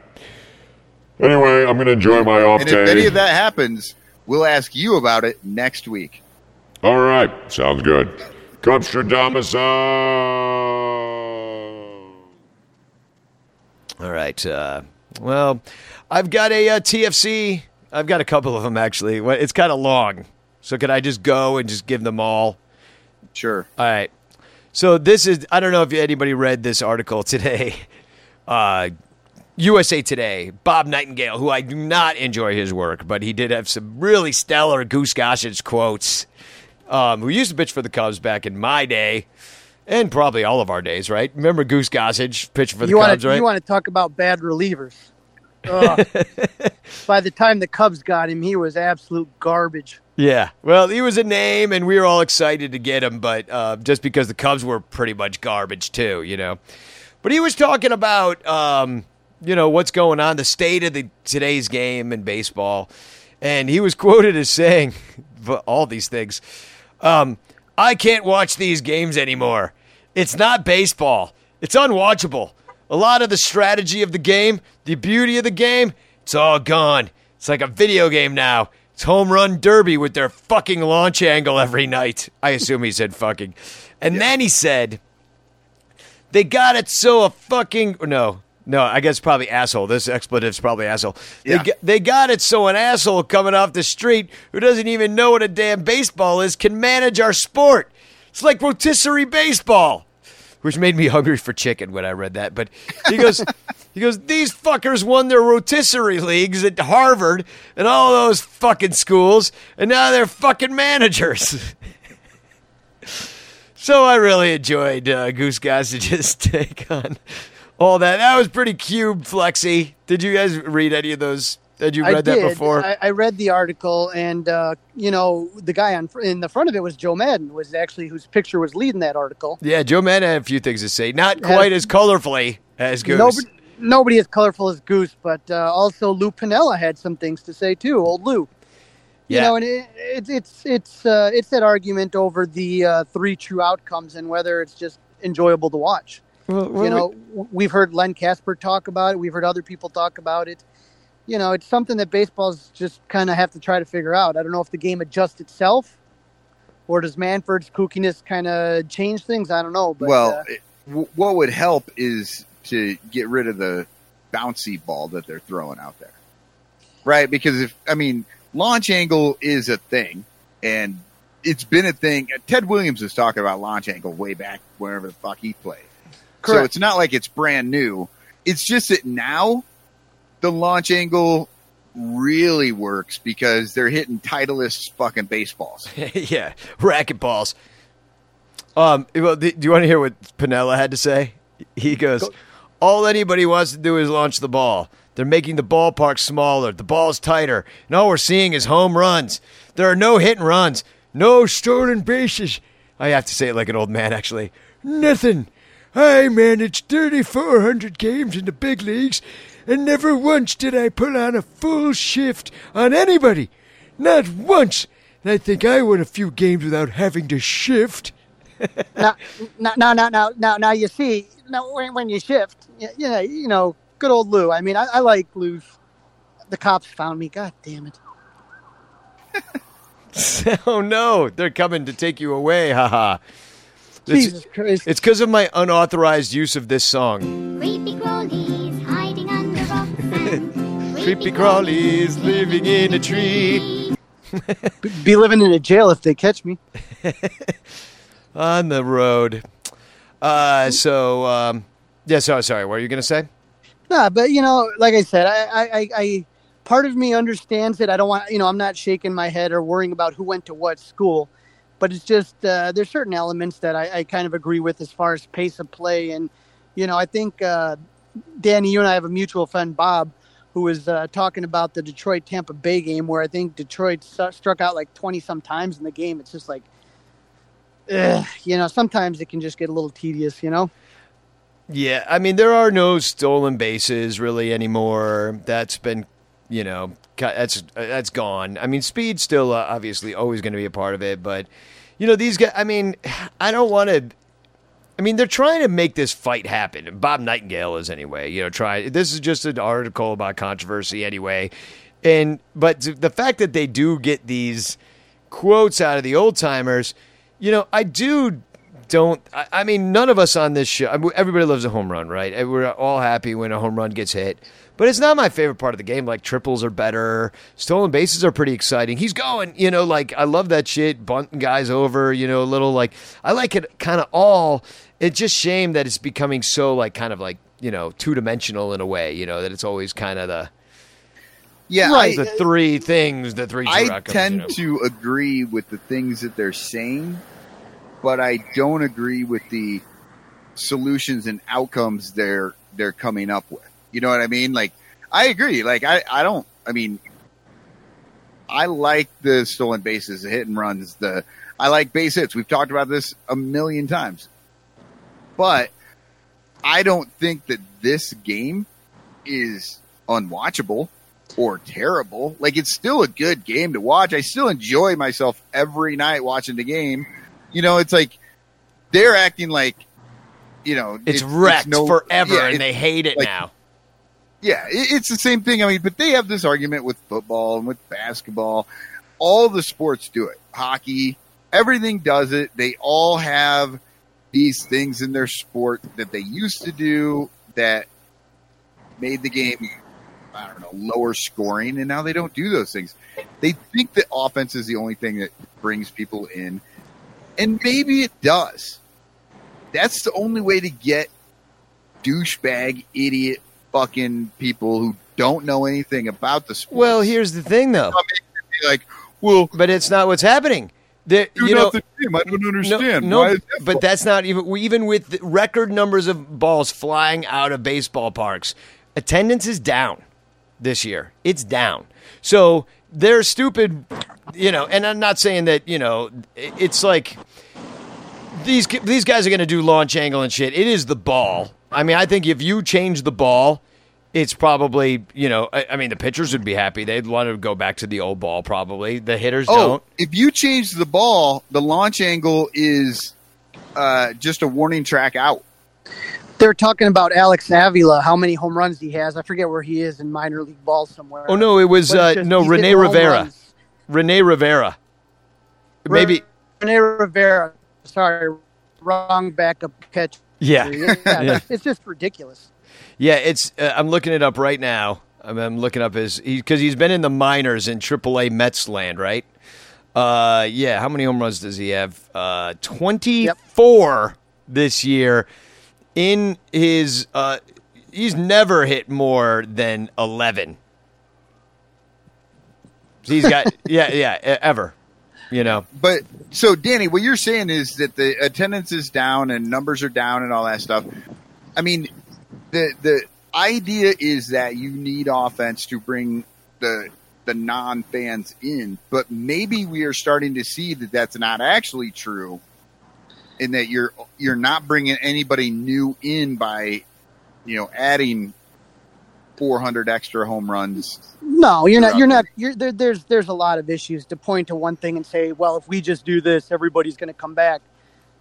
Anyway, I'm going to enjoy my off And if any of that happens, we'll ask you about it next week. All right, sounds good. Cubstradamus. All right. Uh, well, I've got a uh, TFC. I've got a couple of them, actually. It's kind of long. So could I just go and just give them all? Sure. All right. So this is I don't know if anybody read this article today. *laughs* Uh, USA Today, Bob Nightingale, who I do not enjoy his work, but he did have some really stellar Goose Gossage quotes. Um, who used to pitch for the Cubs back in my day, and probably all of our days, right? Remember Goose Gossage pitching for the you Cubs, to right? you want to talk about bad relievers? *laughs* By the time the Cubs got him, he was absolute garbage. Yeah. Well, he was a name, and we were all excited to get him, but uh, just because the Cubs were pretty much garbage too, you know. But he was talking about, um, you know, what's going on, the state of the today's game in baseball, and he was quoted as saying *laughs* all these things. Um, I can't watch these games anymore. It's not baseball. It's unwatchable. A lot of the strategy of the game, the beauty of the game, it's all gone. It's like a video game now. It's home run derby with their fucking launch angle every night. I assume he said fucking. And then he said, they got it so a fucking. No, no, I guess probably asshole. This expletive's probably asshole. They, Yeah. they got it so an asshole coming off the street who doesn't even know what a damn baseball is can manage our sport. It's like rotisserie baseball. which made me *laughs* hungry for chicken when I read that. But he goes, *laughs* he goes, these fuckers won their rotisserie leagues at Harvard and all those fucking schools, and now they're fucking managers. *laughs* so I really enjoyed uh, Goose Gossage's take on all that. That was pretty cube flexy. Did you guys read any of those? Had you read I that did. before? I, I read the article, and uh, you know, the guy on in the front of it was Joe Maddon, was actually whose picture was leading that article. yeah, Joe Maddon had a few things to say. Not quite as colorfully as Goose. Nobody, nobody as colorful as Goose, but uh, also Lou Piniella had some things to say too. Old Lou. You Yeah. know, and it, it, it's it's uh, it's that argument over the uh, three true outcomes and whether it's just enjoyable to watch. Well, you know, w- we've heard Len Kasper talk about it. We've heard other people talk about it. You know, it's something that baseballs just kind of have to try to figure out. I don't know if the game adjusts itself, or does Manfred's kookiness kind of change things? I don't know. But, well, uh, it, w- what would help is to get rid of the bouncy ball that they're throwing out there, right? Because if I mean, launch angle is a thing, and it's been a thing. Ted Williams was talking about launch angle way back wherever the fuck he played. So it's not like it's brand new. It's just that now the launch angle really works because they're hitting Titleist fucking baseballs. *laughs* yeah, racket balls. Um, well, do you want to hear what Piniella had to say? He goes, "All anybody wants to do is launch the ball. They're making the ballpark smaller. The ball's tighter, and all we're seeing is home runs. There are no hit and runs, no stolen bases. I have to say it like an old man, actually. Nothing. I managed 3,400 games in the big leagues, and never once did I pull on a full shift on anybody. Not once. And I think I won a few games without having to shift. *laughs* now, now, now, now, now, now, now, you see, now when, when you shift, you, you know, you know, good old Lou. I mean, I, I like Lou's. The cops found me. God damn it. *laughs* oh no, they're coming to take you away. Haha. It's- Christ. It's because of my unauthorized use of this song. Creepy crawlies hiding under rocks and *laughs* Creepy crawlies living in a tree. Be- Be living in a jail if they catch me. *laughs* On the road. Uh, so, um, yeah, so sorry, what are you going to say? Nah, but you know, like I said, I, I, I, I, part of me understands it. I don't want, you know, I'm not shaking my head or worrying about who went to what school, but it's just uh, there's certain elements that I, I kind of agree with as far as pace of play, and you know, I think uh, Danny, you and I have a mutual friend, Bob, who was uh, talking about the Detroit Tampa Bay game, where I think Detroit struck out like 20 some times in the game. It's just like, ugh, you know, sometimes it can just get a little tedious, you know. Yeah, I mean, there are no stolen bases really anymore. That's been, you know, that's that's gone. I mean, speed's still uh, obviously always going to be a part of it, but you know, these guys. I mean, I don't want to. I mean, they're trying to make this fight happen. Bob Nightingale is anyway. You know, try. This is just an article about controversy anyway, and but the fact that they do get these quotes out of the old timers, you know, I do don't. I, I mean, none of us on this show. I mean, everybody loves a home run, right? We're all happy when a home run gets hit. But it's not my favorite part of the game. Like triples are better, stolen bases are pretty exciting. He's going, you know, like I love that shit, bunting guys over, you know, a little like I like it kind of all. It's just shame that it's becoming so like kind of like you know two dimensional in a way, you know, that it's always kind of the Yeah, right. The three things, the three. I tend you know. to agree with the things that they're saying, but I don't agree with the solutions and outcomes they're they're coming up with. You know what I mean? Like I agree. Like I I don't. I mean, I like the stolen bases, the hit and runs. The I like base hits. We've talked about this a million times, but I don't think that this game is unwatchable or terrible. Like it's still a good game to watch. I still enjoy myself every night watching the game. You know, it's like they're acting like you know It's it- wrecked no- forever, yeah, and they hate it like, now. Yeah, it, it's the same thing. I mean, but they have this argument with football and with basketball. All the sports do it. Hockey, everything does it. They all have these things in their sport that they used to do that made the game, I don't know, lower scoring, and now they don't do those things. They think that offense is the only thing that brings people in, and maybe it does. that's the only way to get douchebag, idiot, fucking people who don't know anything about the sport. Well, here's the thing, though. Like, well, but it's not what's happening. The, You're you know, the team. I don't understand. No, Why that but that's not even even with the record numbers of balls flying out of baseball parks. Attendance is down this year. It's down. So they're stupid, you know. And I'm not saying that you know. It's like these these guys are going to do launch angle and shit. It is the ball. I mean, I think if you change the ball, it's probably you know. I, I mean, the pitchers would be happy. They'd want to go back to the old ball. Probably the hitters Oh, don't. if you change the ball, the launch angle is uh, just a warning track out. They're talking about Alex Avila, how many home runs he has. I forget where he is in minor league ball somewhere. Oh no, it was uh, just- no Rene Rivera. Rene Rivera. Maybe Rene Rivera. Sorry, wrong backup catch. Yeah. *laughs* yeah, *laughs* Yeah. It's, just ridiculous. yeah. It's uh, I'm looking it up right now. I'm, I'm looking up his because he's been in the minors in AAA Mets land, right? Uh, yeah. How many home runs does he have? Uh, 24 this year. In his, uh, he's never hit more than 11. He's got *laughs* yeah yeah ever, you know. But so, Danny, what you're saying is that the attendance is down and numbers are down and all that stuff. I mean, the the idea is that you need offense to bring the the non fans in, but maybe we are starting to see that that's not actually true, and that you're you're not bringing anybody new in by, you know, adding 400 extra home runs. No, you're not. You're not. You're there. There's there's a lot of issues to point to one thing and say, well, if we just do this, everybody's going to come back.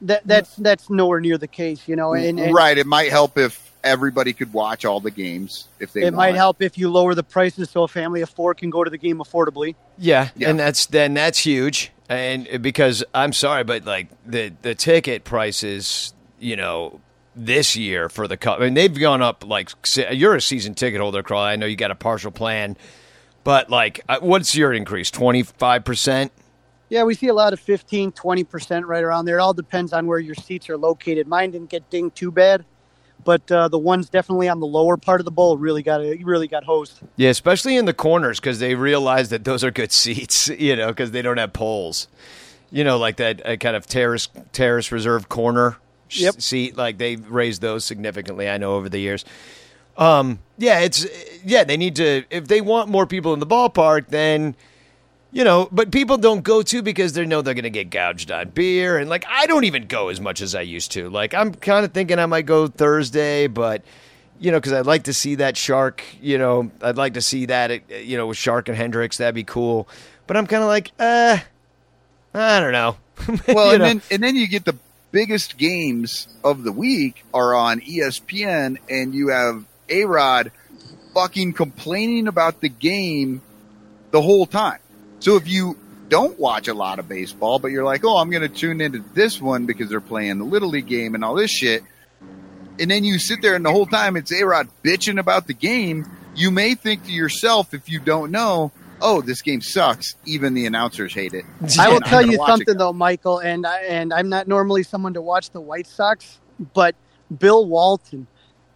That that's that's nowhere near the case, you know. Mm, and, and right. It might help if everybody could watch all the games if they it might help if you lower the prices so a family of four can go to the game affordably. Yeah, and that's then that's huge. And because I'm sorry, but like the the ticket prices, you know, this year for the cup, I mean, they've gone up. Like you're a season ticket holder, Carl. I know you got a partial plan, but like, uh, what's your increase? Twenty five percent. Yeah, we see a lot of 15, 20% right around there. It all depends on where your seats are located. Mine didn't get dinged too bad, but uh, the ones definitely on the lower part of the bowl really got it really got hosed. Yeah, especially in the corners because they realize that those are good *laughs* seats. You know, because they don't have poles. You know, like that uh, kind of terrace terrace reserve corner Yep. seat. Like they raised those significantly. I know over the years. Um, yeah, it's yeah. They need to if they want more people in the ballpark, then you know. But people don't go to because they know they're going to get gouged on beer, and like I don't even go as much as I used to. Like I'm kind of thinking I might go Thursday, but you know, because I'd like to see that shark. You know, I'd like to see that. You know, with Shark and Hendricks, that'd be cool. But I'm kind of like, uh, I don't know. *laughs* well, and know. then and then you get the biggest games of the week are on ESPN, and you have A Rod fucking complaining about the game the whole time. So if you don't watch a lot of baseball, but you're like, oh, I'm going to tune into this one because they're playing the little league game and all this shit, and then you sit there and the whole time it's A Rod bitching about the game, you may think to yourself if you don't know. Oh, this game sucks. Even the announcers hate it. *laughs* I will tell you something though, Michael, and I, and I'm not normally someone to watch the White Sox, but Bill Walton,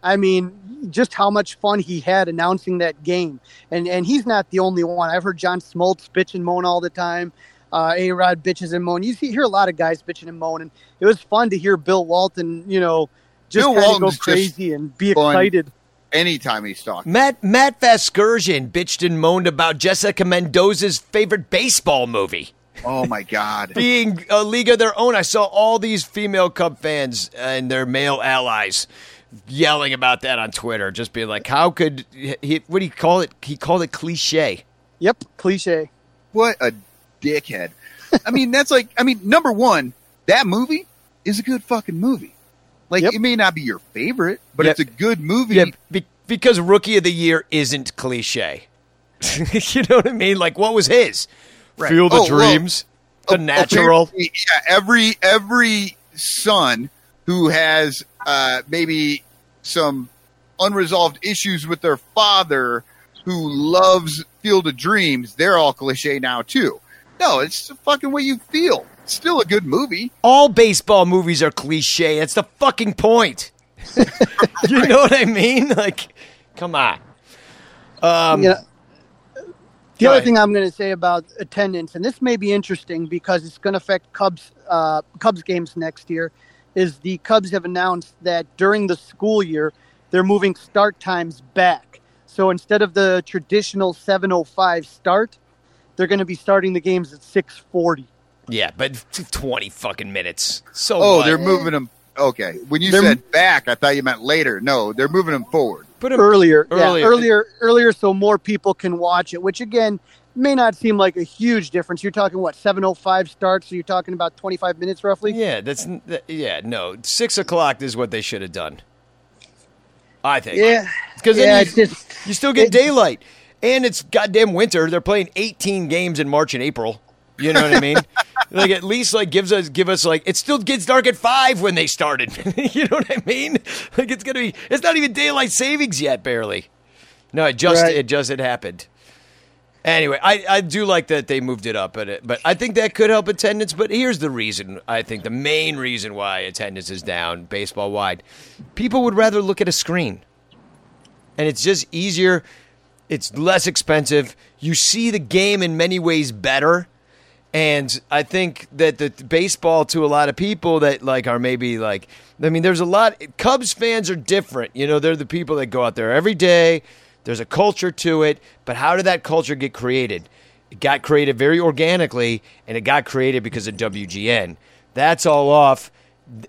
I mean, just how much fun he had announcing that game, and and he's not the only one. I've heard John Smoltz bitch and moan all the time. Uh, A Rod bitches and moan. You see, hear a lot of guys bitching and moaning. It was fun to hear Bill Walton, you know, just kind of go crazy and be fun excited. anytime he's talking. Matt Matt Vasgersian bitched and moaned about Jessica Mendoza's favorite baseball movie. Oh my god! *laughs* Being a league of their own, I saw all these female Cub fans and their male allies yelling about that on Twitter. Just being like, "How could he? What do you call it? He called it cliche." Yep, cliche. What a dickhead! I mean, that's like, I mean, number one, that movie is a good fucking movie. Like, it may not be your favorite, but Yep. it's a good movie. Yeah, be- because Rookie of the Year isn't cliche. *laughs* you know what I mean? Like, what was his? Right. Feel the Oh, well, dreams, the natural. Apparently, Yeah, every every son who has uh, maybe some unresolved issues with their father who loves Field of Dreams, they're all cliche now too. No, it's the fucking way you feel. Still a good movie. All baseball movies are cliche. That's the fucking point. *laughs* you know what I mean? Like, come on. Um, Yeah. The other ahead. thing I'm going to say about attendance, and this may be interesting because it's going to affect Cubs uh, Cubs games next year, is the Cubs have announced that during the school year they're moving start times back. So instead of the traditional 7:05 start, they're going to be starting the games at 6:40. Yeah, but *laughs* twenty fucking minutes. So Oh, what? they're moving them. Okay, when you They're- said back, I thought you meant later. No, they're moving them forward. Put 'em- earlier, yeah, earlier. earlier, earlier, so more people can watch it. Which again may not seem like a huge difference. You're talking what 7:05 starts, so you're talking about 25 minutes roughly. Yeah, that's yeah. No, six o'clock is what they should have done. I think. Yeah, because yeah, you, just you still get it- daylight, and it's goddamn winter. They're playing eighteen games in March and April. You know what I mean? *laughs* like at least like gives us give us like it still gets dark at five when they started. *laughs* you know what I mean? Like it's gonna be it's not even daylight savings yet, barely. No, it just Right. it just it happened. Anyway, I, I do like that they moved it up, but but I think that could help attendance. But here's the reason. I think the main reason why attendance is down baseball wide, people would rather look at a screen, and it's just easier. It's less expensive. You see the game in many ways better. And I think that the baseball to a lot of people that like are maybe like I mean there's a lot Cubs fans are different. You know, they're the people that go out there every day. There's a culture to it, but how did that culture get created? It got created very organically and it got created because of WGN. That's all off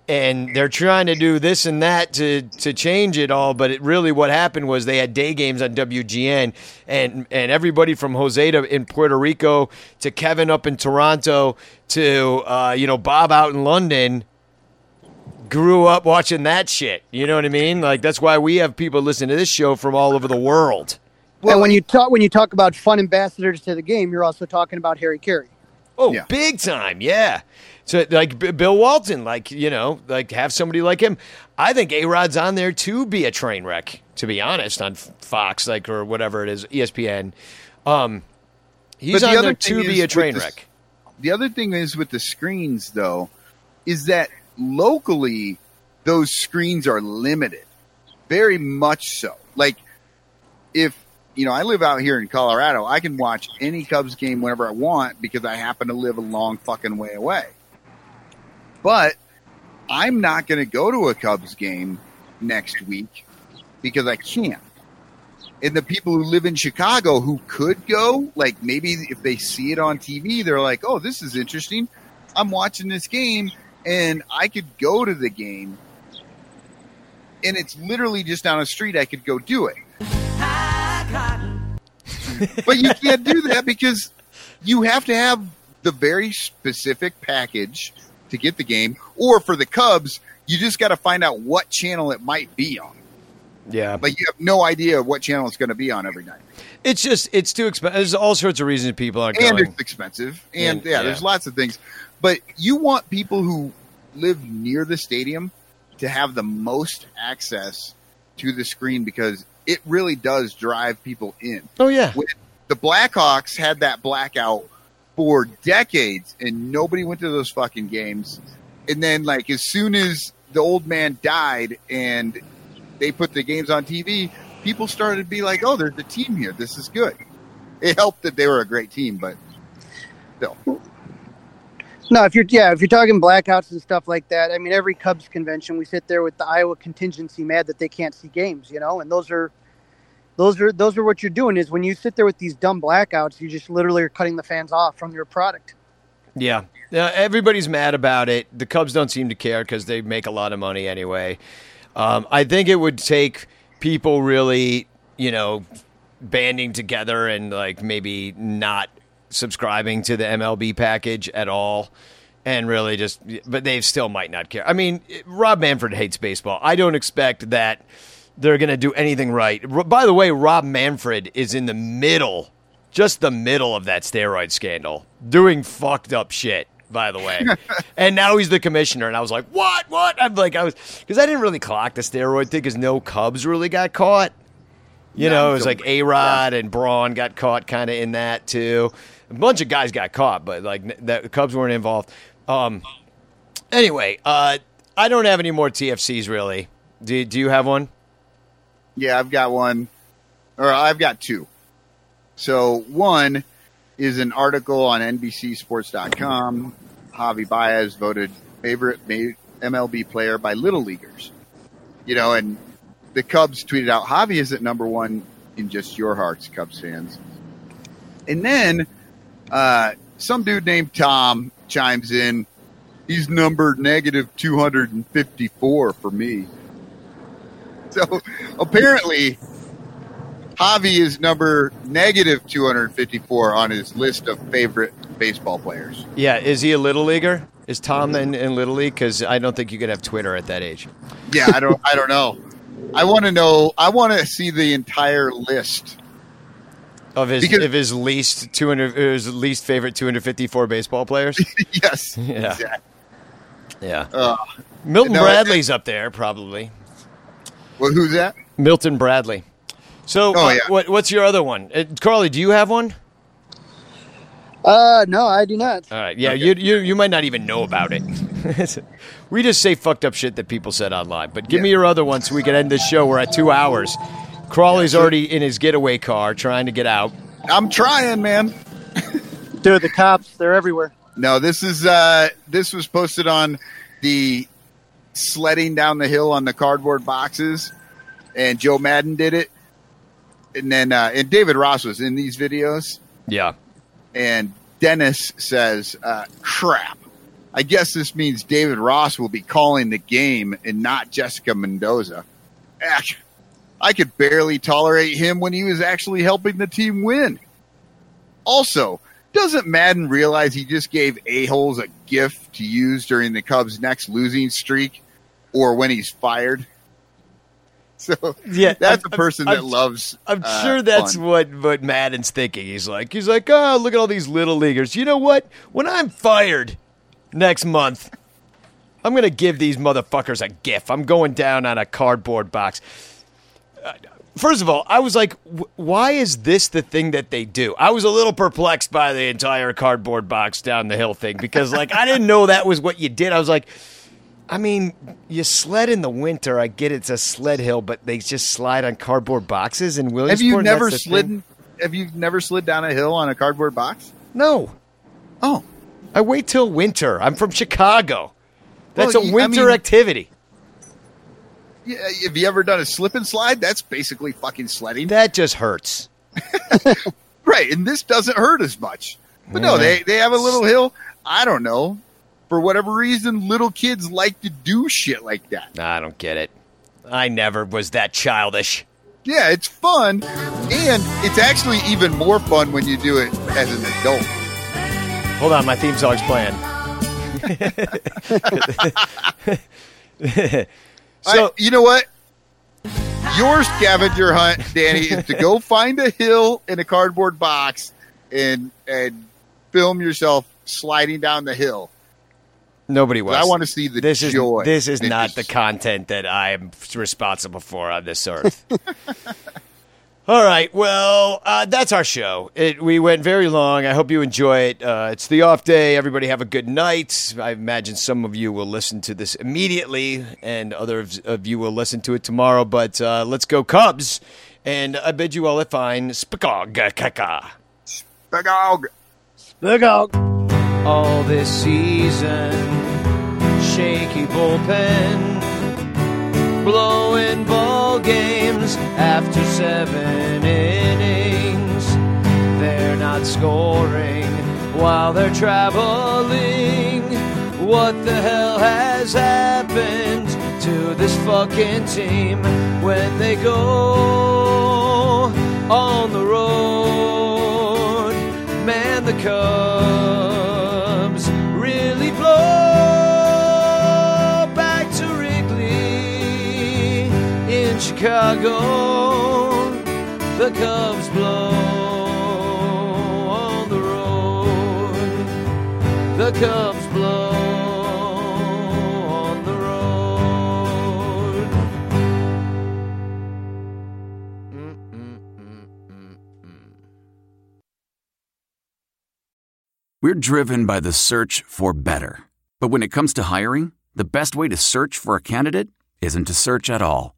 and they're trying to do this and that to to change it all but it really what happened was they had day games on WGN and and everybody from Jose to in Puerto Rico to Kevin up in Toronto to uh, you know Bob out in London grew up watching that shit you know what I mean like that's why we have people listen to this show from all over the world and when you talk when you talk about fun ambassadors to the game, you're also talking about Harry Caray. Oh, big time, yeah. So like B- Bill Walton, like you know, like have somebody like him. I think A Rod's on there to be a train wreck. To be honest, on Fox, like or whatever it is, ESPN. Um, he's But on there to be a with train the- wreck. The other thing is with the screens, though, is that locally those screens are limited, very much so. Like if you know, I live out here in Colorado, I can watch any Cubs game whenever I want because I happen to live a long fucking way away. But I'm not going to go to a Cubs game next week because I can't. And the people who live in Chicago who could go, like maybe if they see it on TV, they're like, oh, this is interesting. I'm watching this game and I could go to the game and it's literally just down the street. I could go do it. but you can't do that because you have to have the very specific package to get the game. Or for the Cubs, you just got to find out what channel it might be on. Yeah, But you have no idea what channel it's going to be on every night. it's just it's too expensive. There's all sorts of reasons people aren't and going. it's expensive. And, And- yeah, yeah. there's lots of things. But you want people who live near the stadium to have the most access to the screen because it really does drive people in. Oh yeah, When the Blackhawks had that blackout for decades, and nobody went to those fucking games. And then, like, as soon as the old man died and they put the games on TV, people started to be like, "Oh, there's a team here. This is good." It helped that they were a great team, but still. No, if you're yeah, if you're talking blackouts and stuff like that, I mean, every Cubs convention, we sit there with the Iowa contingency mad that they can't see games, you know, and those are those are those are what you're doing is when you sit there with these dumb blackouts, you just literally are cutting the fans off from your product. Yeah. Yeah, everybody's mad about it. The Cubs don't seem to care because they make a lot of money anyway. Um, I think it would take people really, you know, banding together and like maybe not subscribing to the MLB package at all. And really just, but they still might not care. I mean, Rob Manfred hates baseball. I don't expect that they're going to do anything right. By the way, Rob Manfred is in the middle, just the middle of that steroid scandal, doing fucked up shit. By the way, *laughs* and now he's the commissioner, and I was like, "What? What?" I'm like, I was because I didn't really clock the steroid thing because no Cubs really got caught. You No, know, it was like A Rod and Braun got caught kind of in that too. A bunch of guys got caught, but like the Cubs weren't involved. Um. Anyway, uh, I don't have any more TFCs really. Do Do you have one? Yeah, I've got one, or I've got two. So one is an article on NBCSports.com. Javi Baez voted favorite MLB player by Little Leaguers. You know, and the Cubs tweeted out, Javi is at number one in just your hearts, Cubs fans. And then uh, some dude named Tom chimes in. He's numbered negative 254 for me. So apparently, Javi is number negative 254 on his list of favorite baseball players. Yeah. Is he a little leaguer? Is Tom in, in little league? Because I don't think you could have Twitter at that age. Yeah, I don't. I don't know. I want to know. I want to see the entire list. Of his Because- of his least two hundred his least favorite two hundred fifty four baseball players. *laughs* yes. *laughs* Yeah. Exactly. Yeah. Uh, Milton no, Bradley's up there probably. well, who's that? Milton Bradley. So, Oh, uh, yeah. what, what's your other one, uh, Carly? Do you have one? Uh, no, I do not. All right. Yeah, you, you you might not even know about it. *laughs* we just say fucked up shit that people said online. But give me your other one so we can end this show. We're at two hours. Crawly's already in his getaway car trying to get out. I'm trying, man. *laughs* Dude, the cops, they're everywhere. No, this is uh this was posted on the sledding down the hill on the cardboard boxes, and Joe Maddon did it, and then uh, and David Ross was in these videos, Yeah. and Dennis says, uh, "Crap." I guess this means David Ross will be calling the game and not Jessica Mendoza. Ach, I could barely tolerate him when he was actually helping the team win. Also, doesn't Maddon realize he just gave a-holes a gift to use during the Cubs' next losing streak or when he's fired? *laughs* So Yeah, that's I'm- a person I'm- that loves. I'm uh, sure that's fun. what what Maddon's thinking. He's like, he's like, oh, look at all these little leaguers. You know what? When I'm fired next month, I'm gonna give these motherfuckers a gift. I'm going down on a cardboard box. First of all, I was like, why is this the thing that they do? I was a little perplexed by the entire cardboard box down the hill thing because, like, I didn't know that was what you did. I was like, I mean, you sled in the winter. I get it's a sled hill, but they just slide on cardboard boxes in Williamsport. Have you never slid? thing? Have you never slid down a hill on a cardboard box? No. Oh, I wait till winter. I'm from Chicago. That's Well, a y- I winter mean- activity. Yeah. Have you ever done a slip and slide? That's basically fucking sledding, That just hurts. *laughs* right? And this doesn't hurt as much. But no, they they have a little hill. I don't know. For whatever reason, little kids like to do shit like that. I don't get it. I never was that childish. Yeah, it's fun, and it's actually even more fun when you do it as an adult. Hold on, my theme song's playing. *laughs* *laughs* So you know what? Your scavenger hunt, Danny, is to go find a hill in a cardboard box and and film yourself sliding down the hill. Nobody was. I want to see the this is this is not the content that I am responsible for on this earth. *laughs* All right, well, uh, that's our show. It, we went very long. I hope you enjoy it. Uh, it's the off day. Everybody have a good night. I imagine some of you will listen to this immediately, and others of you will listen to it tomorrow. But uh, let's go Cubs, and I bid you all a fine spikog kaka. Big dog. Look out. all this season. Shaky bullpen, blowing ball games after seven innings. They're not scoring while they're traveling. What the hell has happened to this fucking team when they go on the road? Man, the Cubs Chicago. The Cubs blow on the road. The Cubs blow on the road. We're driven by the search for better. But when it comes to hiring, the best way to search for a candidate isn't to search at all.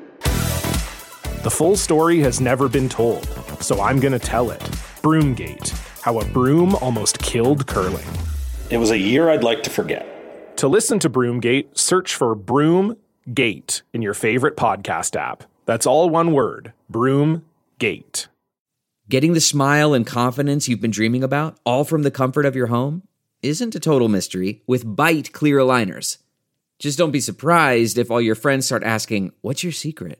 The full story has never been told, so I'm going to tell it. Broomgate How a Broom Almost Killed Curling. It was a year I'd like to forget. To listen to Broomgate, search for Broomgate in your favorite podcast app. That's all one word Broomgate. Getting the smile and confidence you've been dreaming about, all from the comfort of your home, isn't a total mystery with Byte Clear Aligners. Just don't be surprised if all your friends start asking, What's your secret?